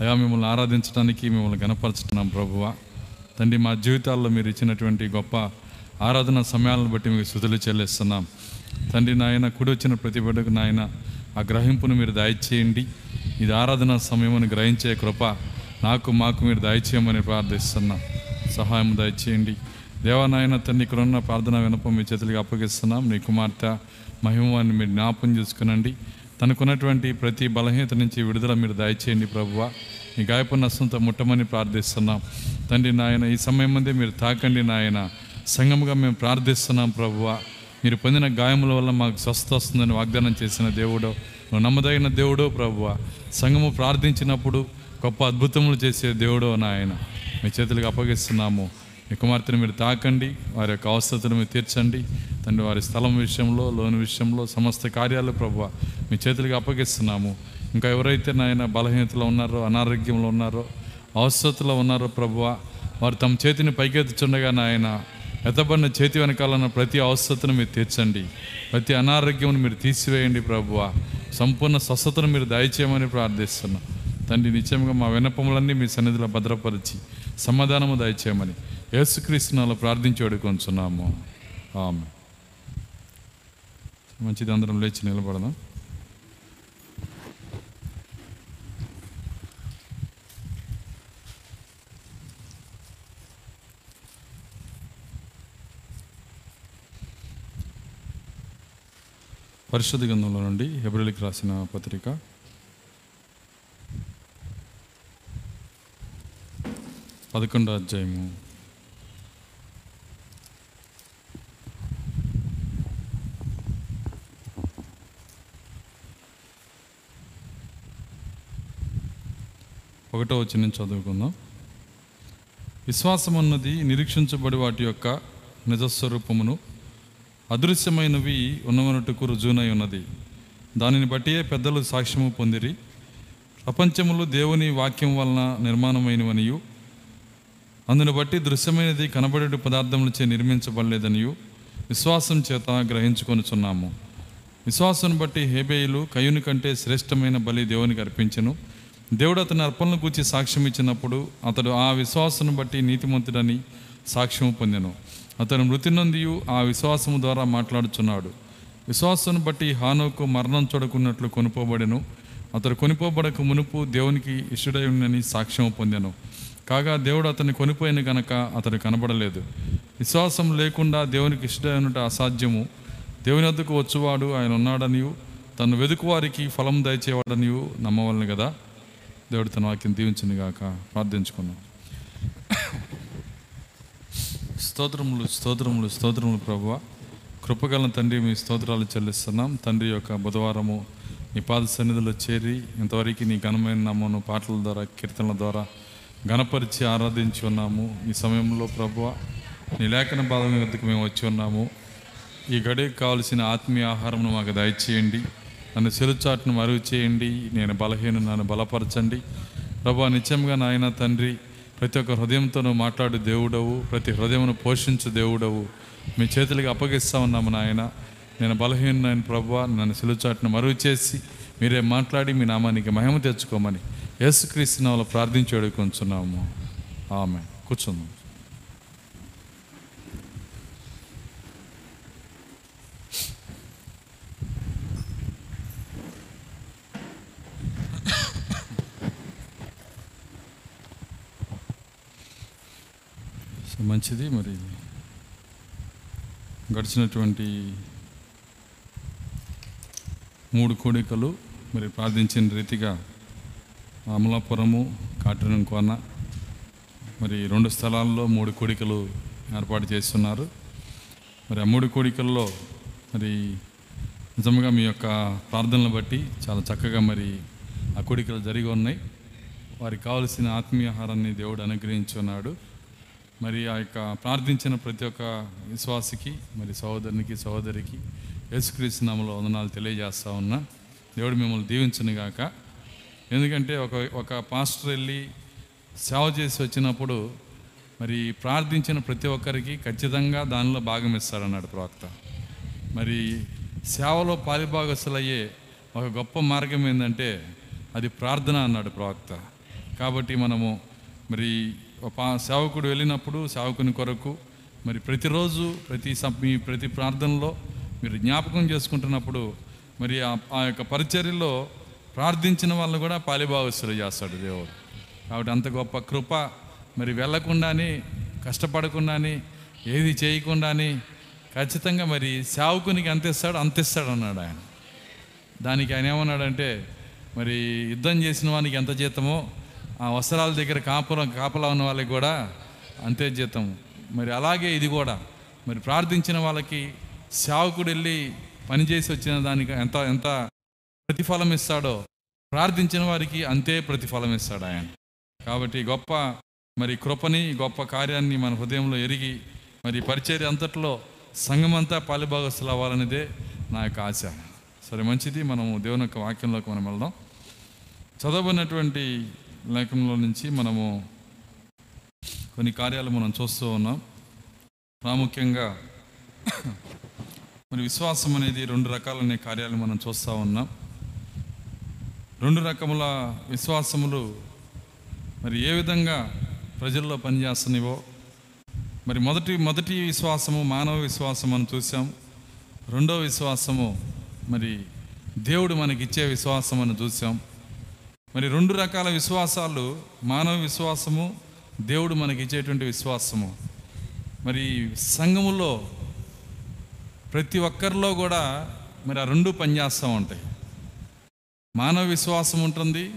అయా మిమ్మల్ని ఆరాధించడానికి మిమ్మల్ని గనపరచుతున్నాం ప్రభువ. తండ్రి మా జీవితాల్లో మీరు ఇచ్చినటువంటి గొప్ప ఆరాధన సమయాలను బట్టి మీకు శుతులు చెల్లిస్తున్నాం. తండ్రి నాయన కుడి వచ్చిన ప్రతి బిడ్డకు నాయన ఆ గ్రహింపును మీరు దయచేయండి. ఇది ఆరాధన సమయమని గ్రహించే కృప నాకు మాకు మీరు దయచేయమని ప్రార్థిస్తున్నాం. సహాయం దయచేయండి. దేవానాయన తండ్రి ఇక్కడ ఉన్న ప్రార్థన వినపం మీ చేతులకి అప్పగిస్తున్నాం. నీ కుమార్తె మహిమాన్ని మీరు జ్ఞాపం చేసుకునండి. తనకున్నటువంటి ప్రతి బలహీనత నుంచి విడుదల మీరు దయచేయండి ప్రభువ. మీ గాయపు నష్టంతో ముట్టమని ప్రార్థిస్తున్నాం. తండ్రి నాయన ఈ సమయం ముందే మీరు తాకండి నాయన. సంగముగా మేము ప్రార్థిస్తున్నాం ప్రభువ. మీరు పొందిన గాయముల వల్ల మాకు స్వస్థ వస్తుందని వాగ్దానం చేసిన దేవుడు. నువ్వు నమ్మదగిన దేవుడో ప్రభువ. సంగము ప్రార్థించినప్పుడు గొప్ప అద్భుతములు చేసే దేవుడో నాయన. మీ చేతులకు అప్పగిస్తున్నాము. మీ కుమార్తెను మీరు తాకండి వారి యొక్క అవసరతను మీరు తీర్చండి. తండ్రి వారి స్థలం విషయంలో లోన్ విషయంలో సమస్త కార్యాలు ప్రభు మీ చేతులకు అప్పగిస్తున్నాము. ఇంకా ఎవరైతే నాయన బలహీనతలో ఉన్నారో అనారోగ్యంలో ఉన్నారో అవసరతలో ఉన్నారో ప్రభువ వారు తమ చేతిని పైకెత్తుచుండగా నాయన ఎత్తబడిన చేతి వెనకాలన్న ప్రతి అవసరతను మీరు తీర్చండి. ప్రతి అనారోగ్యం మీరు తీసివేయండి ప్రభువ సంపూర్ణ స్వస్థతను మీరు దయచేయమని ప్రార్థిస్తున్నాం. తండ్రి నిత్యంగా మా విన్నపములన్నీ మీ సన్నిధిలో భద్రపరిచి సమాధానము దయచేయమని. యేసుక్రీస్తునాలో ప్రార్థించి అడుగుకొంచున్నాము ఆమె మంచిది అందరం లేచి నిలబడదాం. పరిశుద్ధ గ్రంథంలో నుండి హెబ్రిల్కి రాసిన పత్రిక. పదకొండో అధ్యాయము. ఒకటో వచ్చి నేను చదువుకుందాం. విశ్వాసం అన్నది నిరీక్షించబడి వాటి యొక్క నిజస్వరూపమును అదృశ్యమైనవి ఉన్నవనట్టుకు రుజువునై ఉన్నది. దానిని బట్టియే పెద్దలు సాక్ష్యము పొందిరి. ప్రపంచములు దేవుని వాక్యం వలన నిర్మాణమైనవనియు అందును బట్టి దృశ్యమైనది కనబడే పదార్థములచే నిర్మించబడలేదనియు విశ్వాసం చేత గ్రహించుకొనుచున్నాము. విశ్వాసం బట్టి హేబేయులు కయుని కంటే శ్రేష్టమైన బలి దేవునికి అర్పించెను. దేవుడు అతని అర్పణను కూర్చి సాక్ష్యం ఇచ్చినప్పుడు అతడు ఆ విశ్వాసం బట్టి నీతిమంతుడని సాక్ష్యం పొందెను. అతను మృతి నొందియు ఆ విశ్వాసము ద్వారా మాట్లాడుచున్నాడు. విశ్వాసం బట్టి హానోకు మరణం చూడకున్నట్లు కొనుపోబడెను. అతడు కొనిపోబడక మునుపు దేవునికి ఇష్టడై ఉన్నని సాక్ష్యం పొందాను. కాగా దేవుడు అతన్ని కొనిపోయిన గనక అతడు కనబడలేదు. విశ్వాసం లేకుండా దేవునికి ఇష్టమైనట అసాధ్యము. దేవుని వద్దకు వచ్చువాడు ఆయన ఉన్నాడనియు తను వెదుకువారికి ఫలం దయచేవాడనియు నమ్మవలను కదా దేవుడు తన వాక్యం దీవించను గాక. ప్రార్థించుకున్నాం స్తోత్రములు స్తోత్రములు స్తోత్రములు ప్రభువ. కృపగల తండ్రి మీ స్తోత్రాలు చెల్లిస్తున్నాం. తండ్రి యొక్క బుధవారము నీ పాద సన్నిధిలో చేరి ఇంతవరకు నీ ఘనమైన నామను పాటల ద్వారా కీర్తనల ద్వారా ఘనపరిచి ఆరాధించి ఉన్నాము. ఈ సమయంలో ప్రభువ నీ లేఖన భాగం వద్దకు మేము వచ్చి ఉన్నాము. ఈ గడికి కావలసిన ఆత్మీయ ఆహారమును మాకు దయచేయండి. నన్ను సెలుచాటును మరుగు చేయండి. నేను బలహీన నన్ను బలపరచండి. ప్రభా నిత్యంగా నాయన తండ్రి ప్రతి ఒక్క హృదయంతో మాట్లాడు దేవుడవు. ప్రతి హృదయమును పోషించు దేవుడవు. మీ చేతులకి అప్పగిస్తా ఉన్నాము నాయన. నేను బలహీన ప్రభా నన్ను సెలుచాటును మరుగు చేసి మీరే మాట్లాడి మీ నామానికి మహిమ తెచ్చుకోమని యేసుక్రీస్తు నామములో ప్రార్థించి అడుగుకొంచున్నాము ఆమె కూర్చుందాం. సో మంచిది మరి. గడిచినటువంటి మూడు కోడికలు మరి ప్రార్థించిన రీతిగా అమలాపురము కాటూరం కోన మరి రెండు స్థలాల్లో మూడు కోడికలు ఏర్పాటు చేస్తున్నారు. మరి ఆ మూడు కోడికల్లో మరి నిజంగా మీ యొక్క ప్రార్థనలు బట్టి చాలా చక్కగా మరి ఆ కోడికలు జరిగి ఉన్నాయి. వారికి కావలసిన ఆత్మీయ ఆహారాన్ని దేవుడు అనుగ్రహించున్నాడు. ఉన్నాడు మరి ఆ యొక్క ప్రార్థించిన ప్రతి ఒక్క విశ్వాసికి మరి సహోదరునికి సహోదరికి యేసుక్రీస్తు నామలో వందనాలు తెలియజేస్తా ఉన్నా. దేవుడు మిమ్మల్ని దీవించను గాక ఎందుకంటే ఒక ఒక పాస్టర్ వెళ్ళి సేవ చేసి వచ్చినప్పుడు మరి ప్రార్థించిన ప్రతి ఒక్కరికి ఖచ్చితంగా దానిలో భాగం ఇస్తారన్నాడు ప్రవక్త. మరి సేవలో పాలిభాగస్తులయ్యే ఒక గొప్ప మార్గం ఏంటంటే అది ప్రార్థన అన్నాడు ప్రవక్త. కాబట్టి మనము మరి సేవకుడు వెళ్ళినప్పుడు సేవకుని కొరకు మరి ప్రతిరోజు ప్రతి సం- మీ ప్రతి ప్రార్థనలో మీరు జ్ఞాపకం చేసుకుంటున్నప్పుడు మరి ఆ ఆ యొక్క పరిచర్యలో ప్రార్థించిన వాళ్ళని కూడా పాలిభాగస్తులు చేస్తాడు దేవుడు. కాబట్టి అంత గొప్ప కృప మరి వెళ్ళకుండాని కష్టపడకుండాని ఏది చేయకుండాని ఖచ్చితంగా మరి సేవకునికి ఎంత ఇస్తాడు అంత ఇస్తాడు అన్నాడు ఆయన. దానికి ఆయన ఏమన్నాడంటే మరి యుద్ధం చేసిన వానికి ఎంత జీతమో ఆ వస్త్రాల దగ్గర కాపురం కాపలా ఉన్న వాళ్ళకి కూడా అంతే జీతం. మరి అలాగే ఇది కూడా. మరి ప్రార్థించిన వాళ్ళకి సేవకుడు వెళ్ళి పనిచేసి వచ్చిన దానికి ఎంత ఎంత ప్రతిఫలం ఇస్తాడో ప్రార్థించిన వారికి అంతే ప్రతిఫలం ఇస్తాడు ఆయన. కాబట్టి గొప్ప మరి కృపని గొప్ప కార్యాన్ని మన హృదయంలో ఎరిగి మరి పరిచర్య అంతట్లో సంఘమంతా పాలిభాగస్తులు అవ్వాలనేదే నా యొక్క ఆశ. సరే మంచిది. మనము దేవుని యొక్క వాక్యంలోకి మనం వెళ్దాం. చదవబడినటువంటి లేఖంలో నుంచి మనము కొన్ని కార్యాలు మనం చూస్తూ ఉన్నాం. ప్రాముఖ్యంగా మరి విశ్వాసం అనేది రెండు రకాలనే కార్యాలు మనం చూస్తూ ఉన్నాం. రెండు రకముల విశ్వాసములు మరి ఏ విధంగా ప్రజల్లో పనిచేస్తున్నావో మరి మొదటి మొదటి విశ్వాసము మానవ విశ్వాసం అని చూసాం రెండో విశ్వాసము మరి దేవుడు మనకిచ్చే విశ్వాసం అని చూసాం మరి రెండు రకాల విశ్వాసాలు మానవ విశ్వాసము దేవుడు మనకి ఇచ్చేటువంటి విశ్వాసము. మరి సంఘములో ప్రతి ఒక్కరిలో కూడా మరి ఆ రెండు పనిచేస్తూ ఉంటాయి. మానవ విశ్వాసం ఉంటుంది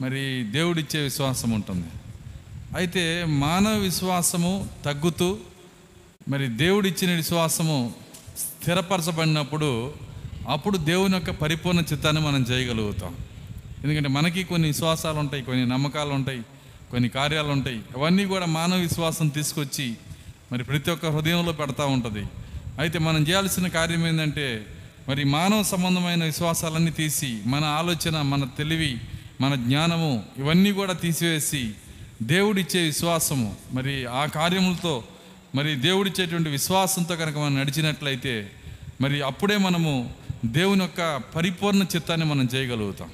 మరి దేవుడిచ్చే విశ్వాసం ఉంటుంది. అయితే మానవ విశ్వాసము తగ్గుతూ మరి దేవుడిచ్చిన విశ్వాసము స్థిరపరచబడినప్పుడు అప్పుడు దేవుని యొక్క పరిపూర్ణ చిత్తాన్ని మనం చేయగలుగుతాం. ఎందుకంటే మనకి కొన్ని విశ్వాసాలు ఉంటాయి కొన్ని నమ్మకాలు ఉంటాయి కొన్ని కార్యాలు ఉంటాయి అవన్నీ కూడా మానవ విశ్వాసం తీసుకొచ్చి మరి ప్రతి ఒక్క హృదయంలో పెడతా ఉంటుంది. అయితే మనం చేయాల్సిన కార్యం ఏంటంటే మరి మానవ సంబంధమైన విశ్వాసాలన్నీ తీసి మన ఆలోచన మన తెలివి మన జ్ఞానము ఇవన్నీ కూడా తీసివేసి దేవుడిచ్చే విశ్వాసము మరి ఆ కార్యములతో మరి దేవుడిచ్చేటువంటి విశ్వాసంతో కనుక మనం నడిచినట్లయితే మరి అప్పుడే మనము దేవుని యొక్క పరిపూర్ణ చిత్తాన్ని మనం చేయగలుగుతాం.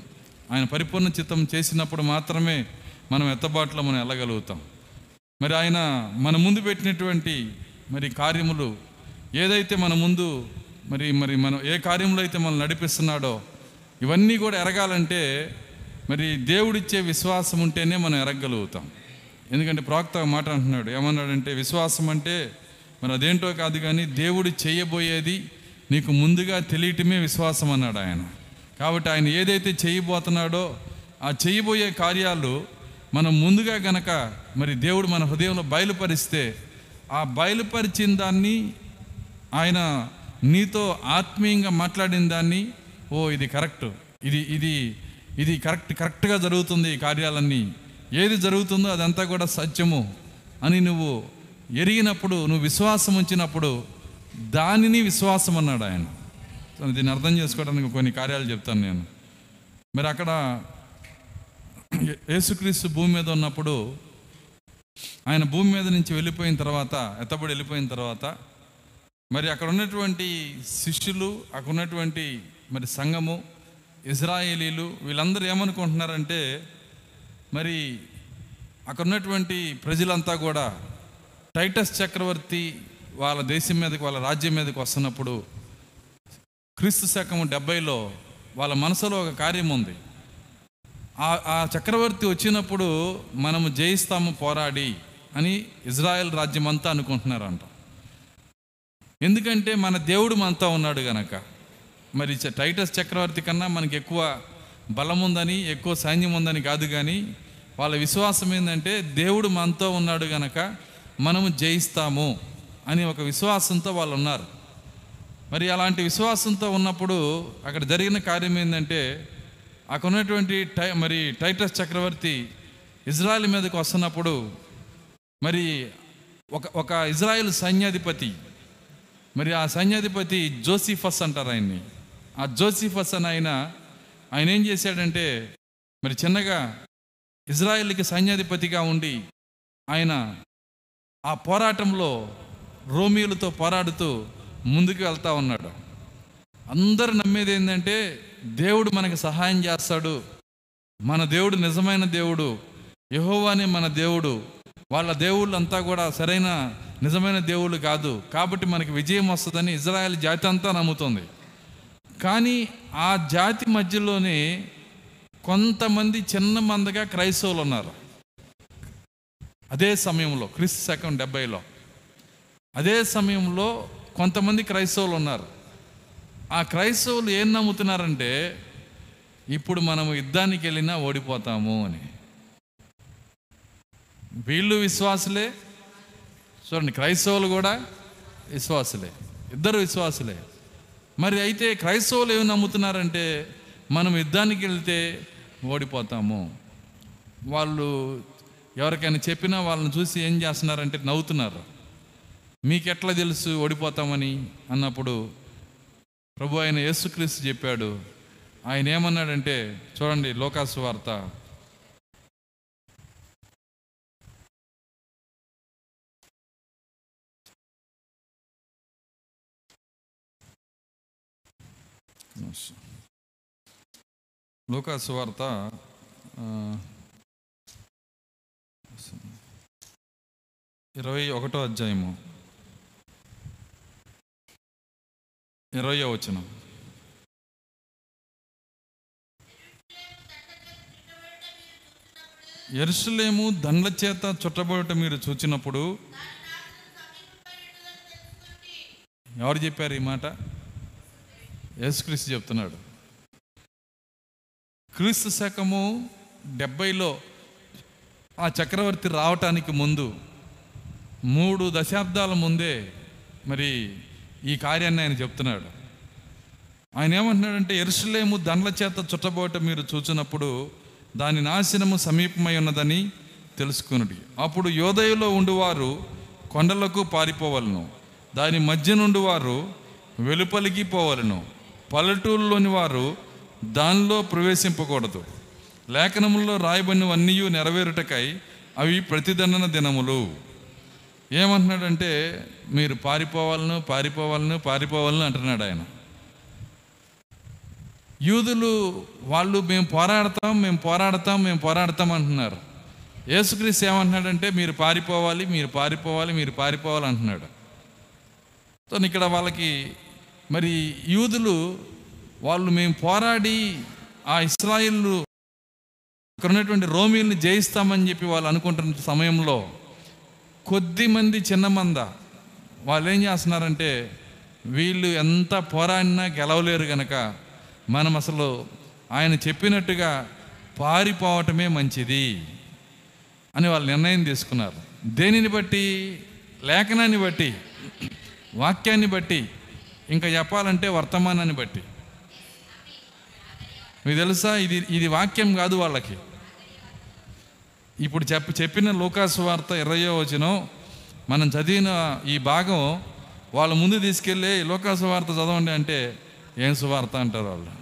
ఆయన పరిపూర్ణ చిత్తం చేసినప్పుడు మాత్రమే మనం ఎత్తబాట్లో మనం వెళ్ళగలుగుతాం మరి ఆయన మన ముందు పెట్టినటువంటి మరి కార్యములు ఏదైతే మన ముందు మరి మరి మనం ఏ కార్యంలో అయితే మనం నడిపిస్తున్నాడో ఇవన్నీ కూడా ఎరగాలంటే మరి దేవుడిచ్చే విశ్వాసం ఉంటేనే మనం ఎరగగలుగుతాం. ఎందుకంటే ప్రాక్త మాట అంటున్నాడు ఏమన్నాడంటే విశ్వాసం అంటే మరి అదేంటో కాదు కానీ దేవుడు చేయబోయేది నీకు ముందుగా తెలియటమే విశ్వాసం అన్నాడు ఆయన. కాబట్టి ఆయన ఏదైతే చేయబోతున్నాడో ఆ చేయబోయే కార్యాలు మనం ముందుగా గనక మరి దేవుడు మన హృదయంలో బయలుపరిస్తే ఆ బయలుపరిచిన దాన్ని ఆయన నీతో ఆత్మీయంగా మాట్లాడిన దాన్ని ఓ ఇది కరెక్ట్. ఇది ఇది ఇది కరెక్ట్ కరెక్ట్గా జరుగుతుంది ఈ కార్యాలన్నీ. ఏది జరుగుతుందో అదంతా కూడా సత్యము అని నువ్వు ఎరిగినప్పుడు నువ్వు విశ్వాసం ఉంచినప్పుడు దానిని విశ్వాసం అన్నాడు ఆయన. దీన్ని అర్థం చేసుకోవడానికి కొన్ని కార్యాలు చెప్తాను నేను. మరి అక్కడ యేసుక్రీస్తు భూమి మీద ఉన్నప్పుడు ఆయన భూమి మీద నుంచి వెళ్ళిపోయిన తర్వాత ఎత్తబడి వెళ్ళిపోయిన తర్వాత మరి అక్కడ ఉన్నటువంటి శిష్యులు అక్కడ ఉన్నటువంటి మరి సంఘము ఇజ్రాయేలీలు వీళ్ళందరూ ఏమనుకుంటున్నారంటే మరి అక్కడ ఉన్నటువంటి ప్రజలంతా కూడా టైటస్ చక్రవర్తి వాళ్ళ దేశం మీదకి వాళ్ళ రాజ్యం మీదకి వస్తున్నప్పుడు క్రీస్తు శకము డెబ్బైలో వాళ్ళ మనసులో ఒక కార్యం ఉంది. ఆ చక్రవర్తి వచ్చినప్పుడు మనము జయిస్తాము పోరాడి అని ఇజ్రాయెల్ రాజ్యం అంతా అనుకుంటున్నారంట. ఎందుకంటే మన దేవుడు మనతో ఉన్నాడు గనక. మరి చ- టైటస్ చక్రవర్తి కన్నా మనకి ఎక్కువ బలం ఉందని ఎక్కువ సైన్యం ఉందని కాదు కానీ వాళ్ళ విశ్వాసం ఏంటంటే దేవుడు మనతో ఉన్నాడు గనక మనము జయిస్తాము అని ఒక విశ్వాసంతో వాళ్ళు ఉన్నారు. మరి అలాంటి విశ్వాసంతో ఉన్నప్పుడు అక్కడ జరిగిన కార్యం ఏంటంటే అక్కడ ఉన్నటువంటి టై మరి టైటస్ చక్రవర్తి ఇజ్రాయెల్ మీదకి వస్తున్నప్పుడు మరి ఒక ఒక ఇజ్రాయెల్ సైన్యాధిపతి మరి ఆ సైన్యాధిపతి జోసిఫస్ అంటారు ఆయన్ని. ఆ జోసిఫస్ అని ఆయన ఆయన ఏం చేశాడంటే మరి చిన్నగా ఇజ్రాయెల్కి సైన్యాధిపతిగా ఉండి ఆయన ఆ పోరాటంలో రోమియోలతో పోరాడుతూ ముందుకు వెళ్తా ఉన్నాడు. అందరూ నమ్మేది ఏంటంటే దేవుడు మనకు సహాయం చేస్తాడు. మన దేవుడు నిజమైన దేవుడు. యెహోవానే మన దేవుడు. వాళ్ళ దేవుళ్ళు అంతా కూడా సరైన నిజమైన దేవుళ్ళు కాదు. కాబట్టి మనకి విజయం వస్తుందని ఇజ్రాయెల్ జాతి అంతా నమ్ముతుంది. కానీ ఆ జాతి మధ్యలోనే కొంతమంది చిన్న మందగా క్రైస్తవులు ఉన్నారు. అదే సమయంలో క్రీస్తు శకం డెబ్బైలో. అదే సమయంలో కొంతమంది క్రైస్తవులు ఉన్నారు. ఆ క్రైస్తవులు ఏం నమ్ముతున్నారంటే ఇప్పుడు మనము యుద్ధానికి వెళ్ళినా ఓడిపోతాము అని. వీళ్ళు విశ్వాసులే. చూడండి క్రైస్తవులు కూడా విశ్వాసులే. ఇద్దరు విశ్వాసులే. మరి అయితే క్రైస్తవులు ఏమి నమ్ముతున్నారంటే మనం యుద్ధానికి వెళ్తే ఓడిపోతాము వాళ్ళు ఎవరికైనా చెప్పినా వాళ్ళని చూసి ఏం చేస్తున్నారంటే నవ్వుతున్నారు. మీకు ఎట్లా తెలుసు ఓడిపోతామని? అన్నప్పుడు ప్రభు ఆయన యేసుక్రీస్తు చెప్పాడు. ఆయన ఏమన్నాడంటే చూడండి లోకాసు వార్త. లోకాసు వార్త ఇరవై ఒకటో అధ్యాయము. ఇరవయో వచనం. ఎరుసలేము దండ్ల చేత చుట్టబడట మీరు చూచినప్పుడు ఎవరు చెప్పారు ఈ మాట? యేసుక్రీస్తు చెప్తున్నాడు. క్రీస్తు శకము డెబ్బైలో ఆ చక్రవర్తి రావటానికి ముందు మూడు దశాబ్దాల ముందే మరి ఈ కార్యాన్ని ఆయన చెప్తున్నాడు. ఆయన ఏమంటున్నాడంటే ఎరుసలేము దండ్ల చేత చుట్టబోట మీరు చూచినప్పుడు దాని నాశనము సమీపమై ఉన్నదని తెలుసుకునుడి. అప్పుడు యోదయలో ఉండువారు కొండలకు పారిపోవలను. దాని మధ్య నుండి వారు వెలుపలికి పోవలను. పల్లెటూరులోని వారు దానిలో ప్రవేశింపకూడదు. లేఖనముల్లో రాయబడినవన్నీ నెరవేరుటకై అవి ప్రతిదండన దినములు. ఏమంటున్నాడంటే మీరు పారిపోవాలను పారిపోవాలను పారిపోవాలను అంటున్నాడు ఆయన. యూదులు వాళ్ళు మేము పోరాడతాం మేము పోరాడతాం మేము పోరాడతాం అంటున్నారు. యేసుక్రీస్తు ఏమంటున్నాడంటే మీరు పారిపోవాలి మీరు పారిపోవాలి మీరు పారిపోవాలి అంటున్నాడు. సో ఇక్కడ వాళ్ళకి మరి యూదులు వాళ్ళు మేము పోరాడి ఆ ఇస్రాయిల్ ఇక్కడ ఉన్నటువంటి రోమిల్ని జయిస్తామని చెప్పి వాళ్ళు అనుకుంటున్న సమయంలో కొద్ది మంది చిన్న మంద వాళ్ళు ఏం చేస్తున్నారంటే వీళ్ళు ఎంత పోరాడినా గెలవలేరు కనుక మనం అసలు ఆయన చెప్పినట్టుగా పారిపోవటమే మంచిది అని వాళ్ళు నిర్ణయం తీసుకున్నారు. దేనిని బట్టి? లేఖనాన్ని బట్టి వాక్యాన్ని బట్టి ఇంకా చెప్పాలంటే వర్తమానాన్ని బట్టి. మీకు తెలుసా? ఇది ఇది వాక్యం కాదు వాళ్ళకి. ఇప్పుడు చెప్ప చెప్పిన లోకాసు వార్త ఇరవయో వచనం మనం చదివిన ఈ భాగం వాళ్ళ ముందు తీసుకెళ్ళి లోకాసు సువార్త చదవండి అంటే ఏం సువార్త అంటారు వాళ్ళు?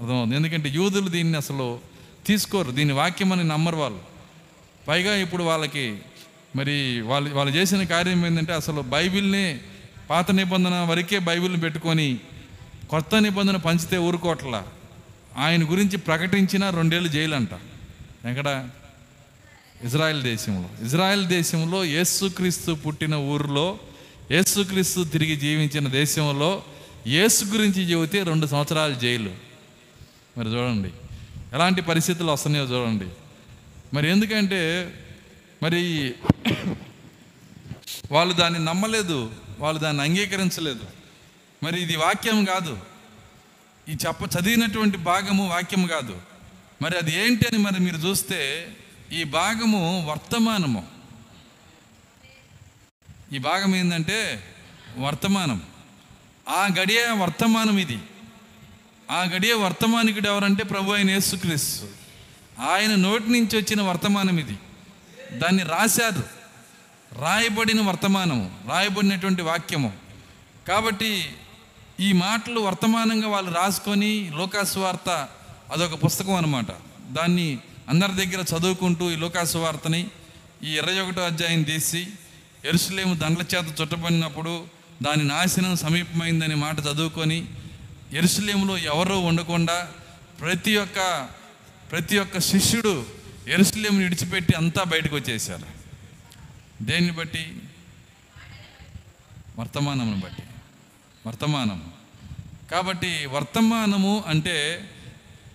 అర్థమవుతుంది? ఎందుకంటే యూదులు దీన్ని అసలు తీసుకోరు దీని వాక్యం అని నమ్మరు వాళ్ళు. పైగా ఇప్పుడు వాళ్ళకి మరి వాళ్ళు వాళ్ళు చేసిన కార్యం ఏంటంటే అసలు బైబిల్ని పాత నిబంధన వరకే బైబిల్ని పెట్టుకొని కొత్త నిబంధన పంచితే ఊరుకోట్ల. ఆయన గురించి ప్రకటించిన రెండేళ్ళు జైలు అంట ఎక్కడ? ఇజ్రాయెల్ దేశంలో. ఇజ్రాయెల్ దేశంలో యేసుక్రీస్తు పుట్టిన ఊరిలో యేసుక్రీస్తు తిరిగి జీవించిన దేశంలో యేసు గురించి చెబితే రెండు సంవత్సరాలు జైలు. మరి చూడండి ఎలాంటి పరిస్థితులు వస్తున్నాయో చూడండి. మరి ఎందుకంటే మరి వాళ్ళు దాన్ని నమ్మలేదు వాళ్ళు దాన్ని అంగీకరించలేదు. మరి ఇది వాక్యం కాదు. ఈ చెప్ప చదివినటువంటి భాగము వాక్యం కాదు. మరి అది ఏంటి అని మరి మీరు చూస్తే ఈ భాగము వర్తమానము. ఈ భాగం ఏంటంటే వర్తమానం. ఆ గడియ వర్తమానం ఇది. ఆ గడియ వర్తమానికుడు ఎవరంటే ప్రభు ఆయన యేసుక్రీస్తు ఆయన నోటి నుంచి వచ్చిన వర్తమానం ఇది. దాన్ని రాశారు. రాయబడిన వర్తమానము రాయబడినటువంటి వాక్యము. కాబట్టి ఈ మాటలు వర్తమానంగా వాళ్ళు రాసుకొని లోకాసు వార్త అదొక పుస్తకం అనమాట దాన్ని అందరి దగ్గర చదువుకుంటూ ఈ లోకాసువార్తని ఈ ఇరవై ఒకటో అధ్యాయం తీసి ఎరుసలేము దండ్ల చేత చుట్టబడినప్పుడు దాని నాశనం సమీపమైందనే మాట చదువుకొని ఎరుసలేములో ఎవరో ఉండకుండా ప్రతి ఒక్క ప్రతి ఒక్క శిష్యుడు ఎరుసలేముని విడిచిపెట్టి అంతా బయటకు వచ్చేసారు దేన్ని బట్టి? వర్తమానమును బట్టి. వర్తమానం కాబట్టి వర్తమానము అంటే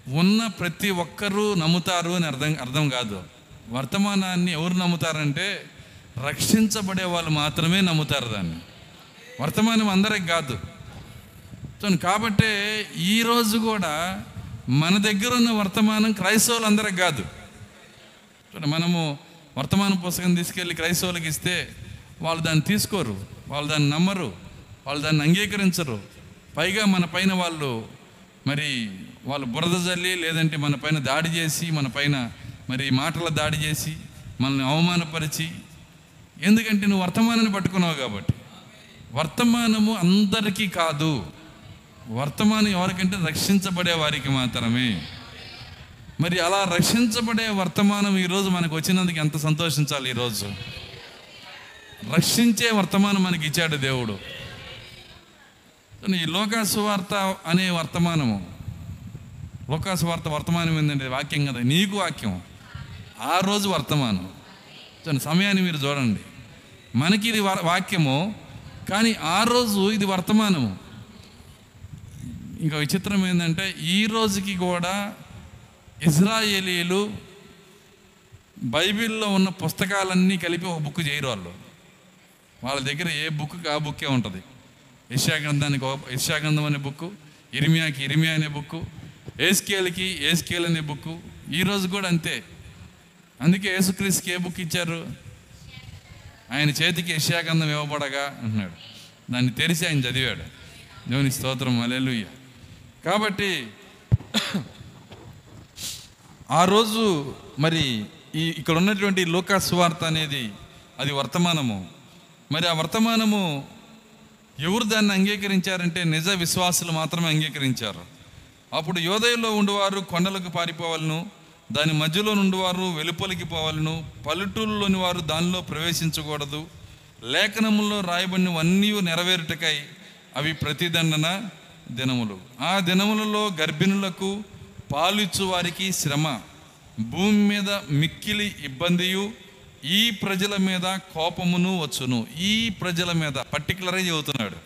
ఉన్న ప్రతి ఒక్కరూ నమ్ముతారు అని అర్థం అర్థం కాదు. వర్తమానాన్ని ఎవరు నమ్ముతారంటే రక్షించబడే వాళ్ళు మాత్రమే నమ్ముతారు దాన్ని. వర్తమానం అందరికి కాదు. కాబట్టే ఈరోజు కూడా మన దగ్గర ఉన్న వర్తమానం క్రైస్తవులు అందరికి కాదు మనము వర్తమాన పుస్తకం తీసుకెళ్ళి క్రైస్తవులకు ఇస్తే వాళ్ళు దాన్ని తీసుకోరు వాళ్ళు దాన్ని నమ్మరు వాళ్ళు దాన్ని అంగీకరించరు. పైగా మన పైన వాళ్ళు మరి వాళ్ళు బురద జల్లి లేదంటే మన పైన దాడి చేసి మన పైన మరి మాటల దాడి చేసి మనల్ని అవమానపరిచి ఎందుకంటే నువ్వు వర్తమానాన్ని పట్టుకున్నావు కాబట్టి. వర్తమానము అందరికీ కాదు. వర్తమానం ఎవరికంటే రక్షించబడే వారికి మాత్రమే. మరి అలా రక్షించబడే వర్తమానం ఈరోజు మనకు వచ్చినందుకు ఎంత సంతోషించాలి ఈరోజు? రక్షించే వర్తమానం మనకి ఇచ్చాడు దేవుడు. ఈ లోకాసువార్త అనే వర్తమానము లోకాసు వార్త వర్తమానం ఏంటంటే వాక్యం కదా నీకు వాక్యం. ఆ రోజు వర్తమానం. చూడండి సమయాన్ని మీరు చూడండి. మనకి ఇది వాక్యము కానీ ఆ రోజు ఇది వర్తమానము. ఇంకా విచిత్రం ఏంటంటే ఈ రోజుకి కూడా ఇజ్రాయేలీలు బైబిల్లో ఉన్న పుస్తకాలన్నీ కలిపి ఒక బుక్ చేయరు వాళ్ళు. వాళ్ళ దగ్గర ఏ బుక్ ఆ బుక్కే ఉంటుంది. యశాగ్రంథానికి ఒక యశాగ్రంథం అనే బుక్ ఇరిమియాకి ఇరిమియా అనే బుక్ ఏస్కేల్కి ఏస్కేల్ అనే బుక్ ఈరోజు కూడా అంతే. అందుకే యేసుక్రీస్తుకి ఏ బుక్ ఇచ్చారు? ఆయన చేతికి యశాగంధం ఇవ్వబడగా అంటున్నాడు. దాన్ని తెరిచి ఆయన చదివాడు. దేవుని స్తోత్రం. అలెలుయ్య కాబట్టి ఆ రోజు మరి ఈ ఇక్కడ ఉన్నటువంటి లోకా సువార్త అనేది అది వర్తమానము. మరి ఆ వర్తమానము ఎవరు దాన్ని అంగీకరించారంటే నిజ విశ్వాసులు మాత్రమే అంగీకరించారు. అప్పుడు యోదయలో ఉండేవారు కొండలకు పారిపోవాలను దాని మధ్యలో నుండివారు వెలుపలికి పోవాలను పల్లెటూరులోని వారు దానిలో ప్రవేశించకూడదు. లేఖనముల్లో రాయబడినవన్నీ నెరవేరుటకై అవి ప్రతిదండన దినములు. ఆ దినములలో గర్భిణులకు పాలిచ్చు వారికి శ్రమ భూమి మీద మిక్కిలి ఇబ్బందియు ఈ ప్రజల మీద కోపమును వచ్చును. ఈ ప్రజల మీద పర్టికులరైజ్ చెబుతున్నాడు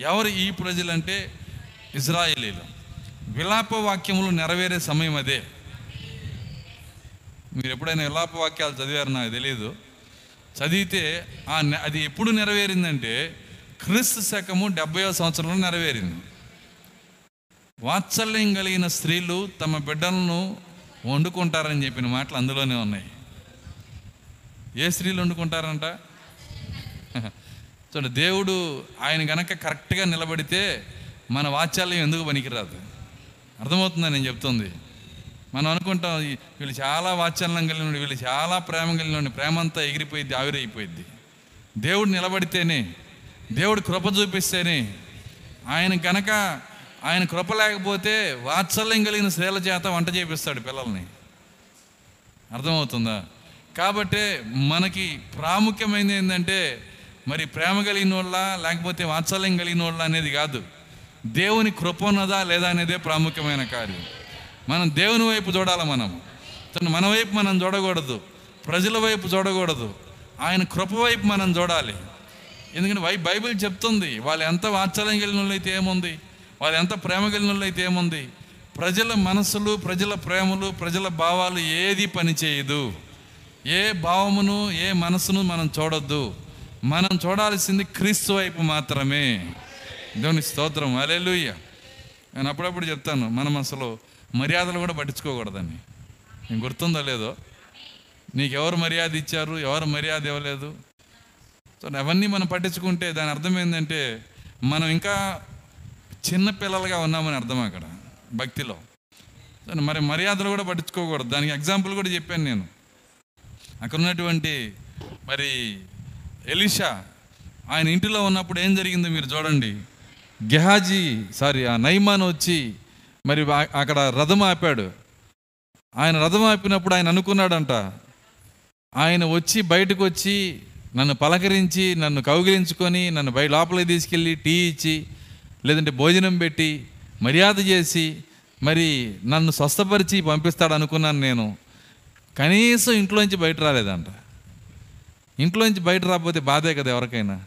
ఎవరు ఈ ప్రజలంటే ఇజ్రాయేలీలు. విలాప వాక్యములు నెరవేరే సమయం అదే. మీరు ఎప్పుడైనా విలాప వాక్యాలు చదివారు నాకు తెలియదు చదివితే ఆ అది ఎప్పుడు నెరవేరిందంటే క్రీస్తు శకము డెబ్బయో సంవత్సరంలో నెరవేరింది. వాత్సల్యం కలిగిన స్త్రీలు తమ బిడ్డలను వండుకుంటారని చెప్పిన మాటలు అందులోనే ఉన్నాయి. ఏ స్త్రీలు వండుకుంటారంట? చూడండి దేవుడు ఆయన కనుక కరెక్ట్గా నిలబడితే మన వాత్సల్యం ఎందుకు పనికిరాదు? అర్థమవుతుందా నేను చెప్తుంది? మనం అనుకుంటాం వీళ్ళు చాలా వాత్సల్యం కలిగిన వీళ్ళు చాలా ప్రేమ కలిగిన ప్రేమంతా ఎగిరిపోయింది ఆవిరైపోయింది దేవుడు నిలబడితేనే దేవుడు కృప చూపిస్తేనే ఆయన కనుక ఆయన కృప లేకపోతే వాత్సల్యం కలిగిన స్త్రీల చేత వంట చేపిస్తాడు పిల్లల్ని. అర్థమవుతుందా? కాబట్టి మనకి ప్రాముఖ్యమైనది ఏంటంటే మరి ప్రేమ కలిగిన వాళ్ళ లేకపోతే వాత్సల్యం కలిగిన వాళ్ళ అనేది కాదు. దేవుని కృప ఉన్నదా లేదా అనేదే ప్రాముఖ్యమైన కార్యం. మనం దేవుని వైపు చూడాలి మనం? తను మన వైపు మనం చూడకూడదు. ప్రజల వైపు చూడకూడదు. ఆయన కృప వైపు మనం చూడాలి. ఎందుకంటే వై బైబిల్ చెప్తుంది వాళ్ళు ఎంత వాత్సల్యం కలిగిన అయితే ఏముంది? వాళ్ళు ఎంత ప్రేమ కలిగిన అయితే ఏముంది? ప్రజల మనసులు ప్రజల ప్రేమలు ప్రజల భావాలు ఏది పని చేయదు. ఏ భావమును ఏ మనసును మనం చూడొద్దు. మనం చూడాల్సింది క్రీస్తు వైపు మాత్రమే. దేవుని స్తోత్రం. అలెలుయ్య నేను అప్పుడప్పుడు చెప్తాను మనం అసలు మర్యాదలు కూడా పట్టించుకోకూడదని. నేను గుర్తుందో లేదో? నీకు ఎవరు మర్యాద ఇచ్చారు? ఎవరు మర్యాద ఇవ్వలేదు? సో అవన్నీ మనం పట్టించుకుంటే దాని అర్థం ఏంటంటే మనం ఇంకా చిన్న పిల్లలుగా ఉన్నామని అర్థం అక్కడ భక్తిలో. సో మరి మర్యాదలు కూడా పట్టించుకోకూడదు. దానికి ఎగ్జాంపుల్ కూడా చెప్పాను నేను. అక్కడ ఉన్నటువంటి మరి ఎలిషా ఆయన ఇంటిలో ఉన్నప్పుడు ఏం జరిగిందో మీరు చూడండి. గెహాజీ సారీ ఆ నైమాన్ వచ్చి మరి అక్కడ రథం ఆపాడు. ఆయన రథం ఆపినప్పుడు ఆయన అనుకున్నాడంట ఆయన వచ్చి బయటకు వచ్చి నన్ను పలకరించి నన్ను కౌగిలించుకొని నన్ను బయట లోపలికి తీసుకెళ్ళి టీ ఇచ్చి లేదంటే భోజనం పెట్టి మర్యాద చేసి మరి నన్ను స్వస్థపరిచి పంపిస్తాడు అనుకున్నాను నేను. కనీసం ఇంట్లోంచి బయట రాలేదంట. ఇంట్లోంచి బయట రాకపోతే బాధే కదా ఎవరికైనా.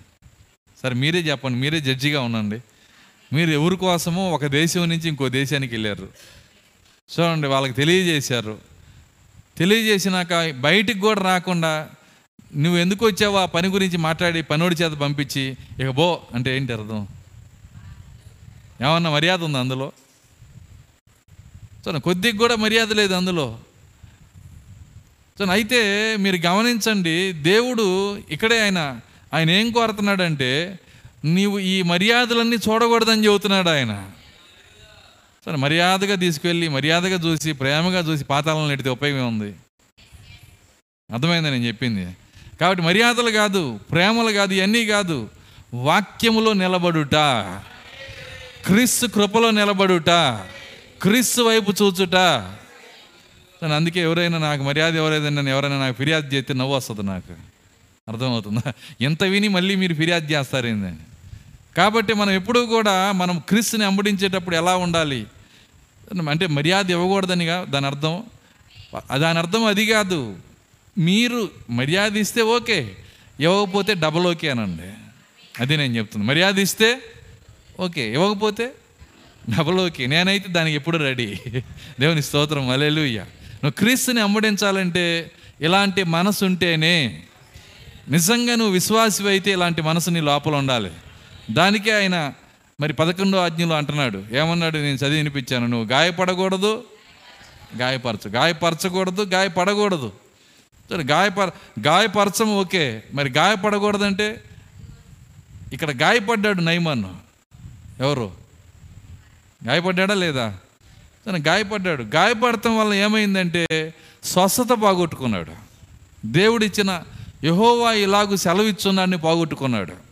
సరే మీరే చెప్పండి మీరే జడ్జిగా ఉండండి. మీరు ఎవరి కోసమో ఒక దేశం నుంచి ఇంకో దేశానికి వెళ్ళారు. చూడండి వాళ్ళకి తెలియజేశారు. తెలియజేసినాక బయటికి కూడా రాకుండా నువ్వు ఎందుకు వచ్చావో ఆ పని గురించి మాట్లాడి పనోడి చేత పంపించి ఇక బో అంటే ఏంటి అర్థం? ఏమన్నా మర్యాద ఉంది అందులో? చూడండి కొద్దిగా కూడా మర్యాద లేదు అందులో. చూడండి అయితే మీరు గమనించండి దేవుడు ఇక్కడే ఆయన ఆయన ఏం కోరుతున్నాడంటే నీవు ఈ మర్యాదలన్నీ చూడకూడదని చెబుతున్నాడు ఆయన. సరే మర్యాదగా తీసుకెళ్ళి మర్యాదగా చూసి ప్రేమగా చూసి పాతాలను నెడితే ఉపయోగం ఉంది అర్థమైంది నేను చెప్పింది? కాబట్టి మర్యాదలు కాదు ప్రేమలు కాదు ఇవన్నీ కాదు. వాక్యములో నిలబడుట క్రీస్తు కృపలో నిలబడుట క్రీస్తు వైపు చూచుట. నేను అందుకే ఎవరైనా నాకు మర్యాద ఎవరైనా నన్ను ఎవరైనా నాకు ఫిర్యాదు చేస్తే నవ్వు వస్తుంది నాకు. అర్థమవుతుందా? ఎంత విని మళ్ళీ మీరు ఫిర్యాదు చేస్తారేందని కాబట్టి మనం ఎప్పుడూ కూడా మనం క్రీస్తుని అంబడించేటప్పుడు ఎలా ఉండాలి? అంటే మర్యాద ఇవ్వకూడదనిగా దాని అర్థం. దాని అర్థం అది కాదు. మీరు మర్యాద ఇస్తే ఓకే ఇవ్వకపోతే డబల్ ఓకే అనండి. అది నేను చెప్తుంది మర్యాద ఇస్తే ఓకే ఇవ్వకపోతే డబల్ ఓకే. నేనైతే దానికి ఎప్పుడు రెడీ. దేవుని స్తోత్రం. అలెలుయ్య నువ్వు క్రీస్తుని అమ్మడించాలంటే ఇలాంటి మనసు ఉంటేనే నిజంగా నువ్వు విశ్వాసి అయితే ఇలాంటి మనసు నీ లోపల ఉండాలి. దానికే ఆయన మరి పదకొండో ఆజ్ఞలో అంటున్నాడు. ఏమన్నాడు? నేను చదివి వినిపించాను. నువ్వు గాయపడకూడదు గాయపరచు. గాయపరచకూడదు గాయపడకూడదు. సరే గాయపర గాయపరచం ఓకే. మరి గాయపడకూడదంటే ఇక్కడ గాయపడ్డాడు నైమన్ను ఎవరు? గాయపడ్డాడా లేదా? తను గాయపడ్డాడు. గాయపడటం వల్ల ఏమైందంటే స్వస్థత పోగొట్టుకున్నాడు. దేవుడిచ్చిన యహోవా ఇలాగూ సెలవిచ్చున్నాడని పోగొట్టుకున్నాడు.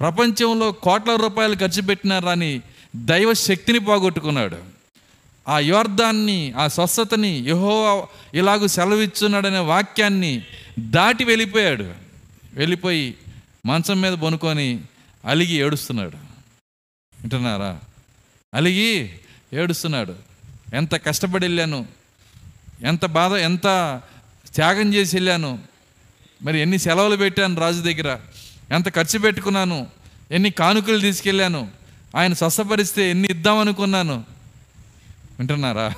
ప్రపంచంలో కోట్ల రూపాయలు ఖర్చు పెట్టినారని దైవ శక్తిని పోగొట్టుకున్నాడు. ఆ యోర్ధాన్ని ఆ స్వస్థతని యహో ఇలాగూ సెలవిచ్చున్నాడనే వాక్యాన్ని దాటి వెళ్ళిపోయాడు. వెళ్ళిపోయి మంచం మీద బొనుకొని అలిగి ఏడుస్తున్నాడు. వింటున్నారా? అలిగి ఏడుస్తున్నాడు. ఎంత కష్టపడి వెళ్ళాను? ఎంత బాధ ఎంత త్యాగం చేసి వెళ్ళాను? మరి ఎన్ని సెలవులు పెట్టాను రాజు దగ్గర? ఎంత ఖర్చు పెట్టుకున్నాను? ఎన్ని కానుకలు తీసుకెళ్ళాను? ఆయన స్వస్థపరిస్తే ఎన్ని ఇద్దామనుకున్నాను? వింటున్నారా?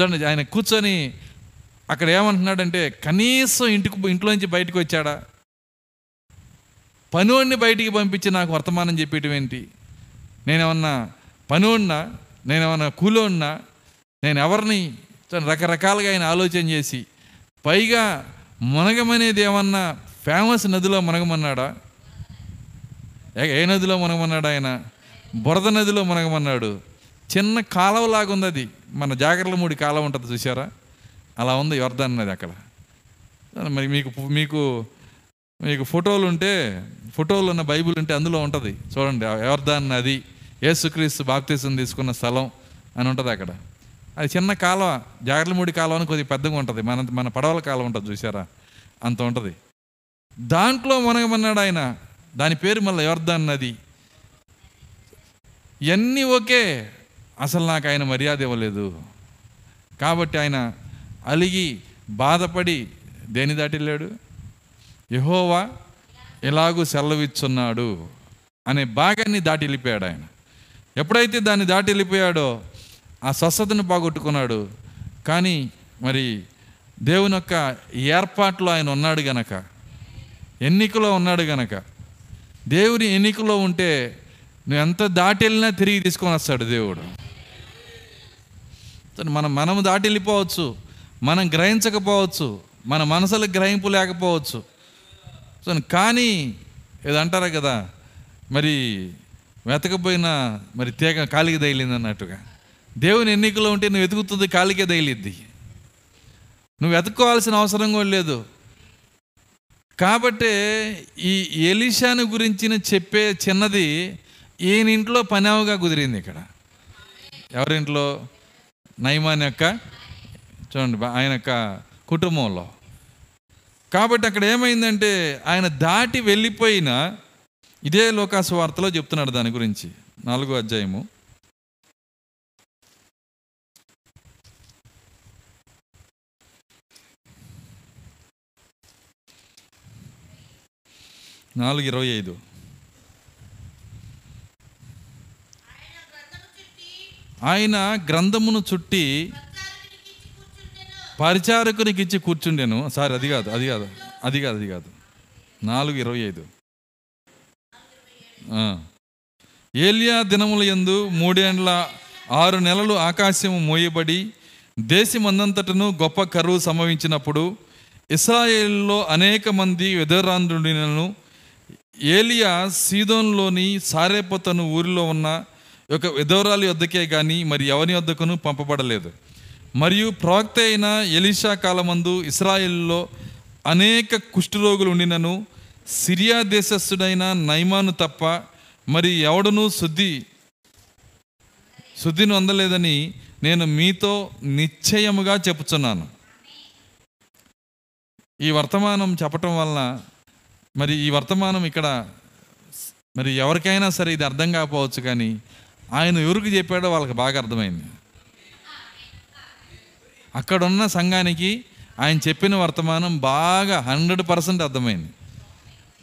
చూడండి ఆయన కూర్చొని అక్కడ ఏమంటున్నాడంటే కనీసం ఇంటికి ఇంట్లోంచి బయటకు వచ్చాడా? పనుడిని బయటికి పంపించి నాకు వర్తమానం చెప్పేయటం ఏంటి? నేనేమన్నా పనున్నా నేనేమన్నా కూలోన్నా నేను ఎవరిని రకరకాలుగా ఆయన ఆలోచన చేసి పైగా మునగమనేది ఏమన్నా ఫేమస్ నదిలో మునగమన్నాడా? ఏ నదిలో మునగమన్నాడు ఆయన? బురద నదిలో మునగమన్నాడు. చిన్న కాలువలాగా ఉంది అది మన జాగ్రత్త మూడి కాలం ఉంటుంది చూసారా అలా ఉంది వర్ధన్ నది అక్కడ. మరి మీకు మీకు మీకు ఫోటోలు ఉంటే ఫోటోలు ఉన్న బైబిల్ ఉంటే అందులో ఉంటుంది. చూడండి యోర్ధాన్ నది యేసుక్రీస్తు బాప్తీసం తీసుకున్న స్థలం అని ఉంటుంది అక్కడ. అది చిన్న కాలువ జాగ్రత్తమూడి కాలువ అని కొద్దిగా పెద్దగా ఉంటుంది. మన మన పడవల కాలం ఉంటుంది చూసారా అంత ఉంటుంది. దాంట్లో మునగమన్నాడు ఆయన. దాని పేరు మళ్ళీ యోర్ధన్ నది. ఇవన్నీ ఓకే అసలు నాకు ఆయన మర్యాద ఇవ్వలేదు. కాబట్టి ఆయన అలిగి బాధపడి దేని దాటిల్లాడు? యహోవా ఎలాగూ సెలవిచ్చున్నాడు అనే భాగాన్ని దాటి వెళ్ళిపోయాడు ఆయన. ఎప్పుడైతే దాన్ని దాటి వెళ్ళిపోయాడో ఆ స్వస్థతను పోగొట్టుకున్నాడు. కానీ మరి దేవుని యొక్క ఏర్పాట్లో ఆయన ఉన్నాడు గనక ఎన్నికలో ఉన్నాడు గనక. దేవుని ఎన్నికలో ఉంటే నువ్వు ఎంత దాటి వెళ్ళినా తిరిగి తీసుకొని వస్తాడు దేవుడు. మనం మనము దాటి వెళ్ళిపోవచ్చు మనం గ్రహించకపోవచ్చు. మన మనసులకు గ్రహింపు లేకపోవచ్చు. సో కానీ ఏదంటారా కదా మరి వెతకపోయినా మరి తీగ కాలికి తగిలింది అన్నట్టుగా. దేవుని ఎన్నికలో ఉంటే నువ్వు వెతుకుతుంది కాలికే తగిలిద్ది. నువ్వు వెతుక్కోవాల్సిన అవసరం కూడా లేదు. కాబట్టి ఈ ఎలిషాను గురించిన చెప్పే చిన్నది ఈయన ఇంట్లో పనావుగా కుదిరింది ఇక్కడ. ఎవరింట్లో? నైమాన్ యొక్క చూడండి ఆయన యొక్క కుటుంబంలో. కాబట్టి అక్కడ ఏమైందంటే ఆయన దాటి వెళ్ళిపోయిన ఇదే లోకాసు వార్తలో చెప్తున్నాడు దాని గురించి నాలుగో అధ్యాయము. నాలుగు ఇరవై ఐదు. ఆయన గ్రంథమును చుట్టి పరిచారకునికి ఇచ్చి కూర్చుండెను. సారీ అది కాదు అది కాదు అది కాదు అది కాదు. నాలుగు ఇరవై ఐదు. ఏలియా దినముల యందు మూడేండ్ల ఆరు నెలలు ఆకాశము మోయబడి దేశమందంతటను గొప్ప కరువు సంభవించినప్పుడు ఇస్రాయేల్లో అనేక మంది వెదరాంధ్రుడినను ఏలియా సీదోన్లోని సారేపోతను ఊరిలో ఉన్న ఒక విధవరాలి వద్దకే కానీ మరి ఎవరి వద్దకును పంపబడలేదు. మరియు ప్రవక్త అయిన ఎలీషా కాలమందు ఇస్రాయిల్లో అనేక కుష్ఠరోగులు ఉండినను సిరియా దేశస్థుడైన నైమాను తప్ప మరి ఎవడునూ శుద్ధి శుద్ధిని అందలేదని నేను మీతో నిశ్చయముగా చెప్పుచున్నాను. ఈ వర్తమానం చెప్పటం వలన మరి ఈ వర్తమానం ఇక్కడ మరి ఎవరికైనా సరే ఇది అర్థం కాకపోవచ్చు కానీ ఆయన ఎవరికి చెప్పాడో వాళ్ళకి బాగా అర్థమైంది. అక్కడున్న సంఘానికి ఆయన చెప్పిన వర్తమానం బాగా హండ్రెడ్ పర్సెంట్ అర్థమైంది.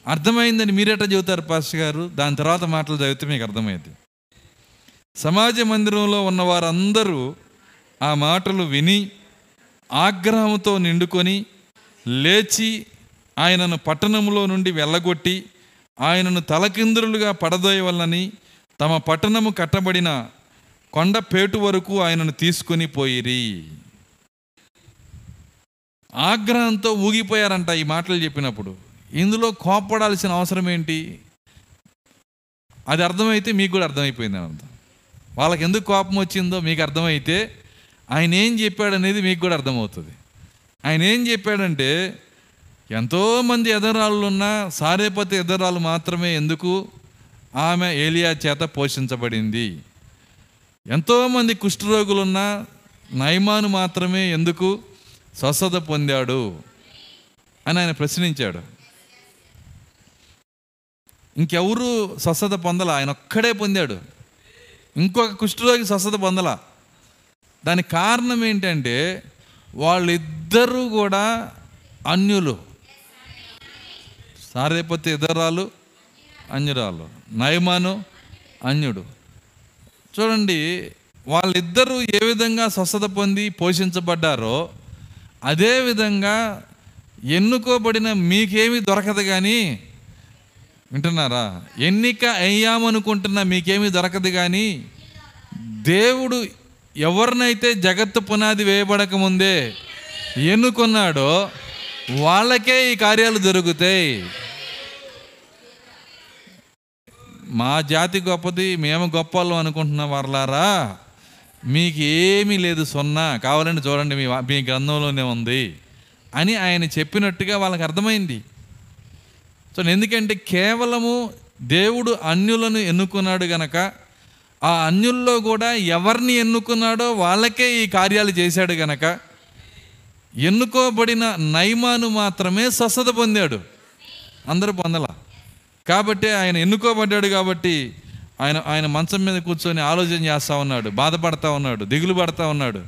అర్థమైందని మీరెట్లా చెబుతారు పాస్టర్ గారు? దాని తర్వాత మాటలు చదివితే మీకు అర్థమైంది సమాజ మందిరంలో ఉన్న వారందరూ ఆ మాటలు విని ఆగ్రహంతో నిండుకొని లేచి ఆయనను పట్టణంలో నుండి వెళ్ళగొట్టి ఆయనను తలకిందులుగా పడదోయవల్లని తమ పట్టణము కట్టబడిన కొండపేటు వరకు ఆయనను తీసుకొని పోయిరి. ఆగ్రహంతో ఊగిపోయారంట ఈ మాటలు చెప్పినప్పుడు. ఇందులో కోపడాల్సిన అవసరం ఏంటి? అది అర్థమైతే మీకు కూడా అర్థమైపోయింది అర్థం వాళ్ళకి ఎందుకు కోపం వచ్చిందో మీకు అర్థమైతే ఆయన ఏం చెప్పాడనేది మీకు కూడా అర్థమవుతుంది. ఆయన ఏం చెప్పాడంటే ఎంతోమంది ఎదరాళ్ళు ఉన్నా సారేపతి ఎదరాలు మాత్రమే ఎందుకు ఆమె ఏలియా చేత పోషించబడింది? ఎంతోమంది కుష్ఠరోగులున్నా నయమాను మాత్రమే ఎందుకు స్వస్థత పొందాడు? అని ఆయన ప్రశ్నించాడు. ఇంకెవరు స్వస్థత పొందల? ఆయన ఒక్కడే పొందాడు. ఇంకొక కుష్ఠరోగి స్వస్థత పొందల? దానికి కారణం ఏంటంటే వాళ్ళిద్దరూ కూడా అన్యులు. సారేపతి ఇతరాలు అన్యురాలు. నయమాను అన్యుడు. చూడండి వాళ్ళిద్దరూ ఏ విధంగా స్వస్థత పొంది పోషించబడ్డారో అదే విధంగా ఎన్నుకోబడిన మీకేమీ దొరకదు కానీ వింటున్నారా? ఎన్నిక అయ్యామనుకుంటున్నా మీకేమీ దొరకదు కానీ దేవుడు ఎవరినైతే జగత్తు పునాది వేయబడక ముందే ఎన్నుకున్నాడో వాళ్ళకే ఈ కార్యాలు జరుగుతాయి. మా జాతి గొప్పది మేము గొప్పలు అనుకుంటున్న వర్లారా మీకు ఏమీ లేదు సున్నా. కావాలంటే చూడండి మీ మీ గ్రంథంలోనే ఉంది అని ఆయన చెప్పినట్టుగా వాళ్ళకి అర్థమైంది. సో ఎందుకంటే కేవలము దేవుడు అన్యులను ఎన్నుకున్నాడు గనక ఆ అన్యుల్లో కూడా ఎవరిని ఎన్నుకున్నాడో వాళ్ళకే ఈ కార్యాలు చేశాడు గనక ఎన్నుకోబడిన నైమాను మాత్రమే స్వస్థత పొందాడు. అందరూ పొందలా? కాబట్టి ఆయన ఎన్నుకోబడ్డాడు కాబట్టి ఆయన ఆయన మంచం మీద కూర్చొని ఆలోచన చేస్తూ ఉన్నాడు బాధపడతా ఉన్నాడు దిగులు పడతా ఉన్నాడు.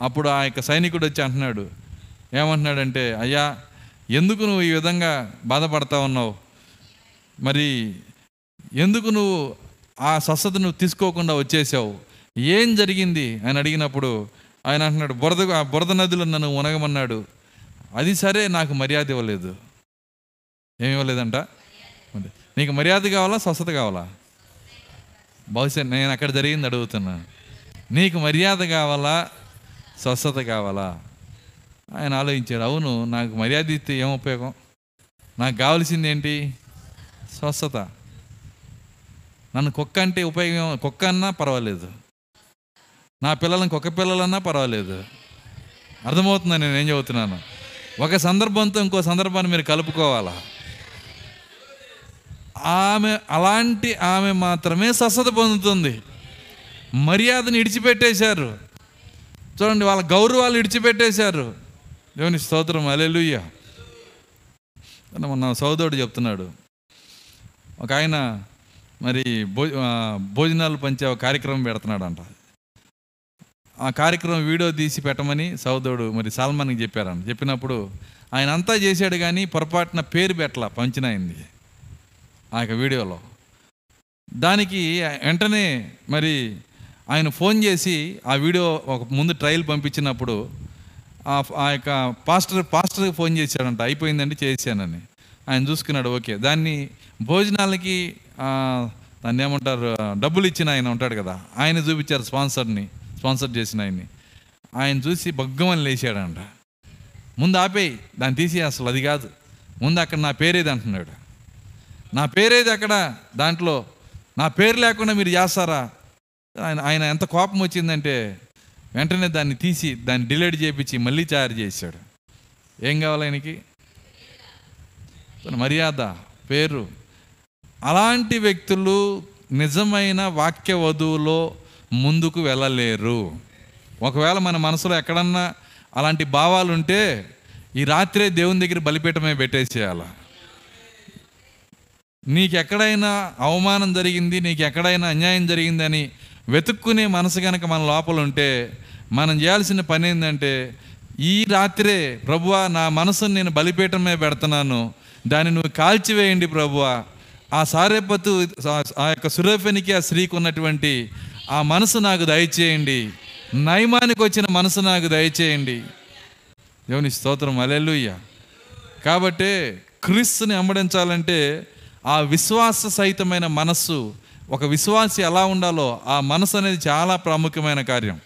అప్పుడు ఆ యొక్క సైనికుడు వచ్చి అంటున్నాడు ఏమంటున్నాడంటే అయ్యా ఎందుకు నువ్వు ఈ విధంగా బాధపడతా ఉన్నావు? మరి ఎందుకు నువ్వు ఆ స్వస్థత నువ్వు తీసుకోకుండా వచ్చేసావు? ఏం జరిగింది? అని అడిగినప్పుడు ఆయన అంటున్నాడు బురద ఆ బురద నదిలో నన్ను ఉనగమన్నాడు అది సరే నాకు మర్యాద ఇవ్వలేదు. ఏమి ఇవ్వలేదంట? నీకు మర్యాద కావాలా స్వస్థత కావాలా? బహుశా నేను అక్కడ జరిగింది అడుగుతున్నా. నీకు మర్యాద కావాలా స్వస్థత కావాలా? ఆయన ఆలోచించాడు. అవును నాకు మర్యాద ఇస్తే ఏం ఉపయోగం? నాకు కావాల్సింది ఏంటి? స్వస్థత. నన్ను కుక్క అంటే ఉపయోగం కుక్క అన్నా పర్వాలేదు. నా పిల్లలను కుక్క పిల్లలన్నా పర్వాలేదు. అర్థమవుతుందా నేను ఏం చెబుతున్నాను? ఒక సందర్భంతో ఇంకో సందర్భాన్ని మీరు కలుపుకోవాలా? ఆమె అలాంటి ఆమె మాత్రమే స్వస్థత పొందుతుంది. మర్యాదను ఇడిచిపెట్టేశారు. చూడండి వాళ్ళ గౌరవాలు ఇడిచిపెట్టేశారు. దేవుని స్తోత్రం అలెలుయ్య మొన్న సోదరుడు చెప్తున్నాడు. ఒక ఆయన మరి భో భోజనాలు పంచే ఒక కార్యక్రమం పెడుతున్నాడంట. ఆ కార్యక్రమం వీడియో తీసి పెట్టమని సోదరుడు మరి సల్మాన్కి చెప్పారంట. చెప్పినప్పుడు ఆయన అంతా చేశాడు కానీ పొరపాటున పేరు పెట్టలా పంచిన ఆ యొక్క వీడియోలో. దానికి వెంటనే మరి ఆయన ఫోన్ చేసి ఆ వీడియో ఒక ముందు ట్రయల్ పంపించినప్పుడు ఆ ఆ యొక్క పాస్టర్ పాస్టర్కి ఫోన్ చేశాడంట అయిపోయిందండి చేశానని. ఆయన చూసుకున్నాడు ఓకే. దాన్ని భోజనాలకి దాన్ని ఏమంటారు డబ్బులు ఇచ్చిన ఆయన ఉంటాడు కదా ఆయన చూపించారు స్పాన్సర్ని స్పాన్సర్ చేసిన ఆయన్ని. ఆయన చూసి బగ్గమని లేచాడంట. ముందు ఆపేయి దాన్ని తీసి అసలు అది కాదు. ముందు అక్కడ నా పేరేది అంటున్నాడు. నా పేరేది అక్కడ? దాంట్లో. నా పేరు లేకుండా మీరు చేస్తారా? ఆయన ఆయన ఎంత కోపం వచ్చిందంటే వెంటనే దాన్ని తీసి దాన్ని డిలీట్ చేపించి మళ్ళీ తయారు చేశాడు. ఏం కావాలి ఆయనకి? మర్యాద పేరు. అలాంటి వ్యక్తులు నిజమైన వాక్య వధువులో ముందుకు వెళ్ళలేరు. ఒకవేళ మన మనసులో ఎక్కడన్నా అలాంటి భావాలు ఉంటే ఈ రాత్రే దేవుని దగ్గర బలిపీఠమే పెట్టేసేయాల. నీకెక్కడైనా అవమానం జరిగింది నీకెక్కడైనా అన్యాయం జరిగిందని వెతుక్కునే మనసు కనుక మన లోపల ఉంటే మనం చేయాల్సిన పని ఏంటంటే ఈ రాత్రే ప్రభువా నా మనసును నేను బలిపీఠమే పెడుతున్నాను. దాన్ని నువ్వు కాల్చివేయండి ప్రభువా. ఆ సారేపతు ఆ యొక్క సురేఫెనికి ఆ స్త్రీకి ఉన్నటువంటి ఆ మనసు నాకు దయచేయండి. నయమానికి వచ్చిన మనసు నాకు దయచేయండి. దేవుని స్తోత్రం అలెలుయ్య కాబట్టి క్రీస్తుని అమ్మడించాలంటే ఆ విశ్వాస సహితమైన మనస్సు ఒక విశ్వాసి ఎలా ఉండాలో ఆ మనసు అనేది చాలా ప్రాముఖ్యమైన కార్యం.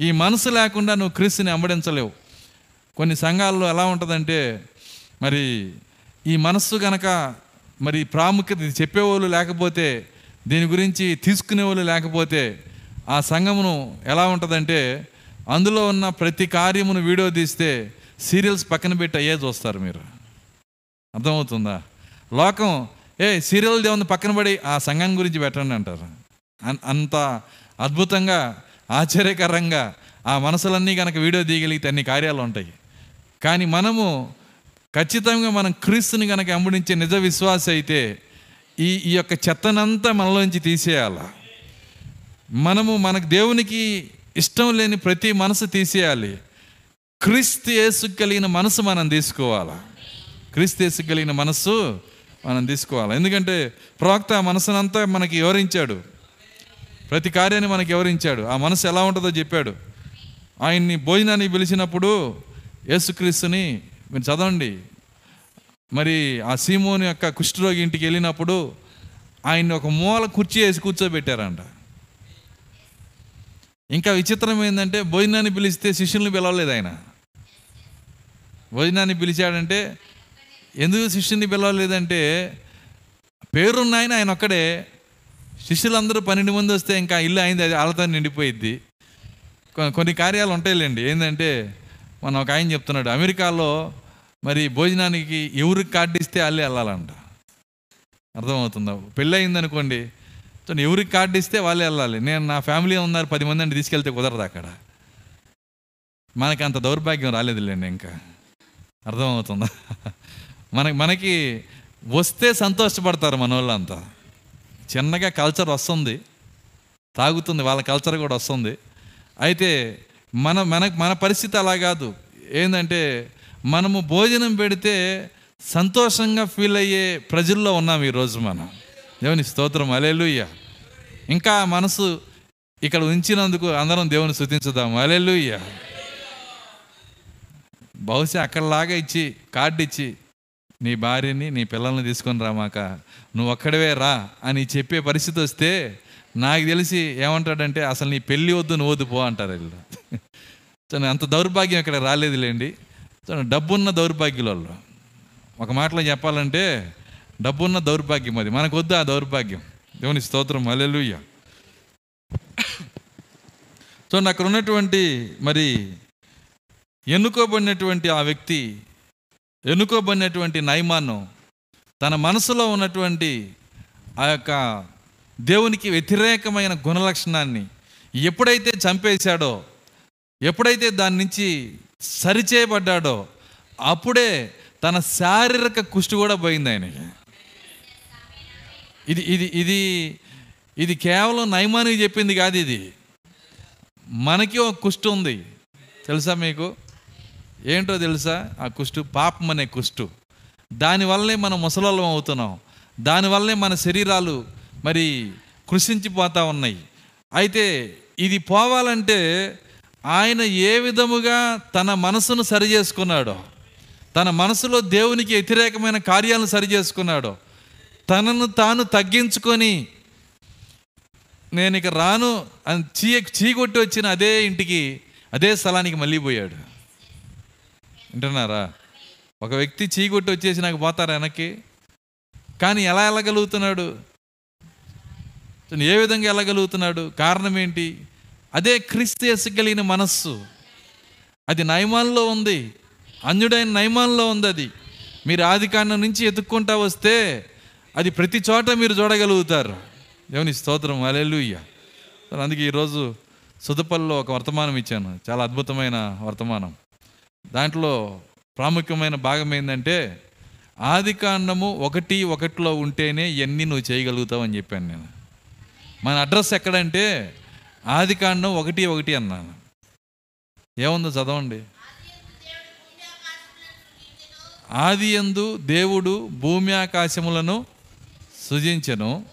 ఈ మనసు లేకుండా నువ్వు క్రీస్తుని అమ్మడించలేవు కొన్ని సంఘాల్లో ఎలా ఉంటుందంటే మరి ఈ మనస్సు గనక మరి ప్రాముఖ్యత ఇది చెప్పేవాళ్ళు లేకపోతే దీని గురించి తీసుకునేవాళ్ళు లేకపోతే ఆ సంఘమును ఎలా ఉంటుందంటే అందులో ఉన్న ప్రతి కార్యమును వీడియో తీస్తే సీరియల్స్ పక్కన పెట్టి అయ్యే చూస్తారు మీరు. అర్థమవుతుందా? లోకం ఏ సీరియల్ దేవుని పక్కన పడి ఆ సంఘం గురించి పెట్టండి అంటారు. అన్- అంత అద్భుతంగా ఆశ్చర్యకరంగా ఆ మనసులన్నీ కనుక వీడియో తీయగలిగితే అన్ని కార్యాలు ఉంటాయి. కానీ మనము ఖచ్చితంగా మనం క్రీస్తుని కనుక అంబడించే నిజ విశ్వాస అయితే ఈ ఈ యొక్క చెత్తనంతా మనలోంచి తీసేయాల? మనము మనకు దేవునికి ఇష్టం లేని ప్రతి మనసు తీసేయాలి. క్రీస్తు యేసు కలిగిన మనసు మనం తీసుకోవాలా? క్రీస్తు యేసు కలిగిన మనస్సు మనం తీసుకోవాలి. ఎందుకంటే ప్రవక్త ఆ మనసునంతా మనకి వివరించాడు. ప్రతి కార్యాన్ని మనకి వివరించాడు. ఆ మనసు ఎలా ఉంటుందో చెప్పాడు. ఆయన్ని భోజనానికి పిలిచినప్పుడు యేసుక్రీస్తుని మీరు చదవండి. మరి ఆ సీమోని యొక్క కుష్ఠరోగి ఇంటికి వెళ్ళినప్పుడు ఆయన్ని ఒక మూల కుర్చీ వేసి కూర్చోబెట్టారంట. ఇంకా విచిత్రం ఏంటంటే భోజనాన్ని పిలిస్తే శిష్యుల్ని పిలవలేదు ఆయన. భోజనాన్ని పిలిచాడంటే ఎందుకు శిష్యుని పిలవలేదంటే పేరున్నాయన ఆయన ఒక్కడే. శిష్యులందరూ పన్నెండు మంది వస్తే ఇంకా ఇల్లు అయింది అది వాళ్ళతో నిండిపోయిద్ది. కొన్ని కార్యాలు ఉంటాయిలేండి. ఏంటంటే మనం ఒక ఆయన చెప్తున్నాడు అమెరికాలో మరి భోజనానికి ఎవరికి కార్డు ఇస్తే వాళ్ళే వెళ్ళాలంట. అర్థమవుతుందా? పెళ్ళి అయిందనుకోండి సో ఎవరికి కార్డు ఇస్తే వాళ్ళే వెళ్ళాలి. నేను నా ఫ్యామిలీ ఉన్నారు పది మంది అంటే తీసుకెళ్తే కుదరదు అక్కడ? మనకి అంత దౌర్భాగ్యం రాలేదులేండి ఇంకా. అర్థమవుతుందా? మనకి మనకి వస్తే సంతోషపడతారు మన వాళ్ళంతా చిన్నగా కల్చర్ వస్తుంది. తాగుతుంది వాళ్ళ కల్చర్ కూడా వస్తుంది. అయితే మన మన మన పరిస్థితి అలా కాదు. ఏంటంటే మనము భోజనం పెడితే సంతోషంగా ఫీల్ అయ్యే ప్రజల్లో ఉన్నాం ఈరోజు మనం. దేవుని స్తోత్రం అలెలుయ్య ఇంకా మనసు ఇక్కడ ఉంచినందుకు అందరం దేవుని స్థుతించుదాం అలెలుయ్య బహుశా అక్కడలాగా ఇచ్చి కార్డు ఇచ్చి నీ భార్యని నీ పిల్లల్ని తీసుకొని రామాక నువ్వు ఒక్కడవే రా అని చెప్పే పరిస్థితి వస్తే నాకు తెలిసి ఏమంటాడంటే అసలు నీ పెళ్ళి వద్దు నువ్వు వద్దు పో అంటారు వీళ్ళు. సో అంత దౌర్భాగ్యం ఇక్కడ రాలేదులేండి. సో డబ్బున్న దౌర్భాగ్యుల వాళ్ళు. ఒక మాటలో చెప్పాలంటే డబ్బున్న దౌర్భాగ్యం అది. మనకు వద్దు ఆ దౌర్భాగ్యం. దేవుని స్తోత్రం. అలెలుయ్య సో అక్కడ ఉన్నటువంటి మరి ఎన్నుకోబడినటువంటి ఆ వ్యక్తి ఎన్నుకోబడినటువంటి నైమాను తన మనసులో ఉన్నటువంటి ఆ యొక్క దేవునికి వ్యతిరేకమైన గుణలక్షణాన్ని ఎప్పుడైతే చంపేశాడో ఎప్పుడైతే దాని నుంచి సరిచేయబడ్డాడో అప్పుడే తన శారీరక కుష్టి కూడా పోయింది ఆయనకి. ఇది ఇది ఇది ఇది కేవలం నైమానికి చెప్పింది కాదు ఇది. మనకి ఒక కుష్టి ఉంది. తెలుసా మీకు? ఏంటో తెలుసా? ఆ కుష్టు పాపం అనే కుష్టు. దానివల్లే మనం ముసలోళ్ళం అవుతున్నాం. దానివల్లే మన శరీరాలు మరి కృషించిపోతూ ఉన్నాయి. అయితే ఇది పోవాలంటే ఆయన ఏ విధముగా తన మనసును సరి చేసుకున్నాడో తన మనసులో దేవునికి వ్యతిరేకమైన కార్యాలను సరి చేసుకున్నాడో తనను తాను తగ్గించుకొని నేను ఇక రాను అని చీ చీకొట్టి వచ్చిన అదే ఇంటికి అదే స్థలానికి మళ్ళీ పోయాడు. వింటున్నారా? ఒక వ్యక్తి చీకొట్టి వచ్చేసి నాకు పోతారా వెనక్కి? కానీ ఎలా వెళ్ళగలుగుతున్నాడు? ఏ విధంగా వెళ్ళగలుగుతున్నాడు? కారణం ఏంటి? అదే క్రీస్తు కలిగిన మనస్సు. అది నయమాల్లో ఉంది. అన్యుడైన నయమాల్లో ఉంది అది. మీరు ఆది కాండం నుంచి ఎత్తుక్కుంటా వస్తే అది ప్రతి చోట మీరు చూడగలుగుతారు. దేవుని స్తోత్రం. అలెలుయ్య అందుకే ఈరోజు సుదపల్లో ఒక వర్తమానం ఇచ్చాను. చాలా అద్భుతమైన వర్తమానం. దాంట్లో ప్రాముఖ్యమైన భాగం ఏంటంటే ఆది కాండము ఒకటి ఒకటిలో ఉంటేనే ఇవన్నీ నువ్వు చేయగలుగుతావు అని చెప్పాను నేను. మన అడ్రస్ ఎక్కడంటే ఆది కాండం ఒకటి ఒకటి అన్నాను. ఏముందో చదవండి? ఆది ఎందు దేవుడు భూమి ఆకాశములను సృజించను.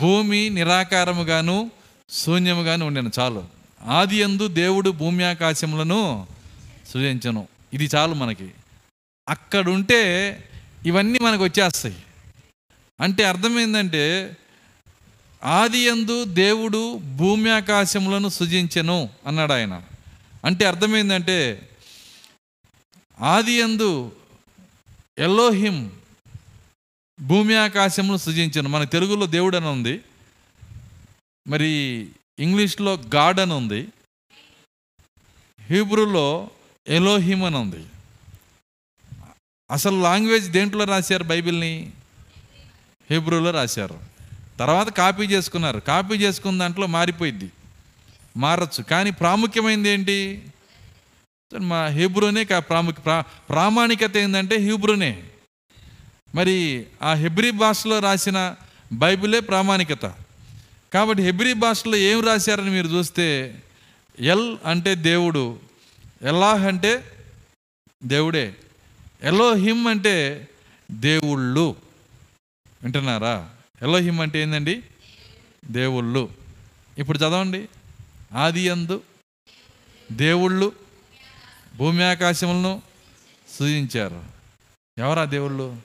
భూమి నిరాకారముగాను శూన్యముగాను ఉండెను. చాలు. ఆది ఎందు దేవుడు భూమి ఆకాశములను సృజించను. ఇది చాలు మనకి. అక్కడుంటే ఇవన్నీ మనకు వచ్చేస్తాయి. అంటే అర్థమైందంటే ఆది ఎందు దేవుడు భూమి ఆకాశములను సృజించెను అన్నాడు ఆయన. అంటే అర్థమైందంటే ఆది ఎందు ఎల్లోహిం భూమి ఆకాశమును సృజించను. మన తెలుగులో దేవుడు అని ఉంది. మరి ఇంగ్లీష్లో గాడ్ అని ఉంది. హీబ్రూలో ఎలోహిమ్ అని ఉంది. అసలు లాంగ్వేజ్ దేంట్లో రాశారు బైబిల్ని? హీబ్రూలో రాశారు. తర్వాత కాపీ చేసుకున్నారు. కాపీ చేసుకున్న దాంట్లో మారిపోయింది. మారచ్చు. కానీ ప్రాముఖ్యమైనది ఏంటి? మా హీబ్రూనే కా ప్రాముఖ్య ప్రా ప్రామాణికత ఏంటంటే హీబ్రూనే. మరి ఆ హెబ్రి భాషలో రాసిన బైబిలే ప్రామాణికత. కాబట్టి హెబ్రి భాషలో ఏం రాశారని మీరు చూస్తే ఎల్ అంటే దేవుడు ఎల్లాహ్ అంటే దేవుడే ఎలోహిమ్ అంటే దేవుళ్ళు. వింటున్నారా? ఎలోహిమ్ అంటే ఏందండి? దేవుళ్ళు. ఇప్పుడు చదవండి. ఆది అందు దేవుళ్ళు భూమి ఆకాశములను సృజించారు ఎవరా దేవుళ్ళు?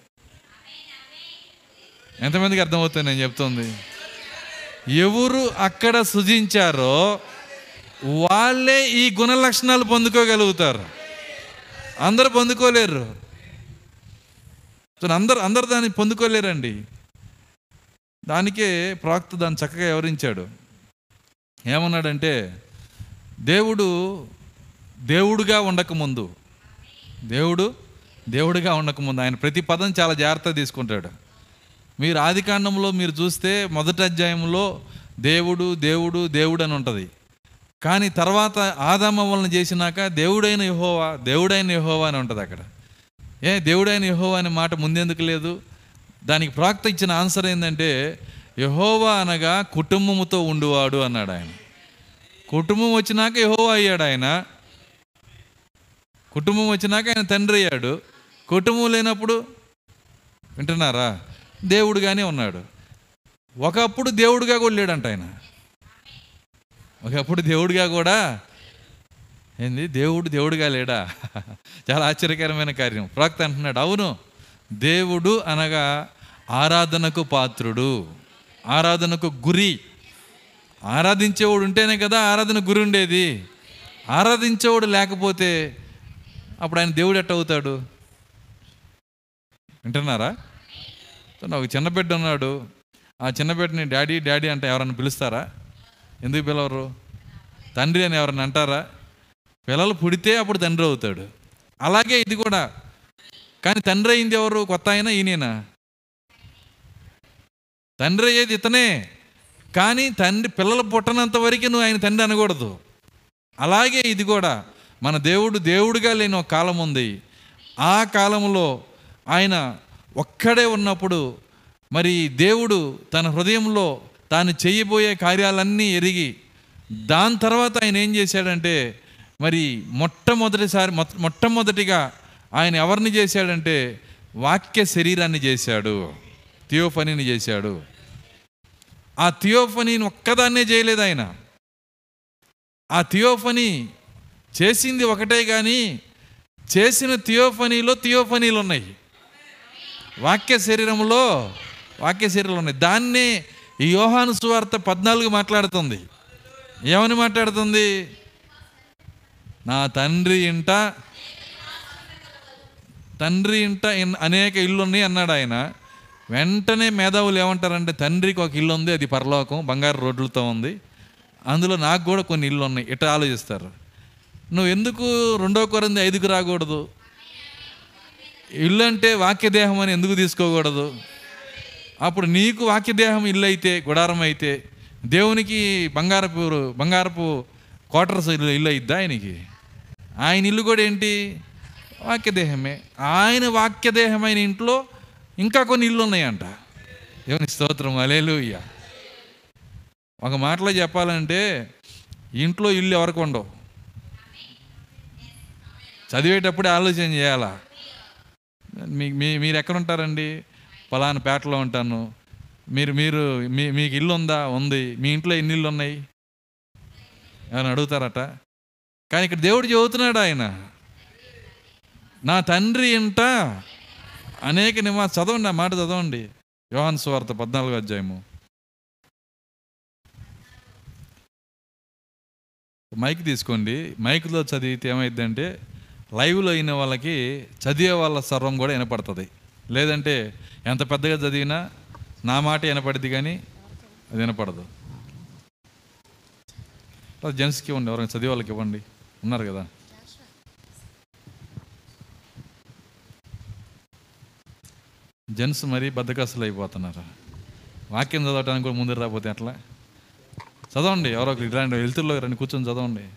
ఎంతమందికి అర్థమవుతుంది నేను చెప్తుంది? ఎవరు అక్కడ సృజించారో వాళ్ళే ఈ గుణ లక్షణాలు పొందుకోగలుగుతారు. అందరు పొందుకోలేరు. అందరు అందరు దాన్ని పొందుకోలేరండి. దానికే ప్రాక్త దాన్ని చక్కగా వివరించాడు. ఏమన్నాడంటే దేవుడు దేవుడుగా ఉండకముందు దేవుడు దేవుడుగా ఉండకముందు ఆయన ప్రతి పదం చాలా జాగ్రత్త తీసుకుంటాడు. మీరు ఆదికాండంలో మీరు చూస్తే మొదటి అధ్యాయంలో దేవుడు దేవుడు దేవుడు అని ఉంటుంది. కానీ తర్వాత ఆదామవ్వలను చేసినాక దేవుడైన యహోవా దేవుడైన యహోవా అని ఉంటుంది అక్కడ. ఏ దేవుడైన యహోవా అనే మాట ముందెందుకు లేదు? దానికి ప్రాక్త ఇచ్చిన ఆన్సర్ ఏంటంటే యహోవా అనగా కుటుంబముతో ఉండువాడు అన్నాడు ఆయన. కుటుంబం వచ్చినాక యహోవా అయ్యాడు ఆయన. కుటుంబం వచ్చినాక ఆయన తండ్రి అయ్యాడు. కుటుంబం లేనప్పుడు వింటున్నారా? దేవుడుగానే ఉన్నాడు. ఒకప్పుడు దేవుడుగా కూడా లేడంట ఆయన. ఒకప్పుడు దేవుడిగా కూడా ఏంది? దేవుడు దేవుడిగా లేడా? చాలా ఆశ్చర్యకరమైన కార్యం. ప్రాక్త అంటున్నాడు అవును దేవుడు అనగా ఆరాధనకు పాత్రుడు ఆరాధనకు గురి. ఆరాధించేవాడు ఉంటేనే కదా ఆరాధన గురి ఉండేది. ఆరాధించేవాడు లేకపోతే అప్పుడు ఆయన దేవుడు ఎట్ట అవుతాడు? వింటున్నారా? ఒక చిన్న బిడ్డ ఉన్నాడు. ఆ చిన్న బిడ్డని డాడీ డాడీ అంటే ఎవరన్నా పిలుస్తారా? ఎందుకు పిలవరు? తండ్రి అని ఎవరన్నా అంటారా? పిల్లలు పుడితే అప్పుడు తండ్రి అవుతాడు. అలాగే ఇది కూడా. కానీ తండ్రి అయింది ఎవరు? కొత్త అయినా ఈయనేనా? తండ్రి అయ్యేది ఇతనే. కానీ తండ్రి పిల్లలు పుట్టనంత వరకు నువ్వు ఆయన తండ్రి అనకూడదు. అలాగే ఇది కూడా. మన దేవుడు దేవుడిగా లేని ఒక కాలం ఉంది. ఆ కాలంలో ఆయన ఒక్కడే ఉన్నప్పుడు మరి దేవుడు తన హృదయంలో తాను చేయబోయే కార్యాలన్నీ ఎరిగి దాని తర్వాత ఆయన ఏం చేశాడంటే మరి మొట్టమొదటిసారి మొట్టమొదటిగా ఆయన ఎవరిని చేశాడంటే వాక్య శరీరాన్ని చేశాడు. థియోఫనీని చేశాడు. ఆ థియోఫనీని ఒక్కదాన్నే చేయలేదు ఆయన. ఆ థియోఫనీ చేసింది ఒకటే కానీ చేసిన థియోఫనీలో థియోఫనీలు ఉన్నాయి వాక్య శరీరంలో వాక్య శరీరంలో ఉన్నాయి. దాన్నే ఈ యోహాను సువార్త పద్నాలుగు మాట్లాడుతుంది. ఏమని మాట్లాడుతుంది? నా తండ్రి ఇంట తండ్రి ఇంట అనేక ఇల్లు ఉన్నాయి అన్నాడు ఆయన. వెంటనే మేధావులు ఏమంటారంటే తండ్రికి ఒక ఇల్లు ఉంది అది పరలోకం బంగారు రోడ్లతో ఉంది. అందులో నాకు కూడా కొన్ని ఇల్లు ఉన్నాయి ఇట్లా ఆలోచిస్తారు. నువ్వు ఎందుకు రెండో కొరంది ఐదుకు రాకూడదు? ఇల్లు అంటే వాక్యదేహం అని ఎందుకు తీసుకోకూడదు? అప్పుడు నీకు వాక్యదేహం ఇల్లు అయితే గుడారం అయితే దేవునికి బంగారపు బంగారపు క్వార్టర్స్ ఇల్లు ఇల్లు అయిద్దా ఆయనకి? ఆయన ఇల్లు కూడా ఏంటి? వాక్యదేహమే. ఆయన వాక్యదేహమైన ఇంట్లో ఇంకా కొన్ని ఇల్లు ఉన్నాయంట. దేవుని స్తోత్రం అలేలుయ్య ఒక మాటలో చెప్పాలంటే ఇంట్లో ఇల్లు ఎవరికి ఉండవు? చదివేటప్పుడే ఆలోచన చేయాలా? మీ మీ మీరు ఎక్కడ ఉంటారండి పలానా పేటలో ఉంటాను. మీరు మీరు మీ మీకు ఇల్లు ఉందా. ఉంది మీ ఇంట్లో ఎన్ని ఇల్లు ఉన్నాయి అని అడుగుతారట. కానీ ఇక్కడ దేవుడు చెబుతున్నాడు ఆయన. నా తండ్రి ఇంట అనేక నిమా చదవండి ఆ మాట చదవండి. యోహాన్ సువార్త పద్నాలుగో అధ్యాయము. మైక్ తీసుకోండి. మైక్లో చదివితే ఏమైందంటే లైవ్లో అయిన వాళ్ళకి చదివే వాళ్ళ సర్వం కూడా వినపడుతుంది. లేదంటే ఎంత పెద్దగా చదివినా నా మాట వినపడింది కానీ అది వినపడదు. జెంట్స్కి ఇవ్వండి ఎవరైనా చదివే వాళ్ళకి ఇవ్వండి. ఉన్నారు కదా? జెంట్స్ మరీ బద్దకస్తులు అయిపోతున్నారు? వాక్యం చదవటానికి కూడా ముందు రాకపోతే ఎట్లా? చదవండి ఎవరో ఒకరు ఇలాంటి వెళ్తుల్లో రండి కూర్చొని చదవండి.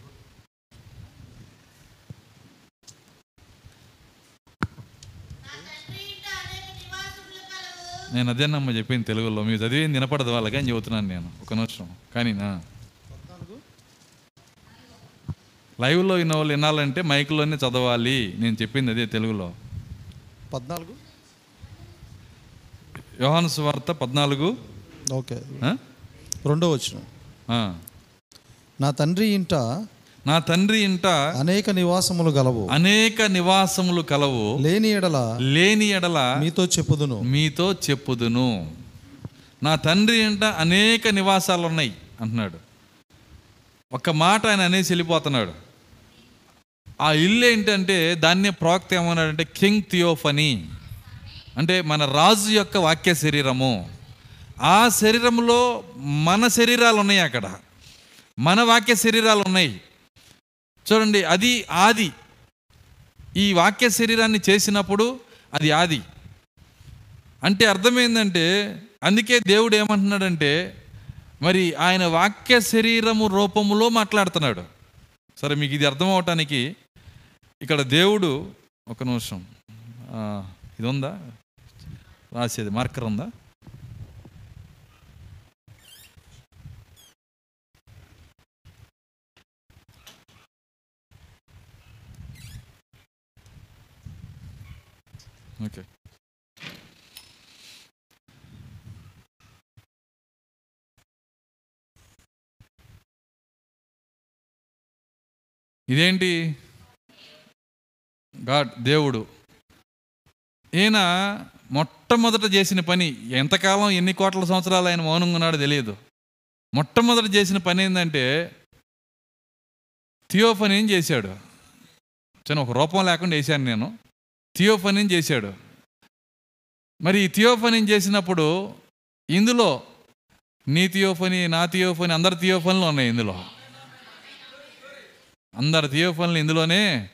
నేను అదేనమ్మ చెప్పింది తెలుగులో. మీరు చదివింది వినపడదు వాళ్ళకి అని చెబుతున్నాను నేను. ఒక నిమిషం. కానీ నా. లైవ్లో విన్న వాళ్ళు వినాలంటే మైక్లోనే చదవాలి. నేను చెప్పింది అదే తెలుగులో. పద్నాలుగు? యోహాను సువార్త పద్నాలుగు. ఓకే? రెండో వచ్చిన. నా తండ్రి ఇంట నా తండ్రి ఇంట అనేక నివాసములు గలవు. అనేక నివాసములు కలవు. లేని ఎడల లేని ఎడల మీతో చెప్పుదును. మీతో చెప్పుదును. నా తండ్రి ఇంట అనేక నివాసాలు ఉన్నాయి అంటున్నాడు. ఒక మాట ఆయన అనేసి వెళ్ళిపోతున్నాడు. ఆ ఇల్లు ఏంటంటే దాన్నే ప్రోక్త ఏమన్నాడంటే కింగ్ థియోఫనీ. అంటే మన రాజు యొక్క వాక్య శరీరము. ఆ శరీరంలో మన శరీరాలు ఉన్నాయి అక్కడ. మన వాక్య శరీరాలు ఉన్నాయి చూడండి అది ఆది. ఈ వాక్య శరీరాన్ని చేసినప్పుడు అది ఆది. అంటే అర్థమైందంటే అందుకే దేవుడు ఏమంటున్నాడంటే మరి ఆయన వాక్య శరీరము రూపములో మాట్లాడుతున్నాడు. సరే మీకు ఇది అర్థం అవటానికి ఇక్కడ దేవుడు ఒక నిమిషం. ఇది ఉందా రాసేది మార్కర్ ఉందా? ఓకే ఇదేంటి? గాడ్ దేవుడు. ఈయన మొట్టమొదట చేసిన పని ఎంతకాలం ఎన్ని కోట్ల సంవత్సరాలు ఆయన మౌనంగా ఉన్నాడో తెలియదు. మొట్టమొదట చేసిన పని ఏంటంటే థియోఫనీని చేశాడు. చిన్న ఒక రూపం లేకుండా వేశాను నేను. థియోఫనిన్ చేశాడు. మరి ఈ థియోఫనిన్ చేసినప్పుడు ఇందులో నీ థియోఫని నా థియోఫని అందరి థియోఫన్లు ఉన్నాయి ఇందులో. అందరి థియోఫన్లు ఇందులోనే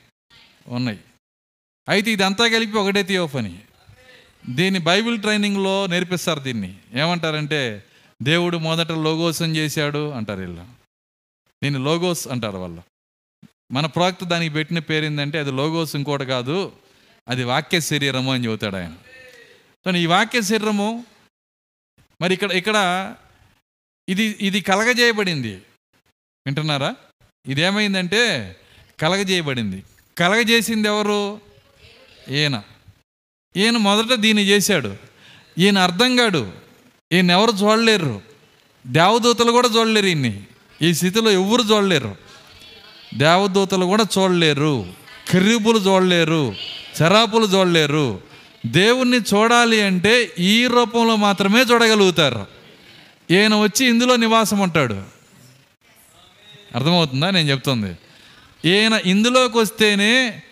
ఉన్నాయి. అయితే ఇదంతా కలిపి ఒకటే థియోఫని. దీన్ని బైబిల్ ట్రైనింగ్లో నేర్పిస్తారు దీన్ని. ఏమంటారంటే దేవుడు మొదట లోగోసం చేశాడు అంటారు వీళ్ళు. దీన్ని లోగోస్ అంటారు వాళ్ళు. మన ప్రాక్త దానికి పెట్టిన పేరు ఏంటంటే అది లోగోస్ ఇంకోటి కాదు అది వాక్య శరీరము అని చెబుతాడు ఆయన. సో ఈ వాక్య శరీరము మరి ఇక్కడ ఇక్కడ ఇది ఇది కలగజేయబడింది. వింటున్నారా? ఇదేమైందంటే కలగజేయబడింది. కలగజేసింది ఎవరు ఈయన. ఈయన మొదట దీన్ని చేశాడు. ఈయన అర్థం కాడు. ఈయన ఎవరు చూడలేరు. దేవదూతలు కూడా చూడలేరు ఈయన్ని. ఈ స్థితిలో ఎవరు చూడలేరు. దేవదూతలు కూడా చూడలేరు. కిరీబులు చూడలేరు. శరాపులు చూడలేరు దేవుణ్ణి చూడాలి అంటే ఈ రూపంలో మాత్రమే చూడగలుగుతారు. ఈయన వచ్చి ఇందులో నివాసం ఉంటాడు. అర్థమవుతుందా? నేను చెప్తుంది. ఈయన ఇందులోకి వస్తేనే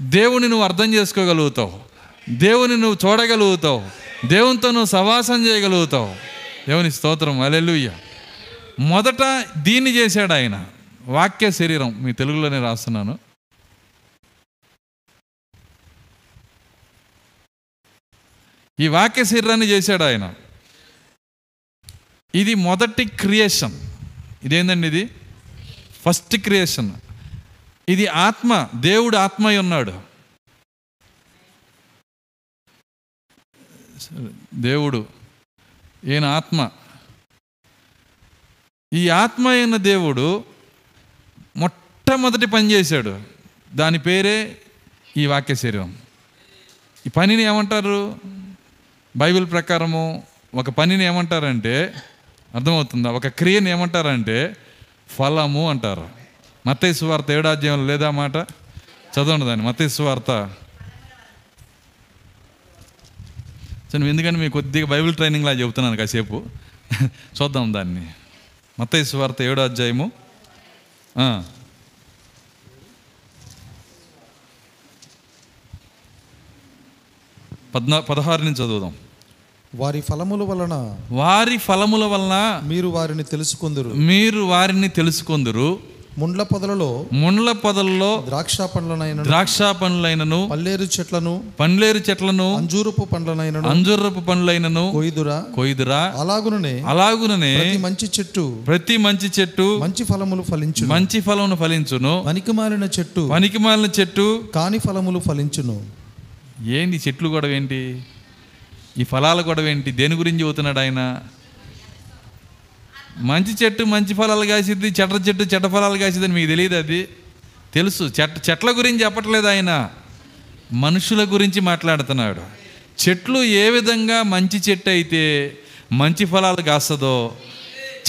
దేవుని నువ్వు అర్థం చేసుకోగలుగుతావు. దేవుని నువ్వు చూడగలుగుతావు. దేవునితో నువ్వు సవాసం చేయగలుగుతావు. దేవుని స్తోత్రం. అలెలుయ్య మొదట దీన్ని చేశాడు ఆయన. వాక్య శరీరం. మీ తెలుగులోనే రాస్తున్నాను. ఈ వాక్య శరీరాన్ని చేశాడు ఆయన. ఇది మొదటి క్రియేషన్. ఇదేందండి ఇది? First creation. ఇది ఆత్మ దేవుడు ఆత్మ అయి ఉన్నాడు. దేవుడు ఈయన ఆత్మ. ఈ ఆత్మ అయిన దేవుడు మొట్టమొదటి పని చేశాడు. దాని పేరే ఈ వాక్య శరీరం. ఈ పనిని ఏమంటారు? బైబిల్ ప్రకారము ఒక పనిని ఏమంటారంటే అర్థమవుతుందా? ఒక క్రియని ఏమంటారంటే ఫలము అంటారు. మత్తయి సువార్త ఏడాధ్యాయంలో లేదా మాట? చదవండి దాన్ని. మత్తయి సువార్త సరే ఎందుకంటే మీకు కొద్దిగా బైబిల్ ట్రైనింగ్లా చెబుతున్నాను కాసేపు. చూద్దాం దాన్ని. మత్తయి సువార్త ఏడో అధ్యాయము. పద్నా పదహారు నుంచి చదువుదాం. వారి ఫలముల వలన వారి ఫలముల వలన మీరు వారిని తెలుసుకుందురు. మీరు వారిని తెలుసుకొందురు. ముండ్ల పొదలలో ముండ్ల పొదల్లో ద్రాక్ష పండ్లనైనను ద్రాక్ష పండ్లైనను పల్లేరు చెట్లను పండ్లేరు చెట్లను అంజూరపు పండ్లనైనను అంజురపు పండ్లైనను కొయ్దురా కొయ్దురా అలాగుననే అలాగుననే ప్రతి మంచి చెట్టు ప్రతి మంచి చెట్టు మంచి ఫలములు ఫలించును. మంచి ఫలమును ఫలించును. పనికిమాలిన చెట్టు పనికిమాలిన చెట్టు కాని ఫలములు ఫలించును. ఏంది చెట్లు గొడవ ఏంటి? ఈ ఫలాల గొడవ ఏంటి? దేని గురించి చెబుతున్నాడు ఆయన? మంచి చెట్టు మంచి ఫలాలు కాసిద్ది చెట్ల చెట్టు చెడ్డ ఫలాలు కాసిద్దని మీకు తెలియదు అది? తెలుసు. చెట్ చెట్ల గురించి చెప్పట్లేదు ఆయన. మనుషుల గురించి మాట్లాడుతున్నాడు. చెట్లు ఏ విధంగా మంచి చెట్టు అయితే మంచి ఫలాలు కాస్తుందో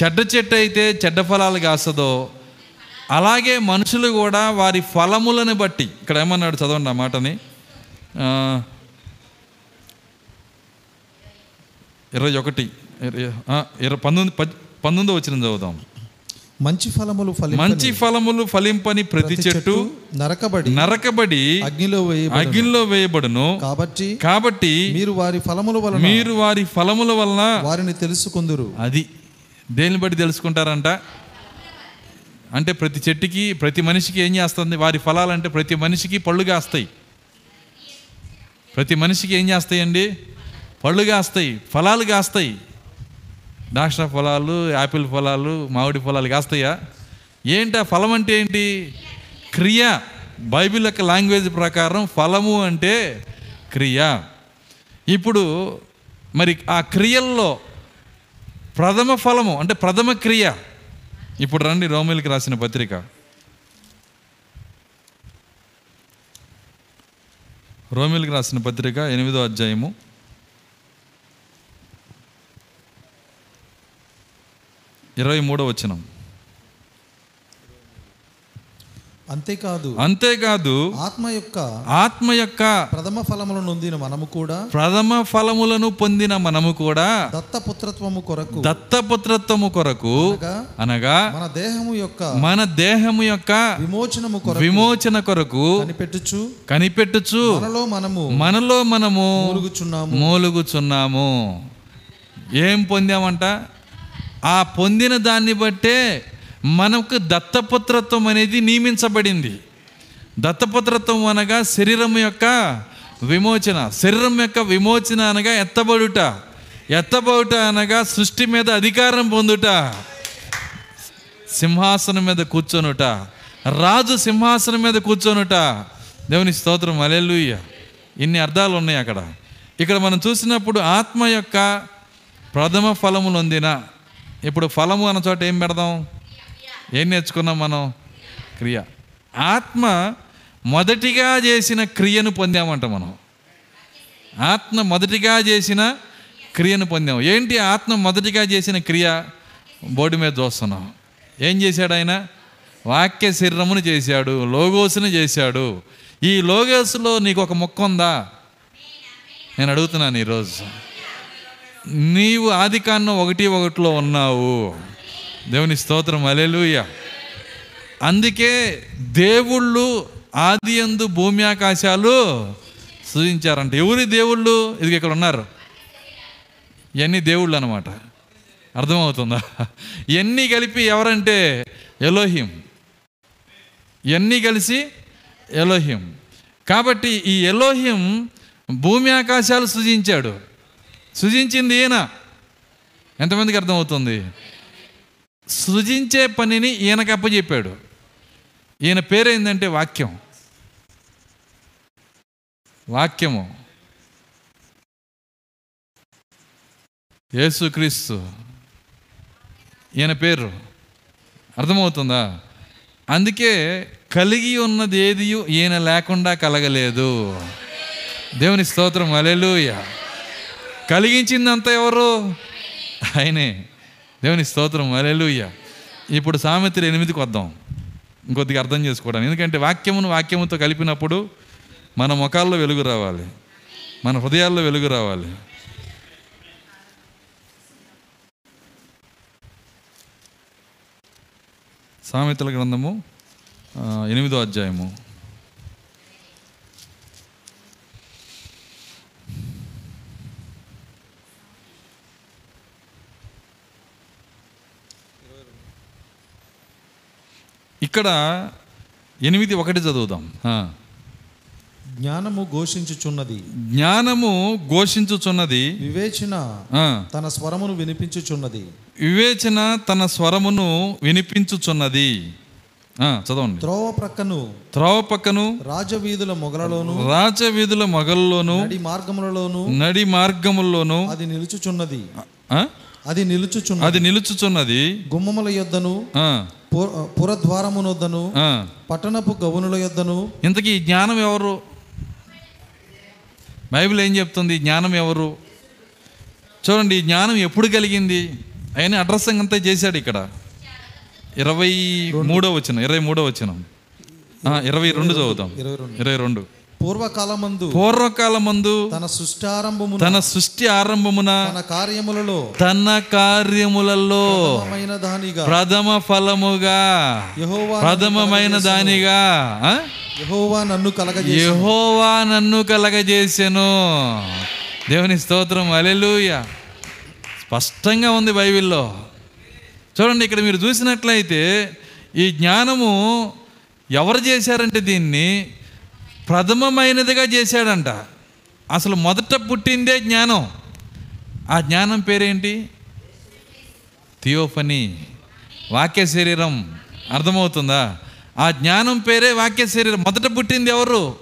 చెడ్డ చెట్టు అయితే చెడ్డ ఫలాలు కాస్తుందో అలాగే మనుషులు కూడా వారి ఫలములను బట్టి ఇక్కడ ఏమన్నాడు చదవండి ఆ మాటని? ఇరవై ఒకటి ఇరవై- పంతొమ్మిది పద్- పంతొమ్మిదో వచ్చిన చదువుదాం. మంచి ఫలములు ఫలి మంచి ఫలములు ఫలింపని ప్రతి చెట్టు నరకబడి నరకబడి అగ్నిలో వేయ అగ్నిలో వేయబడును. కాబట్టి కాబట్టి మీరు వారి ఫలముల వలన మీరు వారి ఫలముల వలన వారిని తెలుసుకుందురు. అది దేని బట్టి తెలుసుకుంటారంట? అంటే ప్రతి చెట్టుకి ప్రతి మనిషికి ఏం చేస్తుంది? వారి ఫలాలంటే ప్రతి మనిషికి పళ్ళు కాస్తాయి. ప్రతి మనిషికి ఏం చేస్తాయండి? పళ్ళు కాస్తాయి ఫలాలు కాస్తాయి. ద్రాక్ష ఫలాలు యాపిల్ ఫలాలు మామిడి ఫలాలు కాస్తాయా? ఏంటి ఆ ఫలం అంటే ఏంటి? క్రియ. బైబిల్ యొక్క లాంగ్వేజ్ ప్రకారం ఫలము అంటే క్రియ. ఇప్పుడు మరి ఆ క్రియల్లో ప్రథమ ఫలము అంటే ప్రథమ క్రియ. ఇప్పుడు రండి రోమిల్కి రాసిన పత్రిక. రోమిల్కి రాసిన పత్రిక ఎనిమిదో అధ్యాయము. ఇరవై మూడో వచనం. అంతేకాదు అంతేకాదు ఆత్మ యొక్క ఆత్మ యొక్క ప్రథమ ఫలములను నొందిన మనము కూడా ప్రథమ ఫలములను పొందిన మనము కూడా దత్తపుత్రత్వము కొరకు దత్తపుత్రత్వము కొరకు అనగా అనగా మన దేహము యొక్క మన దేహము యొక్క విమోచనము కొరకు విమోచన కొరకు కనిపెట్టుచు కనిపెట్టుచు మనలో మనము మనలో మనము మూలుగుచున్నాము. మూలుగుచున్నాము. ఏం పొందామంట? ఆ పొందిన దాన్ని బట్టే మనకు దత్తపుత్రత్వం అనేది నియమించబడింది. దత్తపుత్రత్వం అనగా శరీరం యొక్క విమోచన. శరీరం యొక్క విమోచన అనగా ఎత్తబడుట. ఎత్తబడుట అనగా సృష్టి మీద అధికారం పొందుట. సింహాసనం మీద కూర్చొనుట. రాజు సింహాసనం మీద కూర్చొనుట. దేవుని స్తోత్రం. అలెలుయ్య ఇన్ని అర్థాలు ఉన్నాయి అక్కడ. ఇక్కడ మనం చూసినప్పుడు ఆత్మ యొక్క ప్రథమ ఫలములు అందిన ఇప్పుడు ఫలము అన్న చోట ఏం పెడదాం? ఏం నేర్చుకున్నాం మనం? క్రియ. ఆత్మ మొదటిగా చేసిన క్రియను పొందామంట మనం. ఆత్మ మొదటిగా చేసిన క్రియను పొందాం. ఏంటి ఆత్మ మొదటిగా చేసిన క్రియ? బోర్డు మీద చూస్తున్నాం. ఏం చేశాడు ఆయన? వాక్య శరీరమును చేశాడు లోగోసును చేశాడు. ఈ లోగోసులో నీకు ఒక మొక్క ఉందా? నేను అడుగుతున్నాను ఈరోజు. నీవు ఆదికాన్నం ఒకటి ఒకటిలో ఉన్నావు. దేవుని స్తోత్రం అలెలుయ అందుకే దేవుళ్ళు ఆది ఎందు భూమి ఆకాశాలు సృజించారంట. ఎవరి దేవుళ్ళు? ఇది ఇక్కడ ఉన్నారు. ఇవన్నీ దేవుళ్ళు అనమాట అర్థమవుతుందా? ఇవన్నీ కలిపి ఎవరంటే? ఎలోహిం. ఇవన్నీ కలిసి ఎలోహిం. కాబట్టి ఈ ఎలోహిం భూమి ఆకాశాలు సృజించాడు. సృజించింది ఈయన. ఎంతమందికి అర్థమవుతుంది? సృజించే పనిని ఈయనకి అప్పచెప్పాడు ఈయన పేరేందంటే వాక్యం. వాక్యము. యేసుక్రీస్తు. ఈయన పేరు. అర్థమవుతుందా? అందుకే కలిగి ఉన్నది ఏది ఈయన లేకుండా కలగలేదు. దేవుని స్తోత్రం. అలెలుయ కలిగించిందంతా ఎవరు? ఆయనే. దేవుని స్తోత్రం అలెలుయ్య ఇప్పుడు సామెతలు ఎనిమిదికి వద్దాం. ఇంకొద్దిగా అర్థం చేసుకోవడానికి. ఎందుకంటే వాక్యమును వాక్యముతో కలిపినప్పుడు మన ముఖాల్లో వెలుగు రావాలి. మన హృదయాల్లో వెలుగు రావాలి. సామెతల గ్రంథము ఎనిమిదో అధ్యాయము. ఇక్కడ ఎనిమిది ఒకటి చదువుదాం. జ్ఞానము ఘోషించుచున్నది. జ్ఞానము ఘోషించుచున్నది. వివేచన తన స్వరమును వినిపించుచున్నది. వివేచన తన స్వరమును వినిపించుచున్నది. చదవండి. త్రోవ ప్రక్కను త్రోవ పక్కను రాజవీధుల మొగలలోను రాజవీధుల మొగల్లోను నడి మార్గములలోను నడి మార్గముల్లోను అది నిలుచుచున్నది. అది నిలుచుచున్నది. అది నిలుచుచున్నది. గుమ్మముల యొద్దను పురద్వారమునొద్దను. పట్టణపు గవునుల యొద్దను. ఇంతకీ జ్ఞానం ఎవరు? బైబిల్ ఏం చెప్తుంది? జ్ఞానం ఎవరు? చూడండి జ్ఞానం ఎప్పుడు కలిగింది? ఆయన అడ్రస్ అంతా చేశాడు ఇక్కడ. ఇరవై మూడో వచ్చిన ఇరవై మూడో వచ్చిన ఇరవై రెండు చదువుతాం. ఇరవై రెండు. ఇరవై రెండు. పూర్వకాలమందు పూర్వకాలమందు తన సృష్టారంభము తన సృష్టి ఆరంభమున తన కార్యములలో తన కార్యములలో మైన దానిగా ప్రథమ ఫలముగా ప్రథమమైన దానిగా? యెహోవా నన్ను కలగజే యెహోవా నన్ను కలగజేసెను. దేవుని స్తోత్రం అలెలుయ స్పష్టంగా ఉంది బైబిల్లో. చూడండి ఇక్కడ మీరు చూసినట్లయితే ఈ జ్ఞానము ఎవరు చేశారంటే దీన్ని? ప్రథమమైనదిగా చేశాడంట. అసలు మొదట పుట్టిందే జ్ఞానం. ఆ జ్ఞానం పేరేంటి? థియోఫనీ. వాక్య శరీరం అర్థమవుతుందా? ఆ జ్ఞానం పేరే వాక్య శరీరం. మొదట పుట్టింది ఎవరు?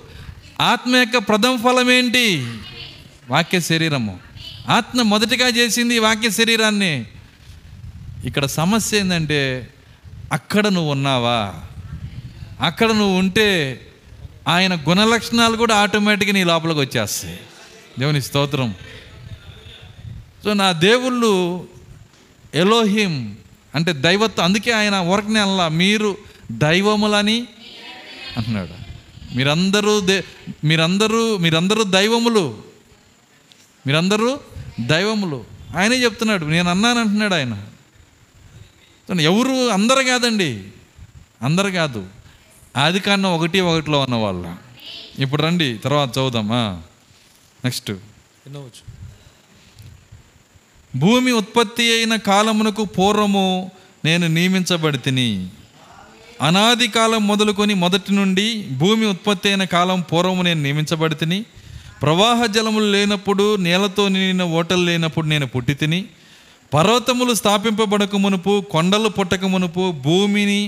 ఆత్మ యొక్క ప్రథమ ఫలం ఏంటి వాక్య శరీరము. ఆత్మ మొదటిగా చేసింది వాక్య శరీరాన్ని. ఇక్కడ సమస్య ఏంటంటే అక్కడ నువ్వు ఉన్నావా? అక్కడ నువ్వు ఉంటే ఆయన గుణలక్షణాలు కూడా ఆటోమేటిక్గా నీ లోపలికి వచ్చేస్తాయి. దేవుని స్తోత్రం. సో నా దేవుళ్ళు ఎలోహిం అంటే దైవత్వం అందుకే ఆయన ఊరకనే అనలా మీరు దైవములని అంటున్నాడు. మీరందరూ దే మీరందరూ మీరందరూ దైవములు. మీరందరూ దైవములు. ఆయనే చెప్తున్నాడు నేను అన్నాను అంటున్నాడు ఆయన. ఎవరు అందరు కాదండి. అందరు కాదు. ఆది కాండం ఒకటి ఒకటిలో ఉన్న వాళ్ళ ఇప్పుడు రండి తర్వాత చదువుదామా నెక్స్ట్. వినవచ్చు. భూమి ఉత్పత్తి అయిన కాలమునకు పూర్వము నేను నియమించబడి తిని అనాది కాలం మొదలుకొని మొదటి నుండి భూమి ఉత్పత్తి అయిన కాలం పూర్వము నేను నియమించబడి తిని ప్రవాహ జలములు లేనప్పుడు నేలతో నిండిన ఓటలు లేనప్పుడు నేను పుట్టి తిని పర్వతములు స్థాపింపబడక మునుపు కొండలు పుట్టక మునుపు భూమిని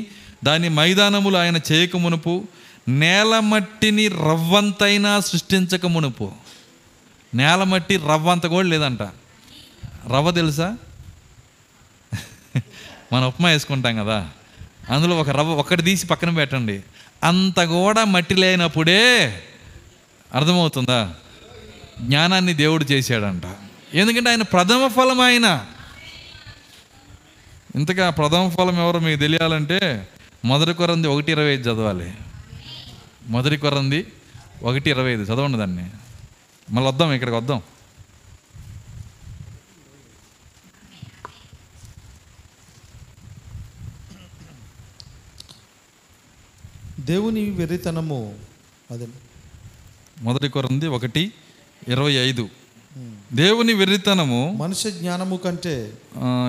దాని మైదానములు ఆయన చేయక మునుపు నేల మట్టిని రవ్వంతైనా సృష్టించక మునుపు. నేల మట్టి రవ్వంత కూడా లేదంట. రవ్వ తెలుసా? మనం ఉప్మా వేసుకుంటాం కదా. అందులో ఒక రవ్వ ఒకటి తీసి పక్కన పెట్టండి. అంత కూడా మట్టి లేనప్పుడే అర్థమవుతుందా? జ్ఞానాన్ని దేవుడు చేశాడంట. ఎందుకంటే ఆయన ప్రథమ ఫలం ఆయన ఇంతగా ప్రథమ ఫలం ఎవరో మీకు తెలియాలంటే మొదటి కొరంది ఒకటి ఇరవై ఐదు చదవాలి. మొదటి కొరంది ఒకటి ఇరవై ఐదు చదవండి దాన్ని. మళ్ళీ వద్దాం ఇక్కడికి వద్దాం. దేవుని వెర్రితనము అదే మొదటి కొరంది ఒకటి ఇరవై ఐదు. దేవుని వెర్రితనము మనుష్య జ్ఞానము కంటే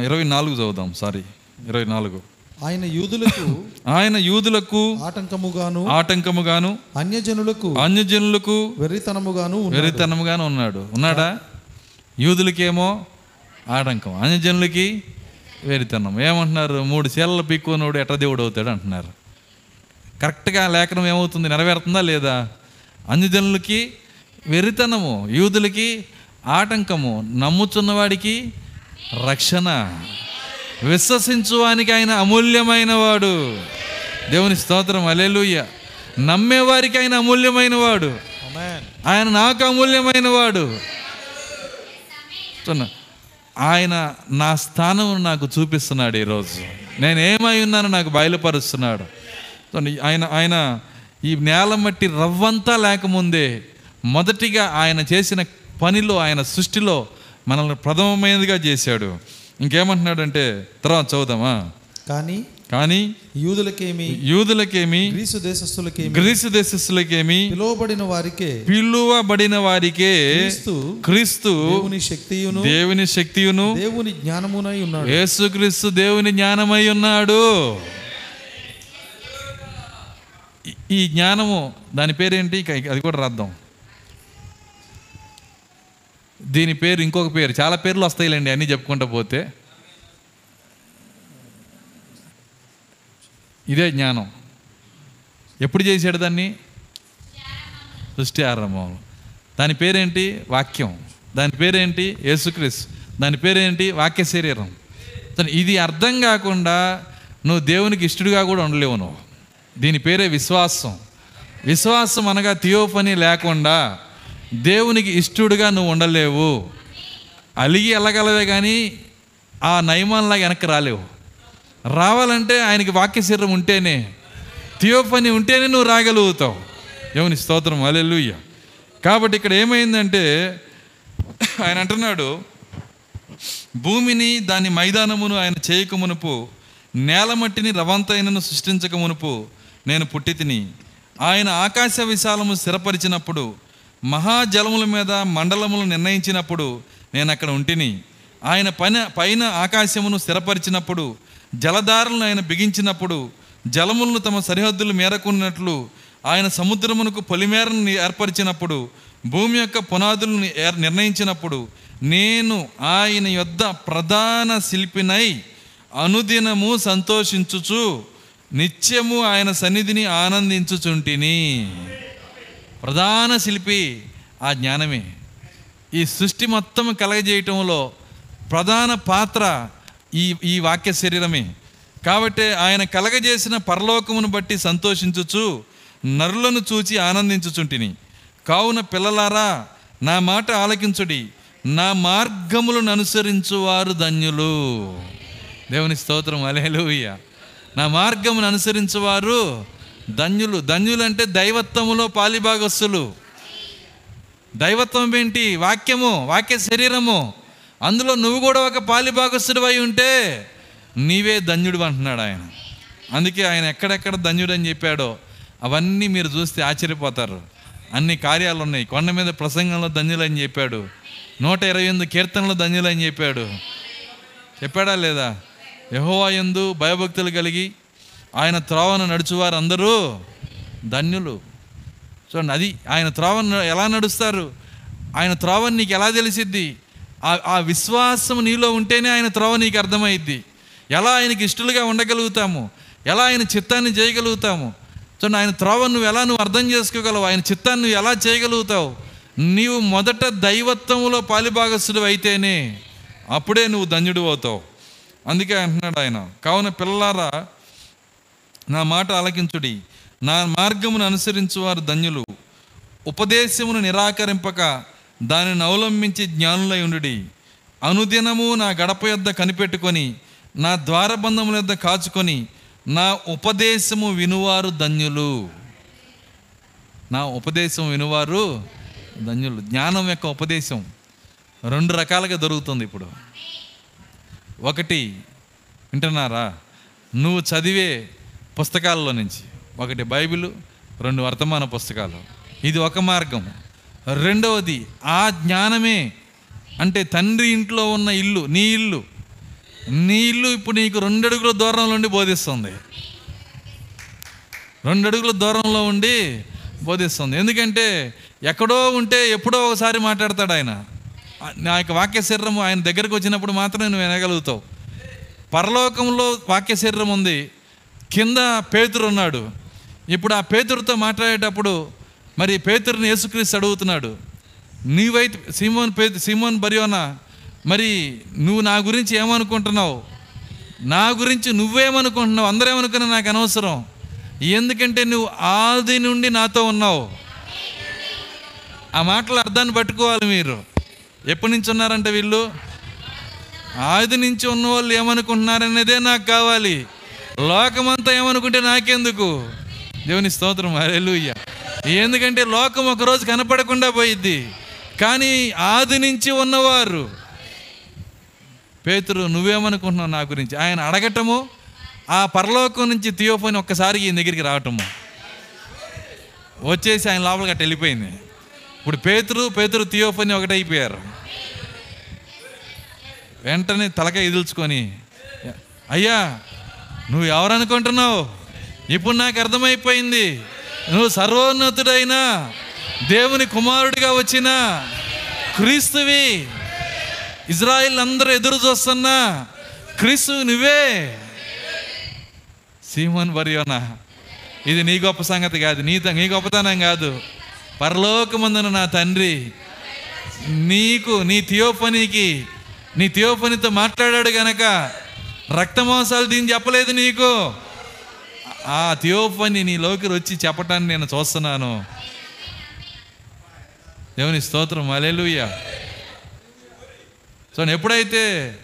ఇరవై నాలుగు చదువుదాం సారీ. ఇరవై నాలుగు. ఆయన యూదులకు ఆయన యూదులకు ఆటంకముగాను ఆటంకముగాను అన్యజనులకు అన్యజనులకు వెర్రితనముగాను ఉన్నాడు. వెరితనముగాను ఉన్నాడు. ఉన్నాడా? యూదులకేమో ఆటంకం అన్యజనులకి వెరితనం ఏమంటున్నారు? మూడు చీలలు పీక్కోనోడు ఎట్ట దేవుడు అవుతాడు అంటున్నారు. కరెక్ట్గా లేఖనం ఏమవుతుంది? నెరవేరుతుందా లేదా? అన్యజనులకి వెరితనము యూదులకి ఆటంకము నమ్ముచున్నవాడికి రక్షణ. విశ్వసించువానికి ఆయన అమూల్యమైన వాడు దేవుని స్తోత్రం అలెలుయ్య నమ్మేవారికి ఆయన అమూల్యమైన వాడు. ఆయన నాకు అమూల్యమైన వాడు ఆయన నా స్థానం నాకు చూపిస్తున్నాడు ఈరోజు. నేను ఏమై ఉన్నానో నాకు బయలుపరుస్తున్నాడు. ఆయన ఆయన ఈ నేల మట్టి రవ్వంతా లేకముందే మొదటిగా ఆయన చేసిన పనిలో ఆయన సృష్టిలో మనల్ని ప్రథమమైనదిగా చేశాడు. ఇంకేమంటున్నాడంటే తర్వాత చదువుదామా? కానీ కానీ యూదులకేమి? యూదులకేమి? గ్రీసు దేశస్థులకేమి? గ్రీసు దేశస్థులకేమి? పిలువబడిన వారికే పిలువబడిన వారికే క్రీస్తు క్రీస్తు దేవుని శక్తియును దేవుని శక్తియును దేవుని జ్ఞానమునై ఉన్నాడు. యేసుక్రీస్తు దేవుని జ్ఞానమై ఉన్నాడు. ఈ- జ్ఞానము దాని పేరేంటి? అది కూడా రాద్దాం. దీని పేరు ఇంకొక పేరు. చాలా పేర్లు వస్తాయిలేండి అన్నీ చెప్పుకుంటూ పోతే. ఇదే జ్ఞానం. ఎప్పుడు చేశాడు దాన్ని? సృష్టి ఆరంభంలో. దాని పేరేంటి? వాక్యం. దాని పేరేంటి? యేసుక్రీస్ దాని పేరేంటి? వాక్య శరీరం. ఇది అర్థం కాకుండా నువ్వు దేవునికి ఇష్టడుగా కూడా ఉండలేవు నువ్వు. దీని పేరే విశ్వాసం. విశ్వాసం అనగా థియోఫనీ లేకుండా దేవునికి ఇష్టడుగా నువ్వు ఉండలేవు. అలిగి వెళ్ళగలవే కానీ ఆ నయమాన్లాగా వెనక్కి రాలేవు. రావాలంటే ఆయనకి వాక్య శరీరం ఉంటేనే థియోపని ఉంటేనే నువ్వు రాగలుగుతావు. దేవుని స్తోత్రం. అలెలుయ్య కాబట్టి ఇక్కడ ఏమైందంటే ఆయన అంటున్నాడు భూమిని దాని మైదానమును ఆయన చేయక మునుపు నేల మట్టిని రవంతైనను సృష్టించక మునుపు నేను పుట్టి తిని ఆయన ఆకాశ విశాలము స్థిరపరిచినప్పుడు మహాజలముల మీద మండలములు నిర్ణయించినప్పుడు నేను అక్కడ ఉంటిని. ఆయన పైన పైన ఆకాశమును స్థిరపరిచినప్పుడు జలధారలను ఆయన బిగించినప్పుడు జలములను తమ సరిహద్దులు మేరకున్నట్లు ఆయన సముద్రమునకు పొలిమేరను ఏర్పరిచినప్పుడు భూమి యొక్క పునాదులను నిర్ణయించినప్పుడు నేను ఆయన యొద్ద ప్రధాన శిల్పినై అనుదినము సంతోషించుచు నిత్యము ఆయన సన్నిధిని ఆనందించుచుంటిని. ప్రధాన శిల్పి ఆ జ్ఞానమే. ఈ సృష్టి మొత్తం కలగజేయటంలో ప్రధాన పాత్ర ఈ ఈ వాక్య శరీరమే. కాబట్టి ఆయన కలగజేసిన పరలోకమును బట్టి సంతోషించుచు నరులను చూచి ఆనందించుచుంటిని. కావున పిల్లలారా నా మాట ఆలకించుడి నా మార్గములను అనుసరించువారు ధన్యులు. దేవుని స్తోత్రం అలేలుయ్య నా మార్గమును అనుసరించువారు ధన్యులు. ధన్యులు అంటే దైవత్వములో పాలిభాగస్సులు దైవత్వం ఏంటి? వాక్యము వాక్య శరీరము. అందులో నువ్వు కూడా ఒక పాలిభాగస్తుడు అయి ఉంటే నీవే ధన్యుడు అంటున్నాడు ఆయన. అందుకే ఆయన ఎక్కడెక్కడ ధన్యుడు అని చెప్పాడో అవన్నీ మీరు చూస్తే ఆశ్చర్యపోతారు. అన్ని కార్యాలు ఉన్నాయి కొండ మీద ప్రసంగంలో ధన్యులు అని చెప్పాడు. నూట ఇరవై ఎనిమిది కీర్తనలో ధన్యులు అని చెప్పాడు. చెప్పాడా లేదా? యహోవా ఎందు భయభక్తులు కలిగి ఆయన త్రోవను నడుచువారు అందరూ ధన్యులు. చూడండి అది ఆయన త్రోవను ఎలా నడుస్తారు? ఆయన త్రోవని నీకు ఎలా తెలిసిద్ది? ఆ ఆ విశ్వాసం నీలో ఉంటేనే ఆయన త్రోవ నీకు అర్థమైద్ది. ఎలా ఆయనకి ఇష్టలుగా ఉండగలుగుతాము? ఎలా ఆయన చిత్తాన్ని చేయగలుగుతాము? చూడండి ఆయన త్రోవను నువ్వు ఎలా నువ్వు అర్థం చేసుకోగలవు? ఆయన చిత్తాన్ని నువ్వు ఎలా చేయగలుగుతావు? నీవు మొదట దైవత్వంలో పాలిభాగస్తుడు అయితేనే అప్పుడే నువ్వు ధన్యుడు అవుతావు అందుకే అంటున్నాడు ఆయన. కావున పిల్లలారా నా మాట ఆలకించుడి. నా మార్గమును అనుసరించువారు ధన్యులు. ఉపదేశమును నిరాకరింపక దానిని అవలంబించి జ్ఞానులై ఉండుడి. అనుదినము నా గడప యొద్ద కనిపెట్టుకొని నా ద్వారబంధముల యొద్ద కాచుకొని నా ఉపదేశము వినువారు ధన్యులు. నా ఉపదేశం వినువారు ధన్యులు. జ్ఞానం యొక్క ఉపదేశం రెండు రకాలుగా దొరుకుతుంది ఇప్పుడు. ఒకటి వింటున్నారా? నువ్వు చదివే పుస్తకాల్లో నుంచి. ఒకటి బైబిల్ రెండు వర్తమాన పుస్తకాలు. ఇది ఒక మార్గం. రెండవది ఆ జ్ఞానమే అంటే తండ్రి ఇంట్లో ఉన్న ఇల్లు నీ ఇల్లు. నీ ఇల్లు ఇప్పుడు నీకు రెండు అడుగుల దూరంలో ఉండి బోధిస్తుంది. రెండు అడుగుల దూరంలో ఉండి బోధిస్తుంది. ఎందుకంటే ఎక్కడో ఉంటే ఎప్పుడో ఒకసారి మాట్లాడతాడు ఆయన. నా యొక్క వాక్య శరీరము ఆయన దగ్గరకు వచ్చినప్పుడు మాత్రమే నువ్వు వినగలుగుతావు. పరలోకంలో వాక్య శరీరం ఉంది. కింద పేతురు ఉన్నాడు. ఇప్పుడు ఆ పేతురుతో మాట్లాడేటప్పుడు మరి పేతురుని యేసుక్రీస్తు అడుగుతున్నాడు నీవైతే సీమోన్ పే సీమోన్ బరియోనా మరి నువ్వు నా గురించి ఏమనుకుంటున్నావు? నా గురించి నువ్వేమనుకుంటున్నావు? అందరేమనుకున్నా నాకు అనవసరం. ఎందుకంటే నువ్వు ఆది నుండి నాతో ఉన్నావు. ఆ మాటల అర్థాన్ని పట్టుకోవాలి మీరు. ఎప్పటి నుంచి ఉన్నారంటే వీళ్ళు? ఆది నుంచి ఉన్న వాళ్ళు ఏమనుకుంటున్నారనేదే నాకు కావాలి. లోకమంతా ఏమనుకుంటే నాకెందుకు? దేవుని స్తోత్రం అరెలుయ్య ఎందుకంటే లోకం ఒకరోజు కనపడకుండా పోయిద్ది. కానీ ఆది నుంచి ఉన్నవారు. పేతురు నువ్వేమనుకుంటున్నావు నా గురించి? ఆయన అడగటము ఆ పరలోకం నుంచి తీయోఫోని ఒక్కసారి ఈయన దగ్గరికి రావటము. వచ్చేసి ఆయన లోపలికి అట్ట వెళ్ళిపోయింది. ఇప్పుడు పేతురు పేతురు తీయోఫోని ఒకటైపోయారు. వెంటనే తలక ఎదుల్చుకొని అయ్యా నువ్వు ఎవరనుకుంటున్నావు? ఇప్పుడు నాకు అర్థమైపోయింది. నువ్వు సర్వోన్నతుడైన దేవుని కుమారుడిగా వచ్చిన క్రీస్తువి. ఇజ్రాయిల్ అందరూ ఎదురు చూస్తున్నా క్రీస్తు నువ్వే. సీమోన్ బరియోనా ఇది నీ గొప్ప సంగతి కాదు. నీ నీ గొప్పతనం కాదు. పరలోకమందున నా తండ్రి నీకు నీ థియోపనికి నీ థియోపనితో మాట్లాడాడు గనక రక్తమాంసాలు దీన్ని చెప్పలేదు నీకు? ఆ థియోఫని నీలోకి వచ్చి చెప్పటాన్ని నేను చూస్తున్నాను. దేవుని స్తోత్రం అలెలుయ్య సో ఎప్పుడైతే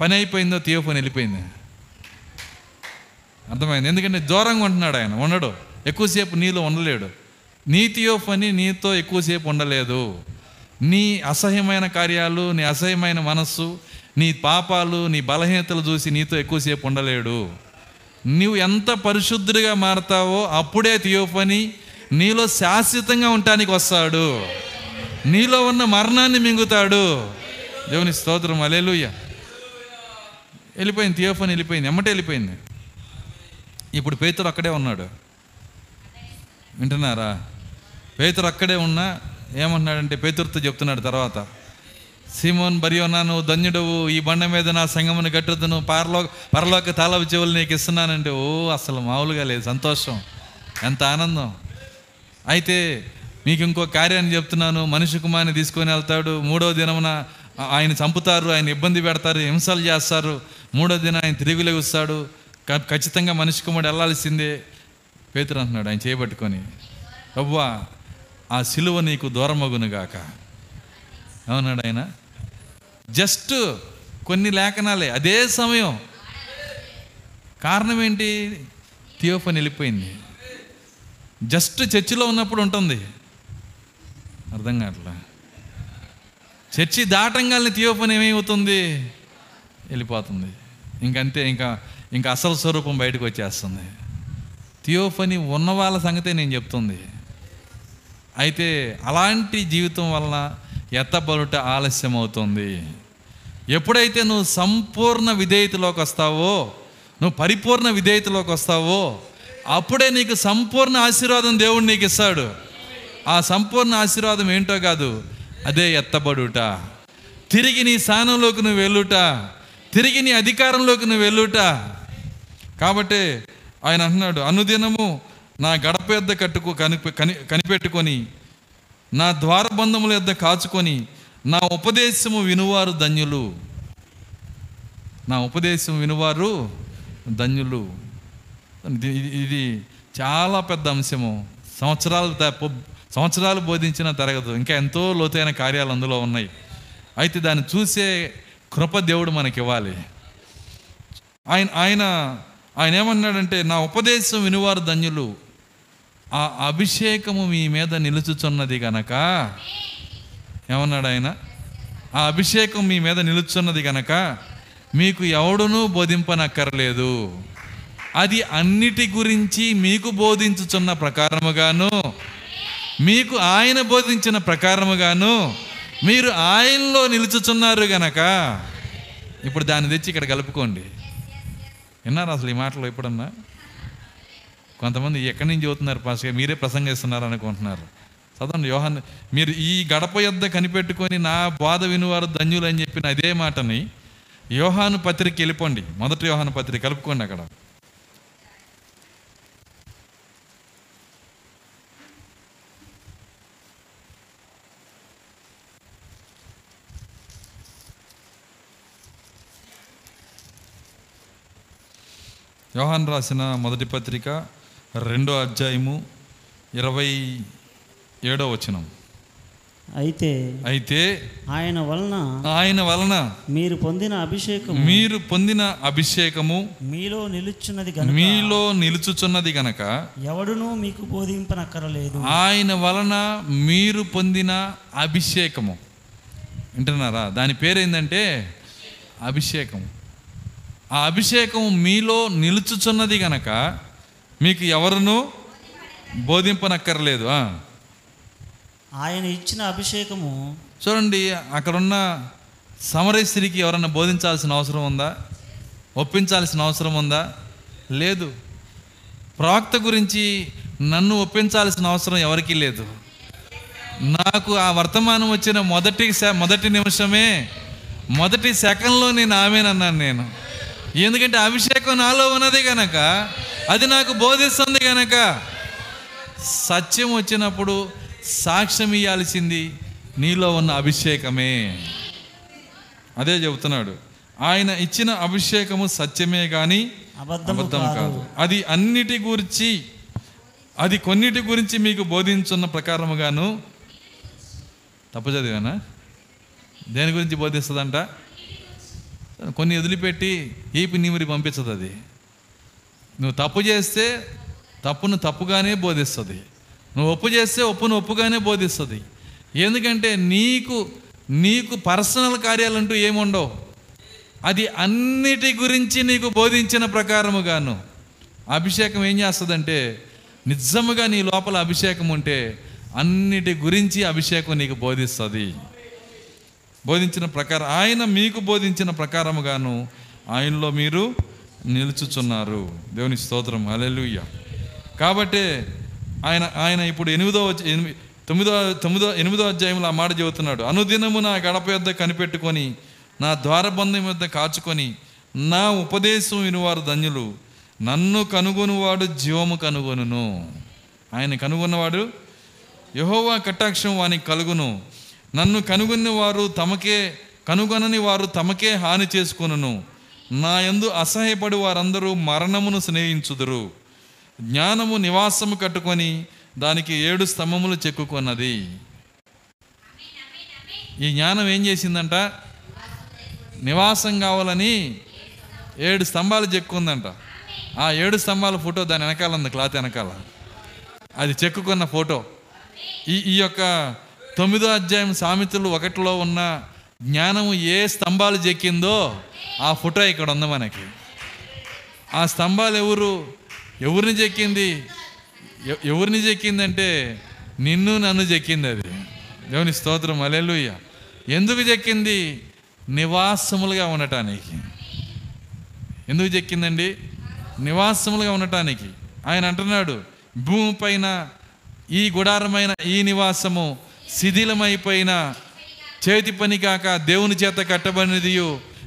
పని అయిపోయిందో థియోఫోన్ వెళ్ళిపోయింది. అర్థమైంది? ఎందుకంటే దూరంగా ఉంటున్నాడు ఆయన ఉండడు. ఎక్కువసేపు నీలో ఉండలేడు. నీ థియోఫని నీతో ఎక్కువసేపు ఉండలేదు. నీ అసహ్యమైన కార్యాలు నీ అసహ్యమైన మనస్సు నీ పాపాలు నీ బలహీనతలు చూసి నీతో ఎక్కువసేపు ఉండలేడు. నువ్వు ఎంత పరిశుద్ధుడిగా మారతావో అప్పుడే థియోఫని నీలో శాశ్వతంగా ఉండటానికి వస్తాడు. నీలో ఉన్న మరణాన్ని మింగుతాడు. దేవుని స్తోత్రం. అలేలుయ్య వెళ్ళిపోయింది థియోఫని వెళ్ళిపోయింది ఎమ్మటే వెళ్ళిపోయింది. ఇప్పుడు పేతురు అక్కడే ఉన్నాడు. వింటున్నారా? పేతురు అక్కడే ఉన్నా ఏమంటున్నాడంటే పేతురుతో చెప్తున్నాడు తర్వాత. సీమోన్ బరియోనా నువ్వు ధన్యుడవు. ఈ బండ మీద నా సంగమును కట్టుదును. పరలో పరలోక తాళపు చెవులు నీకు ఇస్తున్నానంటే ఓ అసలు మామూలుగా లేదు. సంతోషం. ఎంత ఆనందం. అయితే మీకు ఇంకో కార్యాన్ని చెప్తున్నాను. మనిషి కుమార్ని తీసుకొని వెళ్తాడు. మూడో దినమున ఆయన చంపుతారు. ఆయన ఇబ్బంది పెడతారు. హింసలు చేస్తారు. మూడో దిన ఆయన తిరిగి లెగుస్తాడు. క- ఖచ్చితంగా మనిషి కుమారుడు వెళ్ళాల్సిందే. పేతురు అంటున్నాడు ఆయన చేయబట్టుకొని అవ్వా ఆ సిలువ నీకు దూరమగునుగాక. ఏమన్నాడు ఆయన? జస్ట్ కొన్ని లేఖనాలే అదే సమయం. కారణం ఏంటి? థియోఫన్ వెళ్ళిపోయింది. జస్ట్ చర్చిలో ఉన్నప్పుడు ఉంటుంది. అర్థం కావట్లా? చర్చి దాటంగానే థియోఫన్ ఏమైపోతుంది? వెళ్ళిపోతుంది. ఇంకంతే ఇంకా ఇంకా అసలు స్వరూపం బయటకు వచ్చేస్తుంది. థియోఫని ఉన్న వాళ్ళ సంగతే నేను చెప్తుంది. అయితే అలాంటి జీవితం వలన ఎత్తబడుట ఆలస్యం అవుతుంది ఎప్పుడైతే నువ్వు సంపూర్ణ విధేయతలోకి వస్తావో నువ్వు పరిపూర్ణ విధేయతలోకి వస్తావో అప్పుడే నీకు సంపూర్ణ ఆశీర్వాదం దేవుడు నీకు ఇస్తాడు. ఆ సంపూర్ణ ఆశీర్వాదం ఏంటో కాదు అదే ఎత్తబడుట. తిరిగి నీ స్థానంలోకి నువ్వు వెళ్ళుట తిరిగి నీ అధికారంలోకి నువ్వు వెళ్ళుట. కాబట్టి ఆయన అంటున్నాడు అనుదినము నా గడప యొద్ద కట్టుకు కనిపె కని కనిపెట్టుకొని నా ద్వారబంధముల యొద్ద కాచుకొని నా ఉపదేశము వినువారు ధన్యులు. నా ఉపదేశం వినువారు ధన్యులు. ఇది చాలా పెద్ద అంశము. సంవత్సరాలు త- సంవత్సరాలు బోధించిన తరగదు ఇంకా ఎంతో లోతైన కార్యాలు అందులో ఉన్నాయి. అయితే దాన్ని చూసే కృప దేవుడు మనకి ఇవ్వాలి ఆయన ఆయన ఆయన ఏమన్నాడంటే నా ఉపదేశం వినువారు ధన్యులు. ఆ అభిషేకము మీ మీద నిలుచుచున్నది గనక ఏమన్నాడు ఆయన? ఆ అభిషేకం మీ మీద నిలుచున్నది గనక మీకు ఎవడునూ బోధింపనక్కర్లేదు. అది అన్నిటి గురించి మీకు బోధించుచున్న ప్రకారముగాను మీకు ఆయన బోధించిన ప్రకారముగాను మీరు ఆయనలో నిలుచుచున్నారు గనక ఇప్పుడు దాన్ని తెచ్చి ఇక్కడ కలుపుకోండి. విన్నారు అసలు ఈ మాటలు ఎప్పుడన్నా? కొంతమంది ఎక్కడి నుంచి చదువుతున్నారు పాస్గా మీరే ప్రసంగిస్తున్నారు అనుకుంటున్నారు. చదవండి యోహాన్ మీరు ఈ గడప యొద్ద కనిపెట్టుకొని నా బాధ వినివారు ధన్యులు అని చెప్పిన అదే మాటని యోహాను పత్రిక వెళ్ళిపోండి. మొదటి యోహాను పత్రిక కలుపుకోండి అక్కడ. యోహాన్ రాసిన మొదటి పత్రిక రెండో అధ్యాయము ఇరవై ఏడో వచనం. అయితే అయితే ఆయన వలన ఆయన వలన మీరు పొందిన అభిషేకం మీరు పొందిన అభిషేకము మీలో నిలుచున్నది గనుక మీలో నిలుచుచున్నది గనక ఎవడునూ మీకు బోధింపనక్కరలేదు. ఆయన వలన మీరు పొందిన అభిషేకము. వింటున్నారా? దాని పేరేందంటే అభిషేకం ఆ అభిషేకం మీలో నిలుచుచున్నది గనక మీకు ఎవరును బోధింపనక్కర్లేదు. ఆయన ఇచ్చిన అభిషేకము చూడండి అక్కడున్న సమరయ స్త్రీకి ఎవరన్నా బోధించాల్సిన అవసరం ఉందా? ఒప్పించాల్సిన అవసరం ఉందా? లేదు. ప్రవక్త గురించి నన్ను ఒప్పించాల్సిన అవసరం ఎవరికీ లేదు. నాకు ఆ వర్తమానం వచ్చిన మొదటి మొదటి నిమిషమే మొదటి సెకండ్లో నేను ఆమెనన్నాను నేను. ఎందుకంటే అభిషేకం నాలో ఉన్నది గనక అది నాకు బోధిస్తుంది గనక. సత్యం వచ్చినప్పుడు సాక్ష్యం ఇయ్యాల్సింది నీలో ఉన్న అభిషేకమే. అదే చెబుతున్నాడు. ఆయన ఇచ్చిన అభిషేకము సత్యమే కానీ అబద్ధం కాదు. అది అన్నిటి గురించి అది కొన్నిటి గురించి మీకు బోధించున్న ప్రకారముగాను తప్పు చదివానా? దేని గురించి బోధిస్తుందంట? కొన్ని వదిలిపెట్టి ఈపి నీమిరి పంపించదు అది. నువ్వు తప్పు చేస్తే తప్పును తప్పుగానే బోధిస్తుంది. నువ్వు ఒప్పు చేస్తే ఒప్పును ఒప్పుగానే బోధిస్తుంది. ఎందుకంటే నీకు నీకు పర్సనల్ కార్యాలంటూ ఏముండవు. అది అన్నిటి గురించి నీకు బోధించిన ప్రకారముగాను. అభిషేకం ఏం చేస్తుందంటే నిజముగా నీ లోపల అభిషేకం ఉంటే అన్నిటి గురించి అభిషేకం నీకు బోధిస్తుంది. బోధించిన ప్రకారం ఆయన మీకు బోధించిన ప్రకారముగాను ఆయనలో మీరు నిలుచుచున్నారు. దేవుని స్తోత్రం. అలెలుయ్య కాబట్టి ఆయన ఆయన ఇప్పుడు ఎనిమిదో తొమ్మిదో తొమ్మిదో ఎనిమిదో అధ్యాయంలో ఆ మాట చెబుతున్నాడు. అనుదినము నా గడప యొద్ద కనిపెట్టుకొని నా ద్వారబంధం యొద్ద కాచుకొని నా ఉపదేశం వినివారు ధన్యులు. నన్ను కనుగొనువాడు జీవము కనుగొనును. ఆయన కనుగొన్నవాడు యహోవా కటాక్షం వానికి కలుగును. నన్ను కనుగొని వారు తమకే కనుగొనని వారు తమకే హాని చేసుకొనును. నా యందు అసహ్యపడి వారందరూ మరణమును స్నేహించుదురు. జ్ఞానము నివాసము కట్టుకొని దానికి ఏడు స్తంభములు చెక్కుకున్నది. ఈ జ్ఞానం ఏం చేసిందంట? నివాసం కావాలని ఏడు స్తంభాలు చెక్కుందంట. ఆ ఏడు స్తంభాల ఫోటో దాని వెనకాల ఉంది క్లాత్ వెనకాల. అది చెక్కుకున్న ఫోటో. ఈ ఈ యొక్క తొమ్మిదో అధ్యాయం సామెతలు ఒకటిలో ఉన్న జ్ఞానము ఏ స్తంభాలు చెక్కిందో ఆ ఫోటో ఇక్కడ ఉంది మనకి. ఆ స్తంభాలు ఎవరు? ఎవరిని చెక్కింది? ఎ- ఎవరిని చెక్కిందంటే నిన్ను నన్ను చెక్కింది అది. దేవుని స్తోత్రం. అలెలుయ్య ఎందుకు చెక్కింది? నివాసములుగా ఉండటానికి. ఎందుకు చెక్కిందండి? నివాసములుగా ఉండటానికి. ఆయన అంటున్నాడు భూమిపైన ఈ గుడారమైన ఈ నివాసము శిథిలమైపోయిన చేతి పని కాక దేవుని చేత కట్టబడినది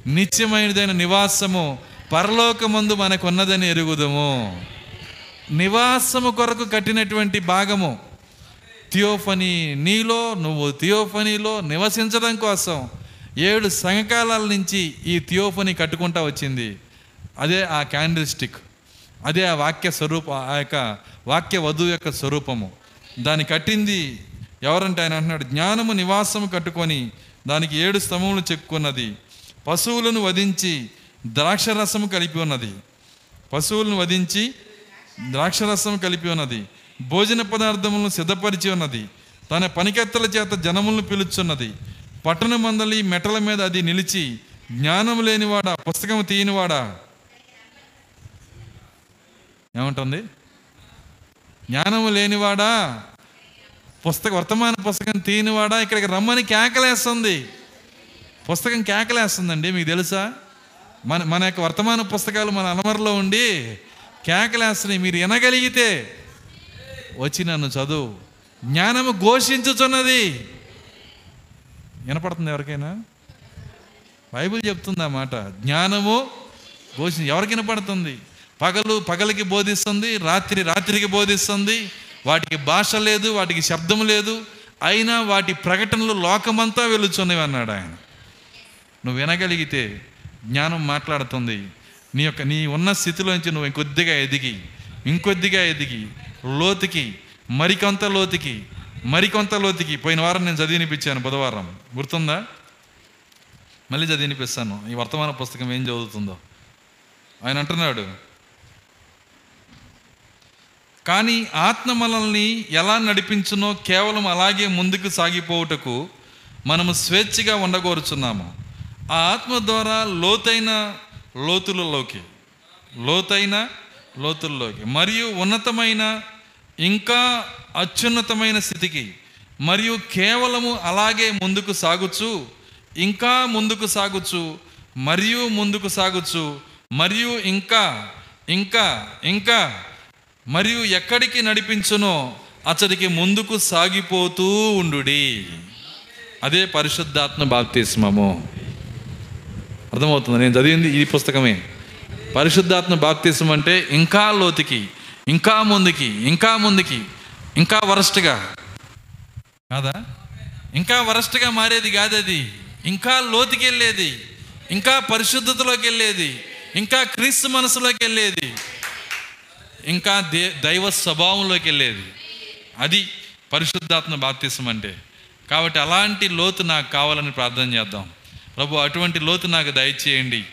నిత్యమైనదైన నివాసము పరలోకమందు మనకున్నదని ఎరుగుదము. నివాసము కొరకు కట్టినటువంటి భాగము థియోఫనీ నీలో నువ్వు థియోఫనీలో నివసించడం కోసం ఏడు సంఘకాలాల నుంచి ఈ థియోఫనీ కట్టుకుంటా వచ్చింది. అదే ఆ క్యాండిల్ స్టిక్ అదే ఆ వాక్య స్వరూప ఆ యొక్క వాక్య వధువు యొక్క స్వరూపము. దాన్ని కట్టింది ఎవరంటే ఆయన అంటున్నాడు జ్ఞానము నివాసము కట్టుకొని దానికి ఏడు స్తంభములు చెక్కున్నది. పశువులను వధించి ద్రాక్షరసము కలిపి ఉన్నది. పశువులను వధించి ద్రాక్షరసం కలిపి ఉన్నది. భోజన పదార్థములను సిద్ధపరిచి ఉన్నది. తన పనికెత్తల చేత జనములను పిలుచున్నది. పట్టణ మందలి మెటల మీద అది నిలిచి జ్ఞానం లేనివాడా పుస్తకం తీయనివాడా? ఏమంటుంది? జ్ఞానం లేనివాడా? పుస్తక వర్తమాన పుస్తకం తీయనివాడా? ఇక్కడికి రమ్మని కేకలేస్తుంది. పుస్తకం కేకలేస్తుందండి మీకు తెలుసా? మన మన యొక్క వర్తమాన పుస్తకాలు మన అలమరలో ఉండి కేకలేస్తున్నాయి. మీరు వినగలిగితే వచ్చి నన్ను చదువు. జ్ఞానము ఘోషించుచున్నది. వినపడుతుంది ఎవరికైనా? బైబిల్ చెప్తుంది మాట. జ్ఞానము ఘోషి ఎవరికి వినపడుతుంది? పగలు పగలకి బోధిస్తుంది రాత్రి రాత్రికి బోధిస్తుంది. వాటికి భాష లేదు వాటికి శబ్దం లేదు. అయినా వాటి ప్రకటనలు లోకమంతా వెలుచున్నవి అన్నాడు ఆయన. నువ్వు వినగలిగితే జ్ఞానం మాట్లాడుతుంది. నీ యొక్క నీ ఉన్న స్థితిలోంచి నువ్వు ఇంకొద్దిగా ఎదిగి ఇంకొద్దిగా ఎదిగి లోతుకి మరికొంత లోతుకి మరికొంత లోతుకి. పోయిన వారం నేను చదివినిపించాను బుధవారం. గుర్తుందా? మళ్ళీ చదివినిపిస్తాను. ఈ వర్తమాన పుస్తకం ఏం చదువుతుందో. ఆయన అంటున్నాడు కానీ ఆత్మ మనల్ని ఎలా నడిపించునో కేవలం అలాగే ముందుకు సాగిపోవుటకు మనము స్వేచ్ఛగా ఉండగోరుచున్నాము. ఆ ఆత్మ ద్వారా లోతైన లోతులలోకి లోతైన లోతుల్లోకి మరియు ఉన్నతమైన ఇంకా అత్యున్నతమైన స్థితికి మరియు కేవలము అలాగే ముందుకు సాగుచు ఇంకా ముందుకు సాగుచు మరియు ముందుకు సాగుచు మరియు ఇంకా ఇంకా ఇంకా మరియు ఎక్కడికి నడిపించునో అతడికి ముందుకు సాగిపోతూ ఉండుడి. అదే పరిశుద్ధాత్మ బాప్తిస్మము. అర్థమవుతుంది. నేను చదివింది ఈ పుస్తకమే. పరిశుద్ధాత్మ బాప్తిస్మం అంటే ఇంకా లోతుకి ఇంకా ముందుకి ఇంకా ముందుకి ఇంకా వరస్ట్గా. కాదా? ఇంకా వరస్ట్గా మారేది కాదది. ఇంకా లోతుకి వెళ్ళేది. ఇంకా పరిశుద్ధతలోకి వెళ్ళేది. ఇంకా క్రీస్తు మనసులోకి వెళ్ళేది. ఇంకా దే దైవ స్వభావంలోకి వెళ్ళేది. అది పరిశుద్ధాత్మ బాప్తిసం అంటే. కాబట్టి అలాంటి లోతు నాకు కావాలని ప్రార్థన చేద్దాం. ప్రభు అటువంటి లోతు నాకు దయచేయండి.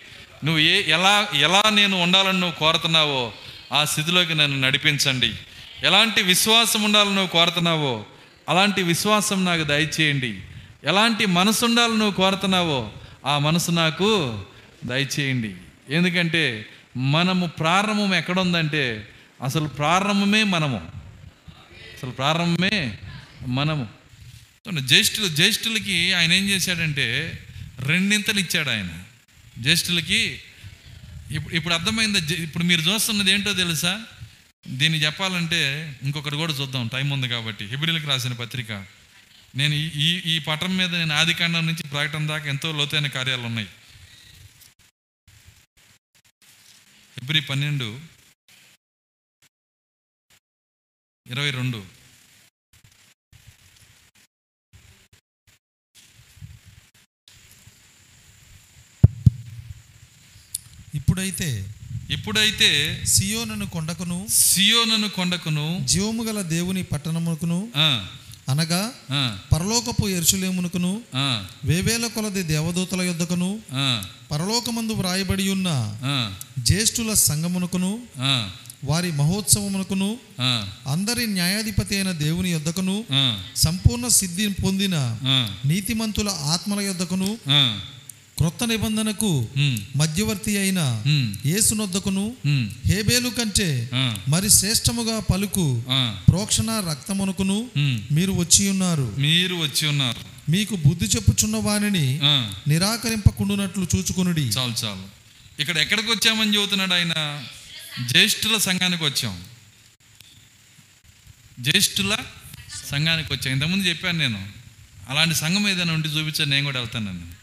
నువ్వు ఏ ఎలా ఎలా నేను ఉండాలని నువ్వు కోరుతున్నావో ఆ స్థితిలోకి నన్ను నడిపించండి. ఎలాంటి విశ్వాసం ఉండాలని నువ్వు కోరుతున్నావో అలాంటి విశ్వాసం నాకు దయచేయండి. ఎలాంటి మనసు ఉండాలని నువ్వు కోరుతున్నావో ఆ మనసు నాకు దయచేయండి. ఎందుకంటే మనము ప్రారంభం ఎక్కడుందంటే అసలు ప్రారంభమే మనము. అసలు ప్రారంభమే మనము. జ్యేష్ఠులు జ్యేష్ఠులకి ఆయన ఏం చేశాడంటే రెండింతలు ఇచ్చాడు ఆయన జ్యేష్ఠులకి ఇప్పుడు ఇప్పుడు అర్థమైంది జే- ఇప్పుడు మీరు చూస్తున్నది ఏంటో తెలుసా? దీన్ని చెప్పాలంటే ఇంకొకటి కూడా చూద్దాం టైం ఉంది కాబట్టి. హిబ్రిల్కి రాసిన పత్రిక. నేను ఈ- ఈ ఈ పటం మీద నేను ఆదికాండం నుంచి ప్రకటన దాకా ఎంతో లోతైన కార్యాలు ఉన్నాయి ఫిబ్రి పన్నెండు ఇరవై రెండు. ఇప్పుడైతే ఇప్పుడైతే సియోనను కొండకును సియోనను కొండకును జీవము గల దేవుని పట్టణమునకును అనగా పరలోకపు ఎరుషులేమునకును ఆ, వేవేల కొలది దేవదూతల యొద్దకును ఆ, పరలోకమందు వ్రాయబడి ఉన్న జ్యేష్ఠుల సంగమునకును వారి మహోత్సవమునకును అందరి న్యాయాధిపతి అయిన దేవుని యొద్దకును సంపూర్ణ సిద్ధి పొందిన నీతిమంతుల ఆత్మల యొద్దకును క్రొత్త నిబంధనకు మధ్యవర్తి అయిన యేసునొద్దకును హేబేలు కంటే మరి శ్రేష్టముగా పలుకు ప్రోక్షణ రక్తమునకును. మీరు వచ్చి ఉన్నారు. మీరు వచ్చి ఉన్నారు. మీకు బుద్ధి చెప్పుచున్న వానిని ఆ, నిరాకరింపకుండునట్లు చూచుకునుడి. చాలు చాలు. ఇక్కడ ఎక్కడికి వచ్చామని చెబుతున్నాడు ఆయన? జ్యేష్ఠుల సంఘానికి వచ్చాం. జ్యేష్ఠుల సంఘానికి వచ్చాం. ఇంతకుముందు చెప్పాను నేను. అలాంటి సంఘం ఏదైనా ఉంటే చూపించాను నేను కూడా వెళ్తాను నేను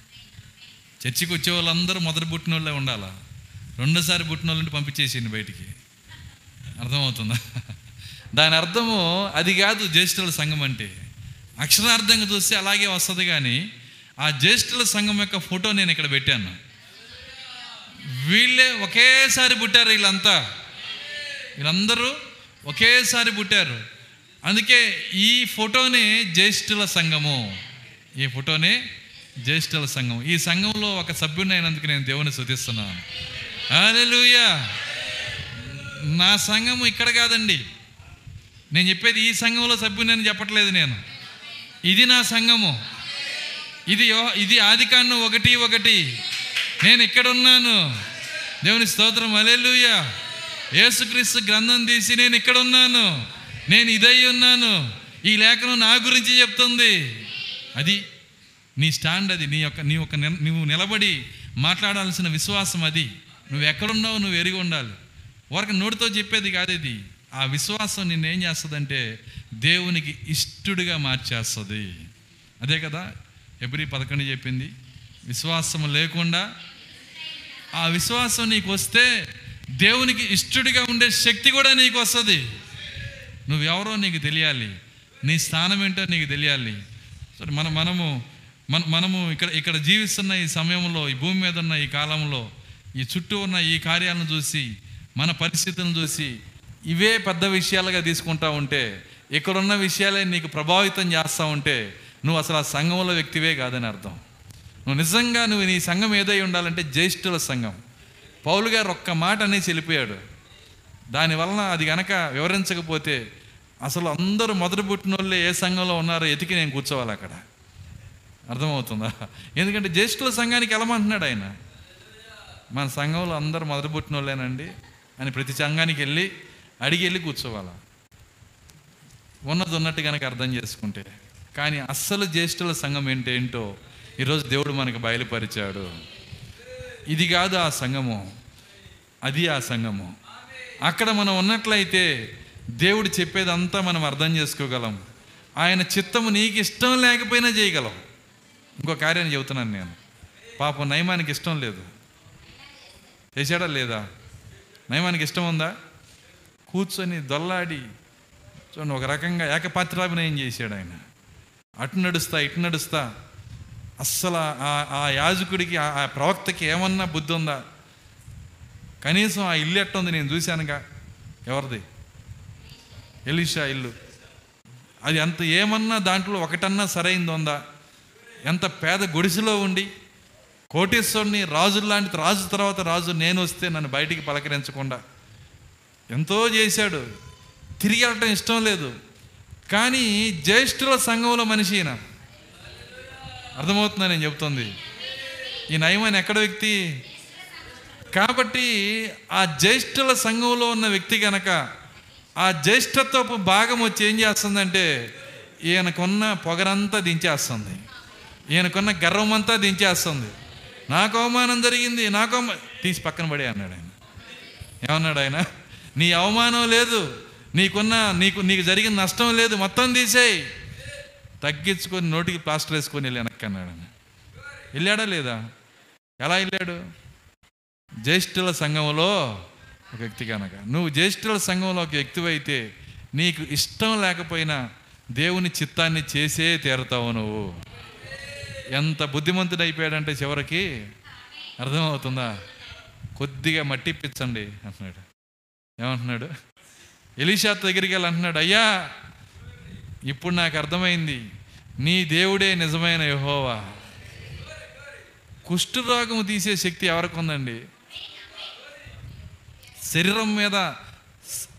చర్చికి వచ్చే వాళ్ళందరూ మొదటి పుట్టిన వాళ్ళే ఉండాలా? రెండోసారి పుట్టిన వాళ్ళని పంపించేసింది బయటికి. అర్థమవుతుందా? దాని అర్థము అది కాదు జ్యేష్ఠుల సంఘం అంటే. అక్షరార్థంగా చూస్తే అలాగే వస్తుంది కానీ ఆ జ్యేష్ఠుల సంఘం యొక్క ఫోటో నేను ఇక్కడ పెట్టాను. వీళ్ళే ఒకేసారి పుట్టారు వీళ్ళంతా. వీళ్ళందరూ ఒకేసారి పుట్టారు. అందుకే ఈ ఫోటోనే జ్యేష్ఠుల సంఘము. ఈ ఫోటోనే జ్యేష్ఠల సంఘం. ఈ సంఘంలో ఒక సభ్యుని అయినందుకు నేను దేవుని శుతిస్తున్నాను హల్లెలూయా నా సంఘము ఇక్కడ కాదండి. నేను చెప్పేది ఈ సంఘంలో సభ్యుని అని చెప్పట్లేదు నేను. ఇది నా సంఘము. ఇది యో- ఇది ఆదికాండం ఒకటి ఒకటి. నేను ఇక్కడ ఉన్నాను దేవుని స్తోత్రం. అలెలుయ్యా యేసుక్రీస్తు గ్రంథం తీసి నేను ఇక్కడ ఉన్నాను నేను ఇదై ఉన్నాను. ఈ లేఖనం నా గురించి చెప్తుంది. అది నీ స్టాండ్ అది నీ యొక్క నీ యొక్క నువ్వు నిలబడి మాట్లాడాల్సిన విశ్వాసం అది. నువ్వు ఎక్కడున్నావు నువ్వు ఎరిగి ఉండాలి. వరకు నోటితో చెప్పేది కాదు ఇది. ఆ విశ్వాసం నిన్నేం చేస్తుందంటే దేవునికి ఇష్టడుగా మార్చేస్తుంది. అదే కదా ఎబ్రి పదకొండు చెప్పింది. విశ్వాసం లేకుండా ఆ విశ్వాసం నీకు వస్తే దేవునికి ఇష్టడిగా ఉండే శక్తి కూడా నీకు వస్తుంది. నువ్వెవరో నీకు తెలియాలి. నీ స్థానం ఏంటో నీకు తెలియాలి. సరే మన మనము మన మనము ఇక్కడ ఇక్కడ జీవిస్తున్న ఈ సమయంలో ఈ భూమి మీద ఉన్న ఈ కాలంలో ఈ చుట్టూ ఉన్న ఈ కార్యాలను చూసి మన పరిస్థితులను చూసి ఇవే పెద్ద విషయాలుగా తీసుకుంటా ఉంటే ఇక్కడున్న విషయాలే నీకు ప్రభావితం చేస్తూ ఉంటే నువ్వు అసలు ఆ సంఘంలో వ్యక్తివే కాదని అర్థం. నువ్వు నిజంగా నువ్వు నీ సంఘం ఏదై ఉండాలంటే జ్యేష్ఠుల సంఘం. పౌలు గారు ఒక్క మాట అనేసి వెళ్ళిపోయాడు దానివలన అది గనక వివరించకపోతే అసలు అందరూ మొదటి పుట్టిన వాళ్ళే ఏ సంఘంలో ఉన్నారో ఎతికి నేను కూర్చోవాలి అక్కడ. అర్థమవుతుందా? ఎందుకంటే జ్యేష్ఠుల సంఘానికి వెళ్ళమంటున్నాడు ఆయన? మన సంఘంలో అందరూ మొదలు పుట్టిన వాళ్ళేనండి అని ప్రతి సంఘానికి వెళ్ళి అడిగి వెళ్ళి కూర్చోవాలా? ఉన్నది ఉన్నట్టు కనుక అర్థం చేసుకుంటే. కానీ అస్సలు జ్యేష్ఠుల సంఘం ఏంటి ఏంటో ఈరోజు దేవుడు మనకు బయలుపరిచాడు. ఇది కాదు ఆ సంఘము. అది ఆ సంఘము. అక్కడ మనం ఉన్నట్లయితే దేవుడు చెప్పేదంతా మనం అర్థం చేసుకోగలం. ఆయన చిత్తము నీకు ఇష్టం లేకపోయినా చేయగలం. ఇంకో కార్యాన్ని చెబుతున్నాను నేను. పాపం నయమానికి ఇష్టం లేదు. చేశాడా లేదా? నయమానికి ఇష్టం ఉందా? కూర్చొని దొల్లాడి చూడండి ఒక రకంగా ఏకపాత్రాభినయం చేశాడు ఆయన. అటు నడుస్తా ఇటు నడుస్తా. అస్సలు ఆ- ఆ యాజకుడికి ఆ- ఆ ప్రవక్తకి ఏమన్నా బుద్ధి ఉందా? కనీసం ఆ ఇల్లు ఎట్టుంది నేను చూశానుగా? ఎవరిది? ఎలిషా ఇల్లు. అది అంత ఏమన్నా దాంట్లో ఒకటన్నా సరైంది ఉందా? ఎంత పేద గుడిసెలో ఉండి కోటేశ్వరుని రాజు లాంటి రాజు తర్వాత రాజు నేను వస్తే నన్ను బయటికి పలకరించకుండా ఎంతో చేశాడు. తిరిగి వెళ్ళటం ఇష్టం లేదు. కానీ జ్యేష్ఠుల సంఘంలో మనిషి ఈయన. అర్థమవుతుందా నేను చెప్తుంది? ఈ నయమని ఎక్కడ వ్యక్తి? కాబట్టి ఆ జ్యేష్ఠుల సంఘంలో ఉన్న వ్యక్తి కనుక ఆ జ్యేష్ఠత్వపు భాగం వచ్చి ఏం చేస్తుందంటే ఈయనకున్న పొగరంతా దించేస్తుంది. ఈయనకున్న గర్వం అంతా దించేస్తుంది. నాకు అవమానం జరిగింది నాకు అవమా- తీసి పక్కన పడే అన్నాడు ఆయన. ఏమన్నాడు ఆయన? నీ అవమానం లేదు నీకున్న నీకు నీకు జరిగిన నష్టం లేదు మొత్తం తీసేయి. తగ్గించుకొని నోటికి ప్లాస్టర్ వేసుకొని వెళ్ళి వెనక్కి అన్నాడు ఆయన. వెళ్ళాడా లేదా? ఎలా వెళ్ళాడు? జ్యేష్ఠుల సంఘంలో ఒక వ్యక్తి కనుక నువ్వు జ్యేష్ఠుల సంఘంలో ఒక వ్యక్తివైతే నీకు ఇష్టం లేకపోయినా దేవుని చిత్తాన్ని చేసే తీరతావు నువ్వు. ఎంత బుద్ధిమంతుడు అయిపోయాడంటే చివరికి అర్థమవుతుందా? కొద్దిగా మట్టి ఇప్పించండి అంటున్నాడు. ఏమంటున్నాడు? ఎలీషా దగ్గరికి వెళ్ళి అంటున్నాడు అయ్యా ఇప్పుడు నాకు అర్థమైంది. నీ దేవుడే నిజమైన యహోవా. కుష్ఠరోగము తీసే శక్తి ఎవరికి ఉందండి? శరీరం మీద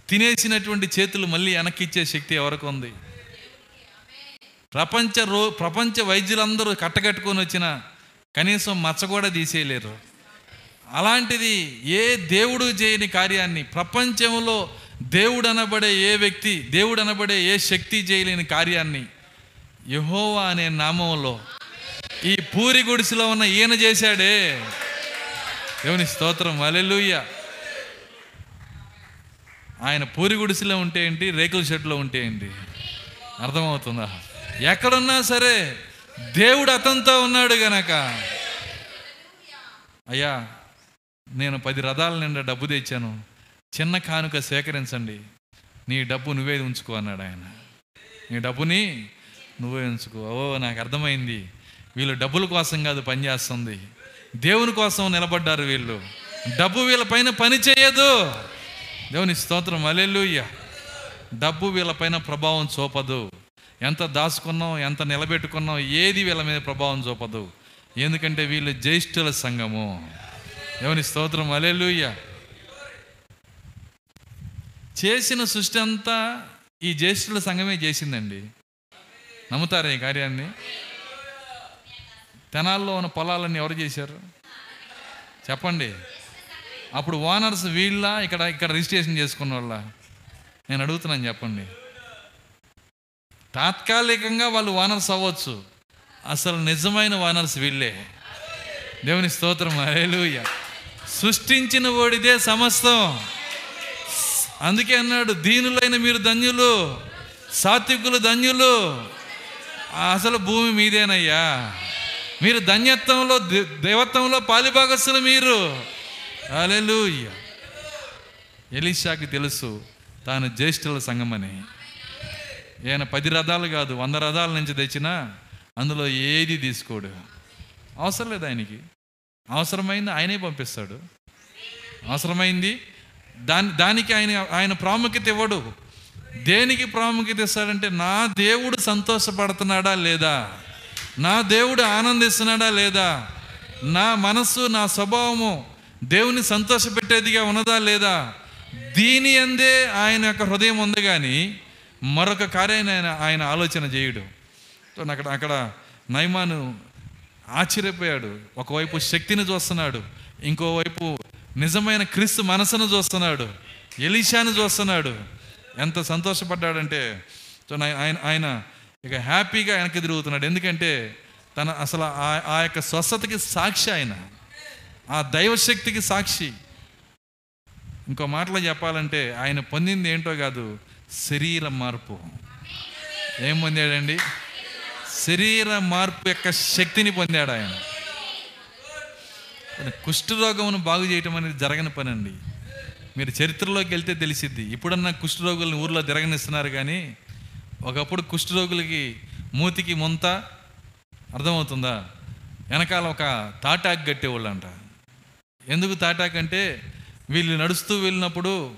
తినేసినటువంటి చేతులు మళ్ళీ వెనక్కిచ్చే శక్తి ఎవరికి ఉంది? ప్రపంచ రో ప్రపంచ వైద్యులందరూ కట్టకట్టుకొని వచ్చిన కనీసం మచ్చ కూడా తీసేయలేరు. అలాంటిది ఏ దేవుడు చేయని కార్యాన్ని ప్రపంచంలో దేవుడు అనబడే ఏ వ్యక్తి దేవుడు అనబడే ఏ శక్తి చేయలేని కార్యాన్ని యహోవా అనే నామంలో ఈ పూరి గుడిసెలో ఉన్న ఈయన చేశాడే. దేవుని స్తోత్రం. అలెలుయ్య ఆయన పూరి గుడిసెలో ఉంటే ఏంటి? రేకుల షెడ్లో ఉంటే ఏంటి? అర్థమవుతుందా? ఎక్కడున్నా సరే దేవుడు అతనితో ఉన్నాడు గనక. అయ్యా నేను పది రథాల నిండా డబ్బు తెచ్చాను. చిన్న కానుక సేకరించండి. నీ డబ్బు నువ్వే ఉంచుకో అన్నాడు ఆయన. నీ డబ్బుని నువ్వే ఉంచుకో. ఓ నాకు అర్థమైంది. వీళ్ళు డబ్బుల కోసం కాదు పనిచేస్తుంది దేవుని కోసం నిలబడ్డారు వీళ్ళు. డబ్బు వీళ్ళ పైన పని చేయదు. దేవుని స్తోత్రం. అలెలుయ్య డబ్బు వీళ్ళపైన ప్రభావం చూపదు. ఎంత దాచుకున్నాం ఎంత నిలబెట్టుకున్నాం ఏది వీళ్ళ మీద ప్రభావం చూపదు. ఎందుకంటే వీళ్ళు జ్యేష్ఠుల సంఘము. ఎవరి స్తోత్రం. అలెలుయ్య చేసిన సృష్టి అంతా ఈ జ్యేష్ఠుల సంఘమే చేసిందండి. నమ్ముతారా ఈ కార్యాన్ని? తెనాల్లో ఉన్న పొలాలన్నీ ఎవరు చేశారు? చెప్పండి. అప్పుడు ఓనర్స్ వీళ్ళ? ఇక్కడ ఇక్కడ రిజిస్ట్రేషన్ చేసుకున్న వాళ్ళ? నేను అడుగుతున్నాను చెప్పండి. తాత్కాలికంగా వాళ్ళు ఓనర్స్ అవ్వచ్చు. అసలు నిజమైన ఓనర్స్ వీళ్ళే. దేవుని స్తోత్రం. హల్లెలూయా. సృష్టించిన ఓడిదే సమస్తం. అందుకే అన్నాడు దీనులైన మీరు ధన్యులు సాత్వికులు ధన్యులు. అసలు భూమి మీదేనయ్యా. మీరు ధన్యత్వంలో దే- దేవత్వంలో పాలిభాగస్తులు మీరు. అలెలుయ్య ఎలీషాకి తెలుసు తాను జ్యేష్ఠుల సంగమని. ఈయన పది రథాలు కాదు వంద రథాల నుంచి తెచ్చినా అందులో ఏది తీసుకోడు. అవసరం లేదు ఆయనకి. అవసరమైంది ఆయనే పంపిస్తాడు. అవసరమైంది దాని దానికి ఆయన ఆయన ప్రాముఖ్యత ఇవ్వడు. దేనికి ప్రాముఖ్యత ఇస్తాడంటే నా దేవుడు సంతోషపడుతున్నాడా లేదా? నా దేవుడు ఆనందిస్తున్నాడా లేదా? నా మనస్సు నా స్వభావము దేవుని సంతోషపెట్టేదిగా ఉన్నదా లేదా? దీని అందే ఆయన యొక్క హృదయం ఉంది కానీ మరొక కార్యాన్ని ఆయన ఆయన ఆలోచన చేయడు. అక్కడ అక్కడ నైమాను ఆశ్చర్యపోయాడు. ఒకవైపు శక్తిని చూస్తున్నాడు. ఇంకోవైపు నిజమైన క్రీస్తు మనసును చూస్తున్నాడు. ఎలీషాను చూస్తున్నాడు. ఎంత సంతోషపడ్డాడంటే ఆయన ఆయన ఇక హ్యాపీగా వెనక్కి తిరుగుతున్నాడు. ఎందుకంటే తన అసలు ఆ- ఆ యొక్క స్వస్థతకి సాక్షి ఆయన. ఆ దైవశక్తికి సాక్షి. ఇంకో మాటలో చెప్పాలంటే ఆయన పొందింది ఏంటో కాదు. శరీర మార్పు. ఏం పొందాడండి శరీర మార్పు యొక్క శక్తిని పొందాడు ఆయన. కుష్ఠరోగమును బాగు చేయటం అనేది జరగని పని అండి మీరు చరిత్రలోకి వెళ్తే తెలిసిద్ది. ఇప్పుడన్నా కుష్ఠరోగులను ఊర్లో తిరగనిస్తున్నారు కానీ ఒకప్పుడు కుష్ఠరోగులకి మూతికి ముంత అర్థమవుతుందా? వెనకాల ఒక తాటాకు కట్టేవాళ్ళు అంట ఎందుకు తాటాక్ అంటే వీళ్ళు నడుస్తూ వెళ్ళినప్పుడు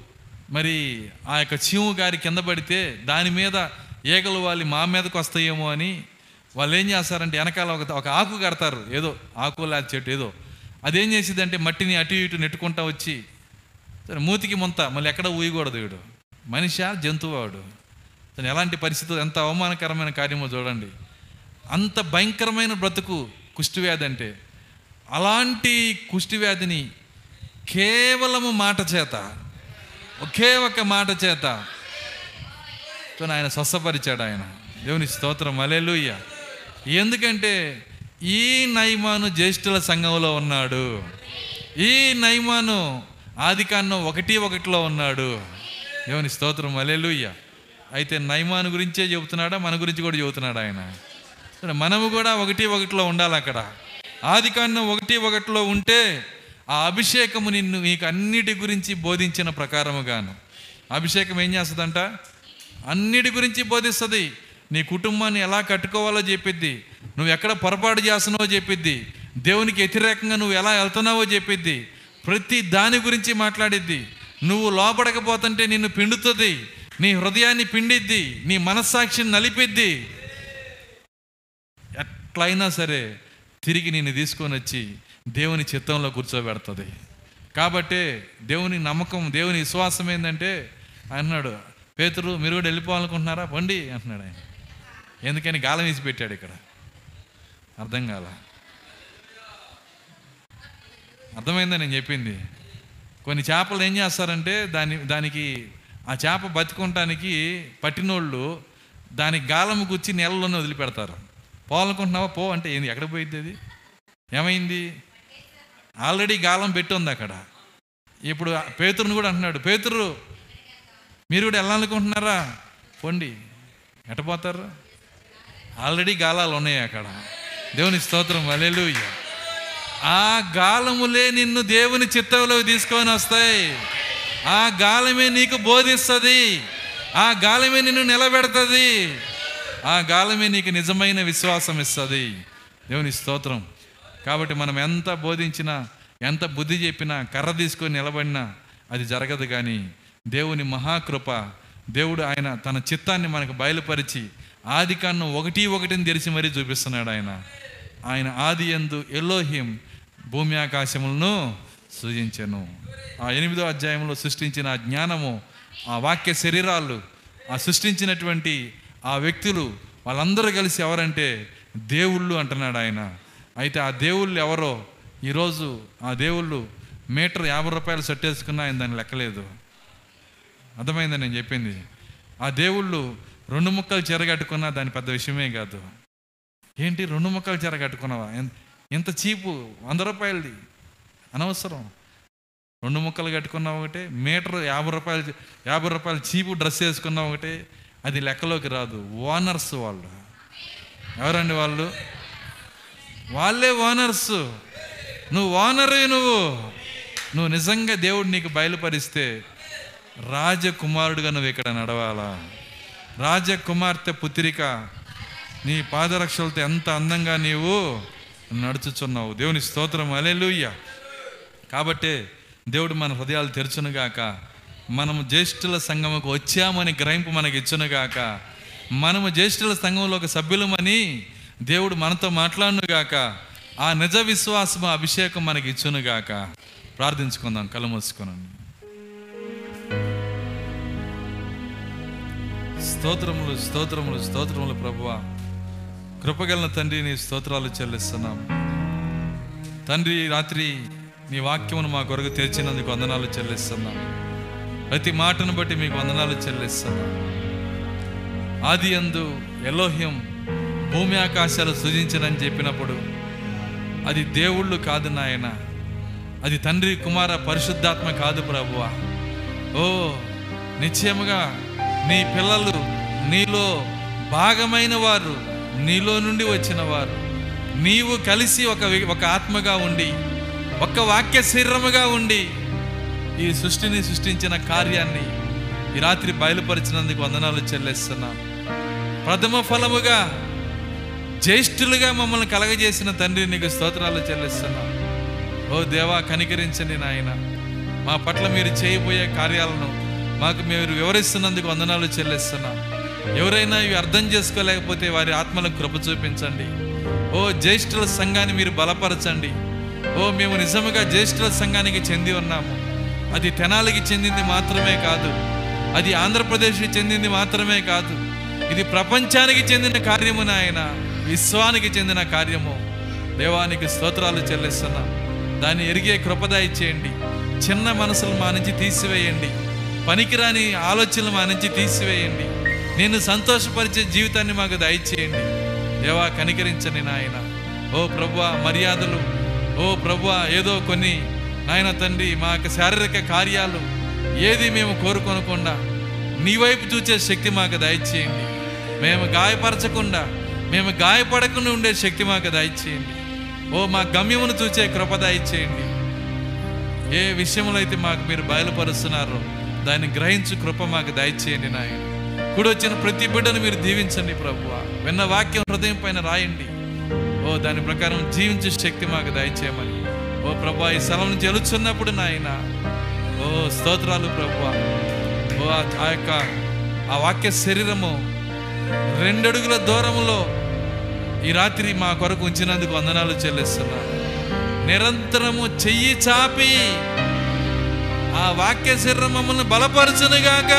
మరి ఆ యొక్క చీము గారి కింద పడితే దాని మీద ఈగలు వాళ్ళు మా మీదకి వస్తాయేమో అని వాళ్ళు ఏం చేస్తారంటే వెనకాల ఒక ఒక ఆకు కడతారు. ఏదో ఆకు లేదా చెట్టు ఏదో. అదేం చేసిద్దంటే మట్టిని అటు ఇటు నెట్టుకుంటా వచ్చి సరే మూతికి ముంత మళ్ళీ ఎక్కడ ఊయకూడదు వీడు. మనిషి? జంతువు వాడు తను ఎలాంటి పరిస్థితులు ఎంత అవమానకరమైన కార్యమో చూడండి. అంత భయంకరమైన బ్రతుకు కుష్టివ్యాధి అంటే. అలాంటి కుష్టివ్యాధిని కేవలము మాట చేత ఒకే ఒక మాట చేత. ఆయన స్వస్థపరిచాడు ఆయన. దేవుని స్తోత్రం. అలెలుయ్య ఎందుకంటే ఈ నైమాను జ్యేష్ఠుల సంఘంలో ఉన్నాడు. ఈ నైమాను ఆదికాండం ఒకటి ఒకటిలో ఉన్నాడు. దేవుని స్తోత్రం. అలెలుయ్య అయితే నైమాను గురించే చెబుతున్నాడా? మన గురించి కూడా చెబుతున్నాడు ఆయన? మనము కూడా ఒకటి ఒకటిలో ఉండాలి అక్కడ. ఆదికాండం ఒకటి ఒకటిలో ఉంటే ఆ అభిషేకము నిన్ను నీకు అన్నిటి గురించి బోధించిన ప్రకారముగాను. అభిషేకం ఏం చేస్తుందంట? అన్నిటి గురించి బోధిస్తుంది. నీ కుటుంబాన్ని ఎలా కట్టుకోవాలో చెప్పిద్ది. నువ్వు ఎక్కడ పొరపాటు చేస్తున్నావో చెప్పిద్ది. దేవునికి వ్యతిరేకంగా నువ్వు ఎలా వెళ్తున్నావో చెప్పిద్ది. ప్రతి దాని గురించి మాట్లాడిద్ది. నువ్వు లోపడకపోతుంటే నిన్ను పిండుతుంది. నీ హృదయాన్ని పిండిద్ది. నీ మనస్సాక్షిని నలిపిద్ది. ఎట్లయినా సరే తిరిగి నిన్ను తీసుకొని వచ్చి దేవుని చిత్తంలో కూర్చోబెడుతుంది. కాబట్టి దేవుని నమ్మకం దేవుని విశ్వాసం ఏంటంటే అన్నాడు పేతురు మీరు కూడా వెళ్ళిపోవాలనుకుంటున్నారా? పండి అంటున్నాడు ఆయన. ఎందుకని గాలం వేసి పెట్టాడు ఇక్కడ. అర్థం కాల. అర్థమైందా నేను చెప్పింది? కొన్ని చేపలు ఏం చేస్తారంటే దాని దానికి ఆ చేప బతుకుంటానికి పట్టినోళ్ళు దానికి గాలం గుచ్చి నీళ్ళలోనే వదిలిపెడతారు. పోవాలనుకుంటున్నావా? పో అంటే ఏంది? ఎక్కడ పోయిద్ది అది? ఏమైంది? ఆల్రెడీ గాలం పెట్టి ఉంది అక్కడ. ఇప్పుడు పేతురుని కూడా అంటున్నాడు పేతురు మీరు కూడా వెళ్ళాలనుకుంటున్నారా? పొండి. ఎటపోతారు ఆల్రెడీ గాలాలు ఉన్నాయి అక్కడ. దేవుని స్తోత్రం వలెలు ఆ గాలములే నిన్ను దేవుని చిత్తంలోకి తీసుకొని వస్తాయి. ఆ గాలమే నీకు బోధిస్తుంది. ఆ గాలమే నిన్ను నిలబెడుతుంది. ఆ గాలమే నీకు నిజమైన విశ్వాసం ఇస్తుంది. దేవుని స్తోత్రం. కాబట్టి మనం ఎంత బోధించినా ఎంత బుద్ధి చెప్పినా కర్ర తీసుకొని నిలబడినా అది జరగదు కానీ దేవుని మహాకృప దేవుడు ఆయన తన చిత్తాన్ని మనకు బయలుపరిచి ఆది కాండం ఒకటి ఒకటిని తెరిచి మరీ చూపిస్తున్నాడు ఆయన. ఆయన ఆది ఎందు ఎల్లోహిం భూమి ఆకాశములను సృజించను. ఆ ఎనిమిదో అధ్యాయంలో సృష్టించిన ఆ జ్ఞానము ఆ వాక్య శరీరాలు ఆ సృష్టించినటువంటి ఆ వ్యక్తులు వాళ్ళందరూ కలిసి ఎవరంటే దేవుళ్ళు అంటున్నాడు ఆయన. అయితే ఆ దేవుళ్ళు ఎవరో? ఈరోజు ఆ దేవుళ్ళు మీటర్ యాభై రూపాయలు సట్టేసుకున్నా ఆయన దాన్ని లెక్కలేదు. అర్థమైందని నేను చెప్పింది? ఆ దేవుళ్ళు రెండు ముక్కలు చెరగట్టుకున్నా దాని పెద్ద విషయమే కాదు. ఏంటి రెండు ముక్కలు చెరగట్టుకున్నావా? ఎంత చీపు వంద రూపాయలది. అనవసరం. రెండు ముక్కలు కట్టుకున్న ఒకటే మీటర్ యాభై రూపాయలు యాభై రూపాయలు చీపు డ్రెస్ వేసుకున్న ఒకటే అది లెక్కలోకి రాదు. ఓనర్స్ వాళ్ళు. ఎవరండి వాళ్ళు? వాళ్ళే ఓనర్స్. నువ్వు ఓనరే నువ్వు. నువ్వు నిజంగా దేవుడు నీకు బయలుపరిస్తే రాజకుమారుడుగా నువ్వు ఇక్కడ నడవాలా? రాజకుమార్తె పుత్రిక నీ పాదరక్షలతో ఎంత అందంగా నీవు నడుచుచున్నావు. దేవుని స్తోత్రం. అలెలుయ్య కాబట్టే దేవుడు మన హృదయాలు తెరచునుగాక మనము జ్యేష్ఠుల సంఘముకు వచ్చామని గ్రహింపు మనకి ఇచ్చునుగాక మనము జ్యేష్ఠుల సంఘంలో ఒక సభ్యులమని దేవుడు మనతో మాట్లాడునుగాక. ఆ నిజ విశ్వాసము అభిషేకం మనకి ఇచ్చునుగాక ప్రార్థించుకుందాం కళ్ళు మూసుకున్నాను స్తోత్రములు స్తోత్రములు స్తోత్రములు ప్రభువ. కృపగలన తండ్రి నీ స్తోత్రాలు చెల్లిస్తున్నాం. తండ్రి రాత్రి నీ వాక్యమును మా కొరకు తెరిచినందుకు వందనాలు చెల్లిస్తున్నాం. ప్రతి మాటను బట్టి మీకు వందనాలు చెల్లిస్తున్నాం. ఆది అందు ఎలోహ్యం భూమి ఆకాశాలు సృజించనని చెప్పినప్పుడు అది దేవుళ్ళు కాదు నాయన. అది తండ్రి కుమార పరిశుద్ధాత్మ కాదు ప్రభువా. ఓ నిశ్చయముగా నీ పిల్లలు నీలో భాగమైన వారు నీలో నుండి వచ్చిన వారు. నీవు కలిసి ఒక ఒక ఆత్మగా ఉండి ఒక వాక్య శరీరముగా ఉండి ఈ సృష్టిని సృష్టించిన కార్యాన్ని ఈ రాత్రి బయలుపరిచినందుకు వందనాలు చెల్లిస్తున్నాం. ప్రథమ ఫలముగా జ్యేష్ఠులుగా మమ్మల్ని కలగజేసిన తండ్రి నీకు స్తోత్రాలు చెల్లిస్తున్నాం. ఓ దేవా కనికరించండి నాయన. మా పట్ల మీరు చేయబోయే కార్యాలను మాకు మీరు వివరిస్తున్నందుకు వందనాలు చెల్లిస్తున్నాం. ఎవరైనా ఇవి అర్థం చేసుకోలేకపోతే వారి ఆత్మలకు కృప చూపించండి. ఓ జ్యేష్ఠుల సంఘాన్ని మీరు బలపరచండి. ఓ మేము నిజముగా జ్యేష్ఠుల సంఘానికి చెంది ఉన్నాము. అది తెనాలికి చెందింది మాత్రమే కాదు అది ఆంధ్రప్రదేశ్కి చెందింది మాత్రమే కాదు ఇది ప్రపంచానికి చెందిన కార్యము నాయనా. విశ్వానికి చెందిన కార్యము. దేవానికి స్తోత్రాలు చెల్లిస్తున్నాం. దాన్ని ఎరిగే కృపద ఇచ్చేయండి. చిన్న మనసులు మా నుంచి తీసివేయండి. పనికిరాని ఆలోచనలు మా నుంచి తీసివేయండి. నేను సంతోషపరిచే జీవితాన్ని మాకు దయచేయండి. దేవా కనికరించని నాయన. ఓ ప్రభు మర్యాదలు. ఓ ప్రభు ఏదో కొన్ని. నాయన తండ్రి మా యొక్క శారీరక కార్యాలు ఏది మేము కోరుకొనకుండా నీ వైపు చూచే శక్తి మాకు దయచేయండి. మేము గాయపరచకుండా మేము గాయపడకుండా ఉండే శక్తి మాకు దయచేయండి ఓ మా గమ్యమును చూచే కృప దయచేయండి ఏ విషయంలో అయితే మాకు మీరు బయలుపరుస్తున్నారో దాన్ని గ్రహించు కృప మాకు దయచేయండి నాయన. ఇప్పుడు వచ్చిన ప్రతి బిడ్డను మీరు దీవించండి ప్రభువ. విన్న వాక్యం హృదయం పైన రాయండి. ఓ దాని ప్రకారం జీవించే శక్తి మాకు దయచేయమని ఓ ప్రభా ఈ స్థలం నుంచి వెలుచున్నప్పుడు నాయన. ఓ స్తోత్రాలు ప్రభు ఓ ఆ- ఆ యొక్క ఆ వాక్య శరీరము రెండడుగుల దూరములో ఈ రాత్రి మా కొరకు ఉంచినందుకు వందనాలు చెల్లిస్తున్నా నిరంతరము చెయ్యి చాపి ఆ వాక్య శరీరం మమ్మల్ని బలపరచునుగాక.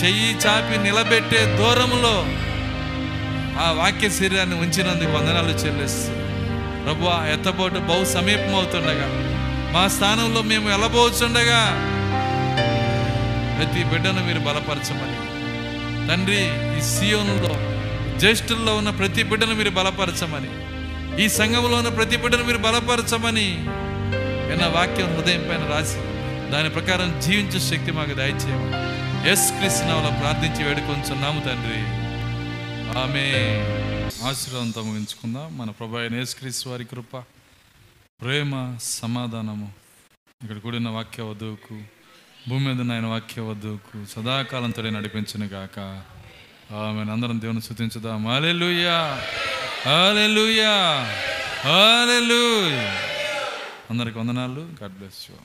చెయ్యి చాపి నిలబెట్టే దూరంలో ఆ వాక్య శరీరాన్ని ఉంచినందుకు వందనాలు చెల్లిస్తూ ప్రభు ఎత్తబోటు బహు సమీపం అవుతుండగా మా స్థానంలో మేము వెళ్ళబోచుండగా ప్రతి బిడ్డను మీరు బలపరచమని. తండ్రి ఈ సియోనులో జ్యేష్ఠుల్లో ఉన్న ప్రతి బిడ్డను మీరు బలపరచమని ఈ సంఘంలో ఉన్న ప్రతి బిడ్డను మీరు బలపరచమని విన్న వాక్యం హృదయం పైన రాసి దాని ప్రకారం జీవించే శక్తి మాకు దయచేయమని ఎస్ కృష్ణంలో ప్రార్థించి వేడుకొంచున్నాము తండ్రి. ఆమె ఆశీర్వాదంతో ముగించుకుందాం. మన ప్రభా అయిన యేసుక్రీస్తు వారి కృప ప్రేమ సమాధానము ఇక్కడ కూడిన వాక్య వధువుకు భూమి మీద నాయన వాక్య వధువుకు సదాకాలంతో నడిపించను గాక. ఆమె అందరం దేవుని శుతించుదాం హాలెలూయా హాలెలూయా హాలెలూయా అందరికి వందనాలు. God bless you.